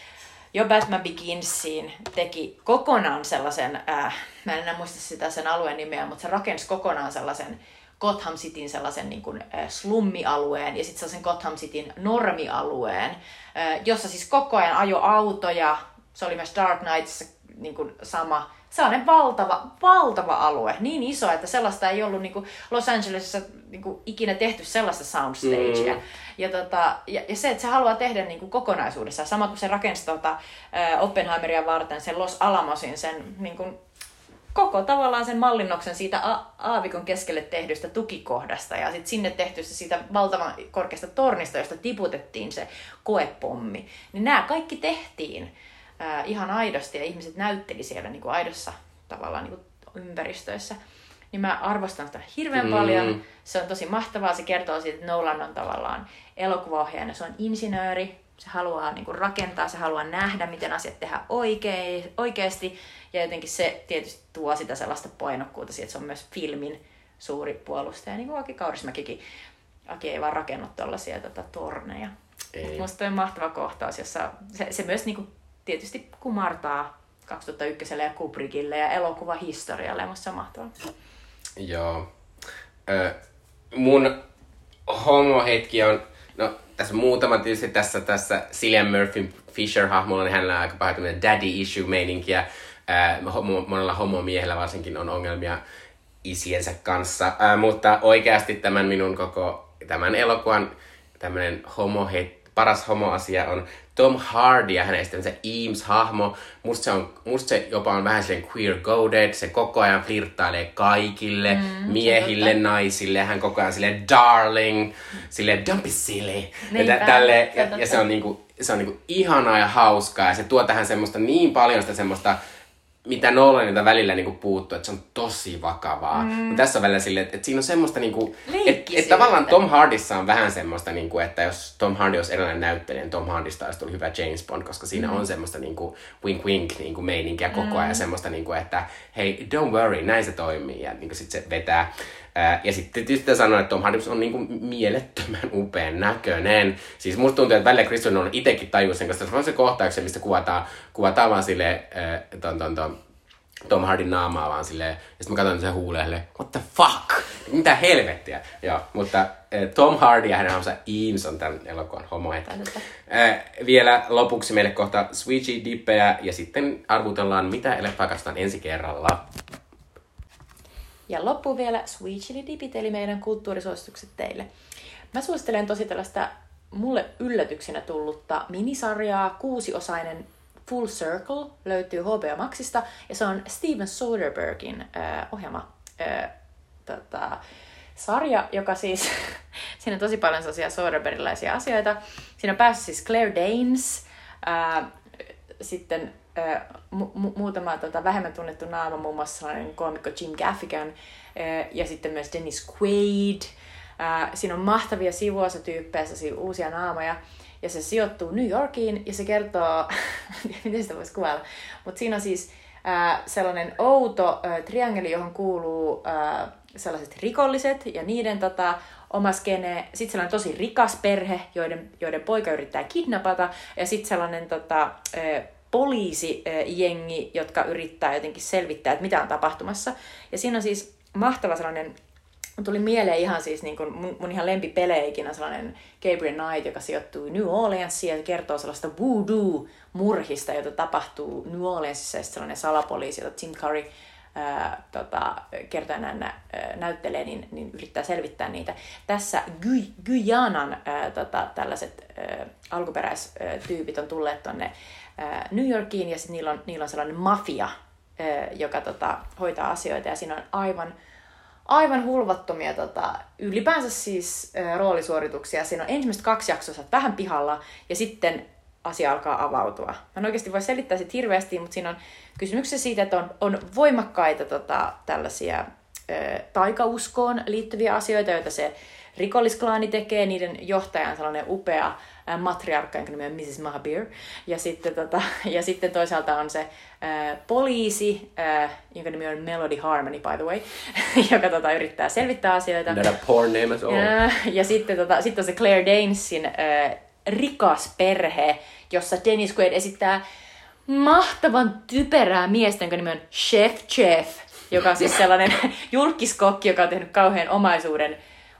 Speaker 2: jo Batman Beginsiin teki kokonaan sellaisen, äh, mä en enää muista sitä sen alueen nimeä, mutta se rakensi kokonaan sellaisen Gotham Cityn sellaisen niin kuin, äh, slummialueen ja sitten sellaisen Gotham Cityn normialueen, äh, jossa siis koko ajan ajo autoja. Se oli myös Dark Knightissa niin kuin sama, sellainen valtava, valtava alue, niin iso, että sellaista ei ollut niin kuin Los Angelesissa niin kuin ikinä tehty sellaista soundstagea. Mm. Ja, tota, ja, ja, se, että se haluaa tehdä niin kuin kokonaisuudessaan, sama kuin se rakensi tota, äh, Oppenheimeria varten sen Los Alamosin, sen niin kuin, koko tavallaan sen mallinnoksen siitä a- aavikon keskelle tehdystä tukikohdasta ja sitten sinne tehtystä siitä valtavan korkeasta tornista, josta tiputettiin se koepommi. Niin nämä kaikki tehtiin ää, ihan aidosti ja ihmiset näytteli siellä niin kuin aidossa tavallaan niin kuin ympäristöissä. Niin mä arvostan sitä hirveän mm. paljon. Se on tosi mahtavaa. Se kertoo siitä, että Nolan on tavallaan elokuvaohjaajana. Se on insinööri. Se haluaa niin kuin rakentaa, se haluaa nähdä, miten asiat tehdään oikein, oikeasti. Ja jotenkin se tietysti tuo sitä sellaista painokkuutta siihen, että se on myös filmin suuri puolustaja, niin kuin Aki Kaurismäkikin. Aki ei vaan rakennut tuollaisia tota, torneja. Ei. Musta on mahtava kohtaus, jossa se, se myös niin kuin, tietysti kumartaa 2001 ja Kubrickille ja elokuvahistorialle, ja musta se on mahtavaa.
Speaker 1: Joo. Ö, mun homohetki on, no tässä muutama tietysti tässä, tässä Cillian Murphy Fisher-hahmolla, niin hänellä on aika paljon daddy issue meininkiä. Ää, homo, monella homomiehellä varsinkin on ongelmia isiensä kanssa. Ää, mutta oikeasti tämän minun koko, tämän elokuvan tämmöinen homo paras homoasia on Tom Hardy ja hänen se Eames-hahmo. Musta se, on, musta se jopa on vähän silleen queer-coded. Se koko ajan flirttailee kaikille, mm, miehille, naisille. Hän koko ajan sille darling, sille don't be silly. Niinpä, ja, tälle, ja, ja, se on, niinku, se on niinku ihanaa ja hauskaa. Ja se tuo tähän semmoista niin paljon sitä semmoista mitä Nolanilta välillä niinku puuttuu, että se on tosi vakavaa. Mm. Mutta tässä on välillä silleen, että, että siinä on semmoista, niinku, että, että tavallaan Tom Hardissa on vähän semmoista, niinku, että jos Tom Hardy olisi erilainen näyttelijä, niin Tom Hardista olisi tullut hyvä James Bond, koska siinä mm. on semmoista niinku, wink wink niinku, meininkiä koko ajan, mm. semmoista, niinku, että hei, don't worry, näin se toimii, ja niinku, sitten se vetää. Ja sitten tietysti sanoin, että Tom Hardy on niinku mielettömän upean näköinen. Siis musta tuntuu, että välillä Christopher on itsekin tajus sen, koska se on se kohtauksen, mistä kuvataan, kuvataan vaan sille äh, ton, ton, ton, Tom Hardin naamaa vaan silleen, ja sitten mä katson sen huulelle, what the fuck? Mitä helvettiä? Joo, mutta äh, Tom Hardy ja hänen hahmonsa Eames on tämän elokuvan homo äh, Vielä lopuksi meille kohta Sweetie Dippejä ja sitten arvutellaan, mitä elefaa katsotaan ensi kerralla.
Speaker 2: Ja loppu vielä Sweet Chili Dipit, eli meidän kulttuurisuositukset teille. Mä suosittelen tosi tällaista mulle yllätyksenä tullutta minisarjaa, kuusiosainen Full Circle löytyy HBO Maxista, ja se on Steven Soderbergin äh, ohjelma äh, tota, sarja, joka siis, siinä on tosi paljon sellaisia Soderbergilaisia asioita. Siinä on päässyt siis Claire Danes, äh, sitten mu- muutama tota, vähemmän tunnettu naama, muun muassa koomikko Jim Gaffigan ja sitten myös Dennis Quaid. siinä on mahtavia sivuosatyyppejä, uusia naamoja. Ja se sijoittuu New Yorkiin ja se kertoo, miten sitä voisi kuvailla, mutta siinä on siis ää, sellainen outo ää, triangeli, johon kuuluu ää, sellaiset rikolliset ja niiden tota, oma skene. Sitten sellainen tosi rikas perhe, joiden, joiden poika yrittää kidnapata. Ja sitten sellainen tota, ää, poliisijengi, jotka yrittää jotenkin selvittää, että mitä on tapahtumassa. Ja siinä on siis mahtava sellainen tuli mieleen ihan siis niin kuin mun, ihan lempipelejä ikinä sellainen Gabriel Knight, joka sijoittuu New Orleansiin ja kertoo sellaista voodoo-murhista, jota tapahtuu New Orleansissa ja sellainen salapoliisi, jota Tim Curry ää, tota, kertojana näyttelee, niin, niin yrittää selvittää niitä. Tässä Guyanan tota, tällaiset alkuperäistyypit on tulleet tonne ää, New Yorkiin ja niillä on, niillä on sellainen mafia, joka tota, hoitaa asioita ja siinä on aivan aivan hulvattomia tota, ylipäänsä siis roolisuorituksia. Siinä on ensimmäiset kaksi jaksoa, vähän pihalla ja sitten asia alkaa avautua. Mä en oikeasti voi selittää sitä hirveästi, mutta siinä on kysymyksiä siitä, että on, on voimakkaita tota, tällaisia ä, taikauskoon liittyviä asioita, joita se rikollisklaani tekee. Niiden johtaja on sellainen upea ää, matriarkka, jonka nimi on Mrs. Mahabir. Ja sitten, tota, ja sitten toisaalta on se ää, poliisi, ää, jonka nimi on Melody Harmony, by the way, joka tota, yrittää selvittää asioita.
Speaker 1: Not a poor name at all.
Speaker 2: Ja, ja sitten, tota, sitten on se Claire Danesin ää, rikas perhe, jossa Dennis Quaid esittää mahtavan typerää miestä, jonka nimi on Chef Chef, joka on siis sellainen julkiskokki, joka on tehnyt kauhean omaisuuden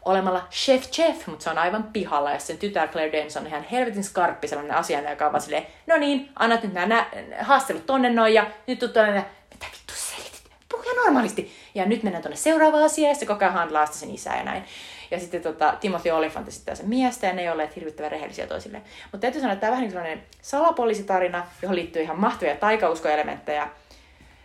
Speaker 2: olemalla chef chef, mutta se on aivan pihalla. Ja sen tytär Claire Danes on ihan helvetin skarppi sellainen asia, joka on vaan silleen, no niin, annat nyt nämä haastelut tonne noin ja nyt tuu tuonne, mitä vittu selitit, puhu ihan normaalisti. Ja nyt mennään tuonne seuraavaan asiaan ja se koko ajan sen isää ja näin. Ja sitten tota, Timothy Olyphant esittää sen miestä ja ne ei olleet hirvittävän rehellisiä toisilleen. Mutta täytyy sanoa, että tämä on vähän niin sellainen salapoliisitarina, johon liittyy ihan mahtavia taikauskoelementtejä.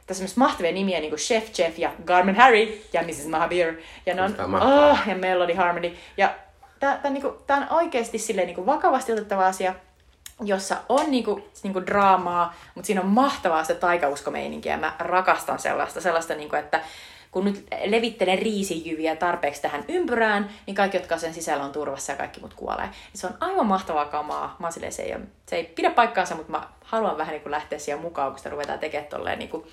Speaker 2: Tässä on myös mahtavia nimiä, niin kuin Chef Chef ja Garmin Harry ja Mrs. Mahabir. Ja, ne on, oh, ja Melody Harmony. Ja tämä on, niin kuin, on oikeasti silleen, niin kuin vakavasti otettava asia, jossa on niinku, niinku draamaa, mutta siinä on mahtavaa se taikauskomeininkiä. Mä rakastan sellaista, sellaista niinku, että kun nyt levittelen riisijyviä tarpeeksi tähän ympyrään, niin kaikki, jotka sen sisällä on turvassa ja kaikki mut kuolee. Se on aivan mahtavaa kamaa. Mä silleen, se, ei ole, se ei pidä paikkaansa, mutta mä haluan vähän niin kuin lähteä siihen mukaan, kun sitä ruvetaan tekemään tolleen niin kuin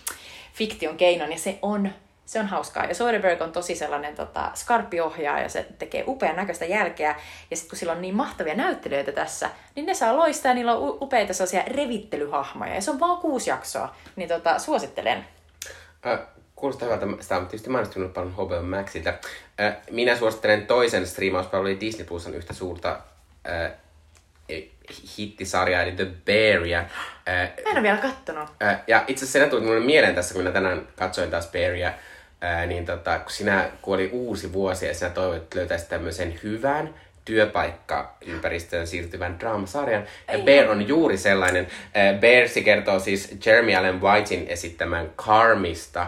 Speaker 2: fiktion keinon. Ja se on se on hauskaa. Ja Soderbergh on tosi sellainen tota, skarppi ohjaaja ja se tekee upean näköistä jälkeä. Ja sitten kun sillä on niin mahtavia näyttelijöitä tässä, niin ne saa loistaa niillä on upeita sellaisia revittelyhahmoja. Ja se on vaan kuusi jaksoa. Niin tota, suosittelen.
Speaker 1: Äh, kuulostaa hyvältä. Sitä on tietysti mainostunut paljon HBO Maxilta. Minä suosittelen toisen striimauspalvelun Disney Plus on yhtä suurta äh, hittisarjaa, eli The Bear. Ja,
Speaker 2: äh, Mä en ole vielä kattonut.
Speaker 1: Äh, ja itse asiassa se tuli mulle mieleen tässä, kun minä tänään katsoin taas Bearia, niin tota, kun sinä, kun oli uusi vuosi ja sinä toivoit, että löytäisit tämmöisen hyvän, työpaikkaympäristöön siirtyvän draamasarjan. Ja Bear on juuri sellainen. Bear kertoo siis Jeremy Allen Whitein esittämän Carmista,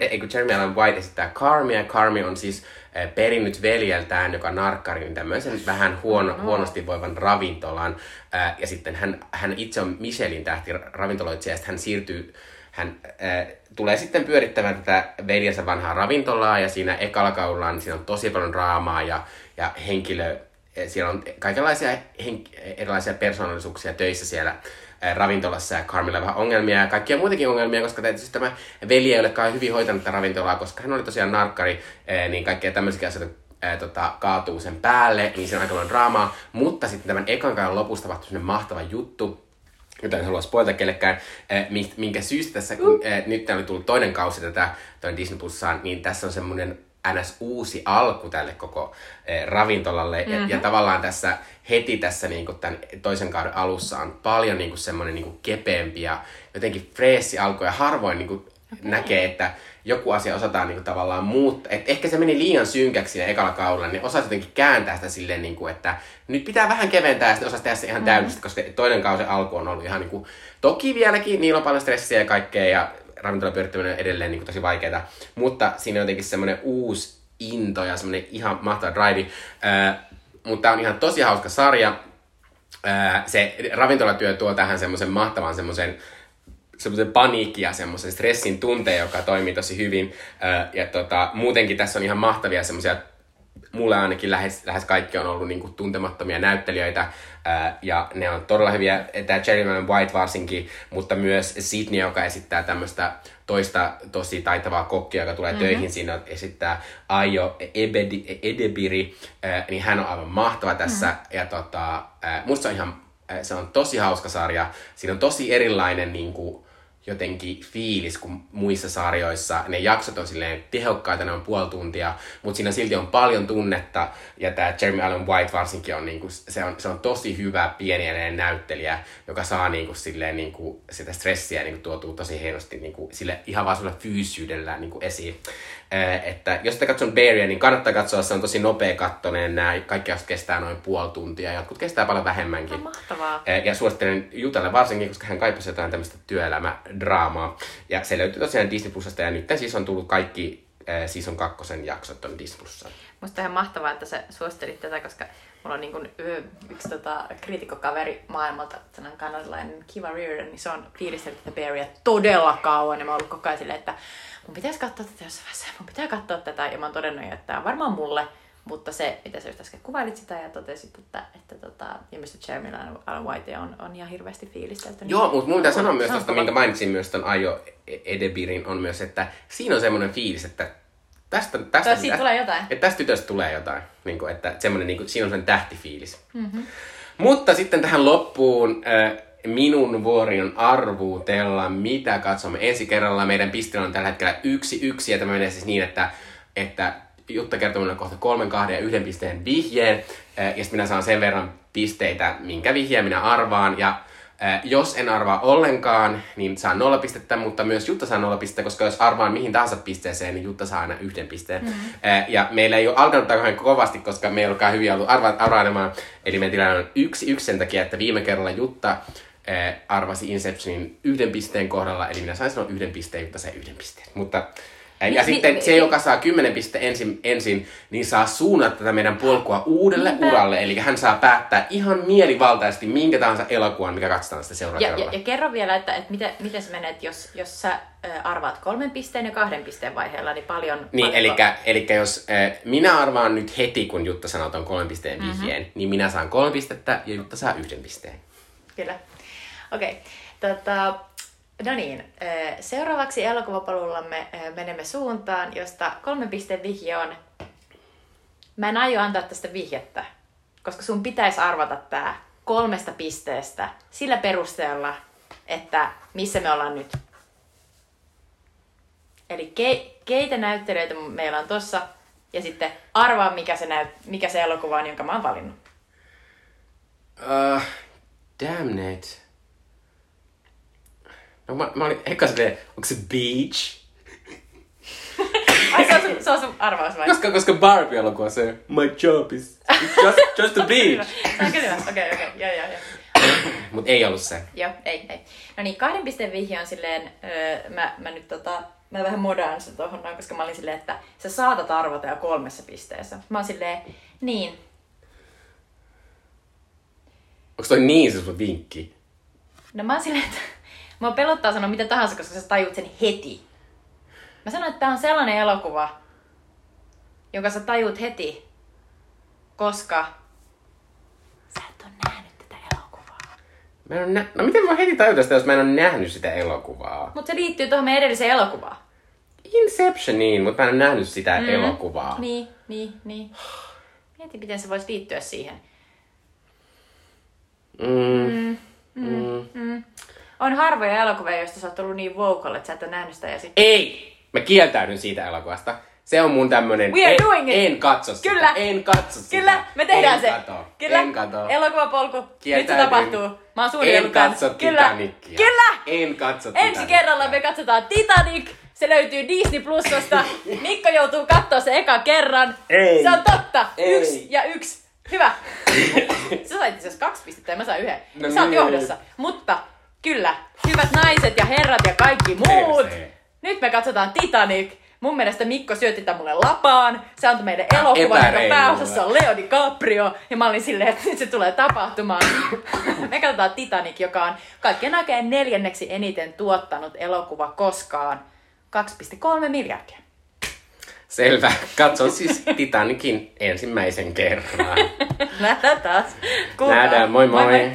Speaker 1: eikö Jeremy Allen White esittää Carmia. Carmi on siis äh, perinnyt veljeltään, joka narkkari, niin tämmöisen vähän huono, no. huonosti voivan ravintolan. Äh, ja sitten hän, hän itse on Michelin tähti ravintoloitsija, ja hän siirtyy, hän äh, tulee sitten pyörittämään tätä veljensä vanhaa ravintolaa, ja siinä ekalla kaudella niin siinä on tosi paljon draamaa ja, ja henkilö, siellä on kaikenlaisia henk- erilaisia persoonallisuuksia töissä siellä ravintolassa ja Carmilla vähän ongelmia ja kaikkia muitakin ongelmia, koska tietysti tämä veli ei olekaan hyvin hoitanut tätä ravintolaa, koska hän oli tosiaan narkkari, niin kaikkea tämmöisiä asioita ää, tota, kaatuu sen päälle, niin se on aika paljon draamaa. Mutta sitten tämän ekan kauden lopussa tapahtui sellainen mahtava juttu, jota en halua spoilata kellekään, minkä syystä tässä, kun nyt oli tullut toinen kausi tätä Disney Plussaan, niin tässä on semmoinen ns. uusi alku tälle koko eh, ravintolalle. Mm-hmm. Ja, ja mhm. tavallaan tässä heti tässä niin kuin tämän toisen kauden alussa on paljon niin kuin semmoinen niin kuin kepeämpi ja jotenkin freessi alku. Ja harvoin niin kuin okay. näkee, että joku asia osataan niin kuin tavallaan muuttaa. Et ehkä se meni liian synkäksi siinä ekalla kaudella, niin osasi jotenkin kääntää sitä silleen, niin kuin, että nyt pitää vähän keventää ja sitten osasi tehdä se ihan mm-hmm. täydellisesti, koska toinen kausi alku on ollut ihan niin kuin, toki vieläkin, niillä on paljon stressiä ja kaikkea ja ravintola pyörittäminen on edelleen niin kuin tosi vaikeaa, mutta siinä on jotenkin semmoinen uusi into ja semmoinen ihan mahtava drive. Mutta tämä on ihan tosi hauska sarja. Se ravintolatyö tuo tähän semmoisen mahtavan semmoisen semmoisen paniikki ja semmoisen stressin tunteen, joka toimii tosi hyvin. Ja tota, muutenkin tässä on ihan mahtavia semmoisia mulle ainakin lähes, lähes kaikki on ollut niinku tuntemattomia näyttelijöitä, ää, ja ne on todella hyviä, tämä Jerry White varsinkin, mutta myös Sidney, joka esittää tämmöistä toista tosi taitavaa kokkia, joka tulee mm-hmm. töihin siinä, esittää Aio Ebedi, Edebiri, ää, niin hän on aivan mahtava tässä, mm-hmm. ja tota, ää, musta se on ihan, se on tosi hauska sarja, siinä on tosi erilainen niinku, jotenkin fiilis kuin muissa sarjoissa. Ne jaksot on silleen tehokkaita, ne on puoli tuntia, mutta siinä silti on paljon tunnetta. Ja tämä Jeremy Allen White varsinkin on, niinku, se on, se on tosi hyvä pieniä näyttelijä, joka saa niinku, silleen, niinku, sitä stressiä niinku, tuotuu tosi hienosti niinku, sille, ihan vaan fyysyydellä niinku, esiin. Että jos te katson Bearia, niin kannattaa katsoa, se on tosi nopea kattoneen. Nämä kaikki kestää noin puoli tuntia, jotkut kestää paljon vähemmänkin.
Speaker 2: On mahtavaa.
Speaker 1: Ja suosittelen Jutalle varsinkin, koska hän kaipasi jotain tämmöistä työelämädraamaa. Ja se löytyy tosiaan Disney Plusasta, ja nyt siis on tullut kaikki season kakkosen jaksot on Disney Plusassa.
Speaker 2: Musta ihan mahtavaa, että sä suosittelit tätä, koska mulla on niin kuin, yksi tota, kriitikkokaveri maailmalta, sellainen kanadalainen Kiva Reardon, niin se on fiilistellyt tätä Bearia todella kauan, ja mä oon ollut koko ajan silleen, että mun pitäisi katsoa tätä jossain vaiheessa, mun pitää katsoa tätä, ja mä oon todennut, että tämä on varmaan mulle, mutta se, mitä sä just äsken kuvailit sitä ja totesit, että, että tota, ilmeisesti Jeremy Allen White on, on ihan hirveästi fiilistelty.
Speaker 1: Niin Joo, mutta mun pitää sanoa myös tuosta, minkä mainitsin myös ton Aio Edebirin, on myös, että siinä on semmoinen fiilis, että tästä, tästä,
Speaker 2: siitä tulee jotain.
Speaker 1: Että tästä tytöstä tulee jotain. Niin kuin, että semmoinen, niin kuin, siinä on sen tähtifiilis. Mm-hmm. Mutta sitten tähän loppuun äh, minun vuori on arvuutella, mitä katsomme ensi kerralla. Meidän pistillä on tällä hetkellä yksi yksi, ja tämä menee siis niin, että, että Jutta kertoo minulle kohta kolmen, kahden ja yhden pisteen vihjeen. Äh, ja sitten minä saan sen verran pisteitä, minkä vihjeen minä arvaan. Ja äh, jos en arvaa ollenkaan, niin saan nolla pistettä, mutta myös Jutta saa nolla pistettä, koska jos arvaan mihin tahansa pisteeseen, niin Jutta saa aina yhden pisteen. Mm-hmm. Ja meillä ei ole alkanut kauhean kovasti, koska me ei olekaan hyviä ollut arva- arvailemaan. Eli meidän tilanne on yksi yksi sen takia, että viime kerralla Jutta arvasi Inceptionin yhden pisteen kohdalla, eli minä sain sanoa yhden pisteen, Jutta sai yhden pisteen. Mutta ja
Speaker 2: Mi-
Speaker 1: sitten
Speaker 2: mi-
Speaker 1: se, joka saa 10 pistettä ensin, ensin, niin saa suunnata tätä meidän polkua uudelle
Speaker 2: Niinpä.
Speaker 1: uralle. Eli hän saa päättää ihan mielivaltaisesti minkä tahansa elokuvan, mikä katsotaan sitä
Speaker 2: Ja,
Speaker 1: seuraavalla
Speaker 2: ja, ja kerro vielä, että, että miten, miten se menee, että jos, jos sä ö, arvaat kolmen pisteen ja kahden pisteen vaiheella, niin paljon...
Speaker 1: Niin, eli, eli jos äh, minä arvaan nyt heti, kun Jutta sanoo ton kolmen pisteen vihjeen, mm-hmm. niin minä saan kolme pistettä ja Jutta saa yhden pisteen.
Speaker 2: Kyllä. Okei. Okay. Tota, no niin, ö, seuraavaksi elokuvapalullamme ö, menemme suuntaan, josta kolmen pisteen vihje on... Mä en aio antaa tästä vihjettä, koska sun pitäisi arvata tää kolmesta pisteestä sillä perusteella, että missä me ollaan nyt. Eli ke, keitä näyttelijöitä meillä on tossa, ja sitten arvaa, mikä se, näyt, mikä se elokuva on, jonka mä oon valinnut.
Speaker 1: Uh, damn it. No mä, mä olin eka silleen, onko se Beach?
Speaker 2: Ai se on sun, se on sun arvaus vai?
Speaker 1: Koska, koska Barbie-elokuva se My job is just, just a beach.
Speaker 2: Se on kyllä. Okei, okei. Joo, joo, joo.
Speaker 1: Mut ei ollut se.
Speaker 2: Joo, ei, ei. No niin, kahden pisteen vihje on silleen, öö, mä, mä nyt tota, mä vähän modaan sen tohon noin, koska mä olin silleen, että sä saatat arvata jo kolmessa pisteessä. Mä oon silleen, niin,
Speaker 1: Onko toi niin se sun vinkki?
Speaker 2: no mä oon silleen, että mua pelottaa sanoa mitä tahansa, koska sä tajut sen heti. Mä sanoin, että tää on sellainen elokuva, jonka sä tajut heti, koska sä et ole nähnyt tätä elokuvaa.
Speaker 1: Mä en nä- no miten mä heti tajuta sitä, jos mä en ole nähnyt sitä elokuvaa?
Speaker 2: Mutta se liittyy tuohon meidän edelliseen elokuvaan.
Speaker 1: Inceptioniin, mutta mä en ole nähnyt sitä mm. elokuvaa.
Speaker 2: Niin, niin, niin. Mieti, miten se voisi liittyä siihen.
Speaker 1: Mm. Mm.
Speaker 2: Mm. On harvoja elokuvia, joista sä oot ollut niin vocal, että sä et ole nähnyt sitä ja sitten...
Speaker 1: Ei! Mä kieltäydyn siitä elokuvasta. Se on mun tämmönen...
Speaker 2: We are
Speaker 1: en,
Speaker 2: doing it!
Speaker 1: En katso sitä.
Speaker 2: Kyllä.
Speaker 1: En katso sitä.
Speaker 2: Kyllä, me tehdään
Speaker 1: en
Speaker 2: se.
Speaker 1: Kato.
Speaker 2: Kyllä,
Speaker 1: En kato.
Speaker 2: elokuvapolku. Nyt se
Speaker 1: Kieltäydyn.
Speaker 2: tapahtuu. Mä oon suunnitellut
Speaker 1: En katso
Speaker 2: Kyllä,
Speaker 1: Titanicia.
Speaker 2: kyllä!
Speaker 1: En katso
Speaker 2: Ensi
Speaker 1: Titanicia.
Speaker 2: kerralla me katsotaan Titanic. Se löytyy Disney Plusasta. Mikko joutuu katsoa se eka kerran.
Speaker 1: Ei.
Speaker 2: Se on totta.
Speaker 1: Ei.
Speaker 2: Yksi ja yksi. Hyvä. Sä sait itse kaksi pistettä ja mä sain yhden.
Speaker 1: No
Speaker 2: Sä oot
Speaker 1: niin.
Speaker 2: johdossa. Mutta kyllä, hyvät naiset ja herrat ja kaikki muut.
Speaker 1: Persee.
Speaker 2: Nyt me katsotaan Titanic. Mun mielestä Mikko syötti tämän mulle lapaan. Se antoi meille elokuvan, jonka
Speaker 1: Epäreilulla.
Speaker 2: pääosassa on Leo DiCaprio. Ja mä olin silleen, että nyt se tulee tapahtumaan. me katsotaan Titanic, joka on kaikkien aikojen neljänneksi eniten tuottanut elokuva koskaan. 2,3 miljardia.
Speaker 1: Selvä. Katson siis Titanicin ensimmäisen kerran.
Speaker 2: Nähdään taas. Kuulkaa.
Speaker 1: Nähdään, moi moi.
Speaker 2: moi.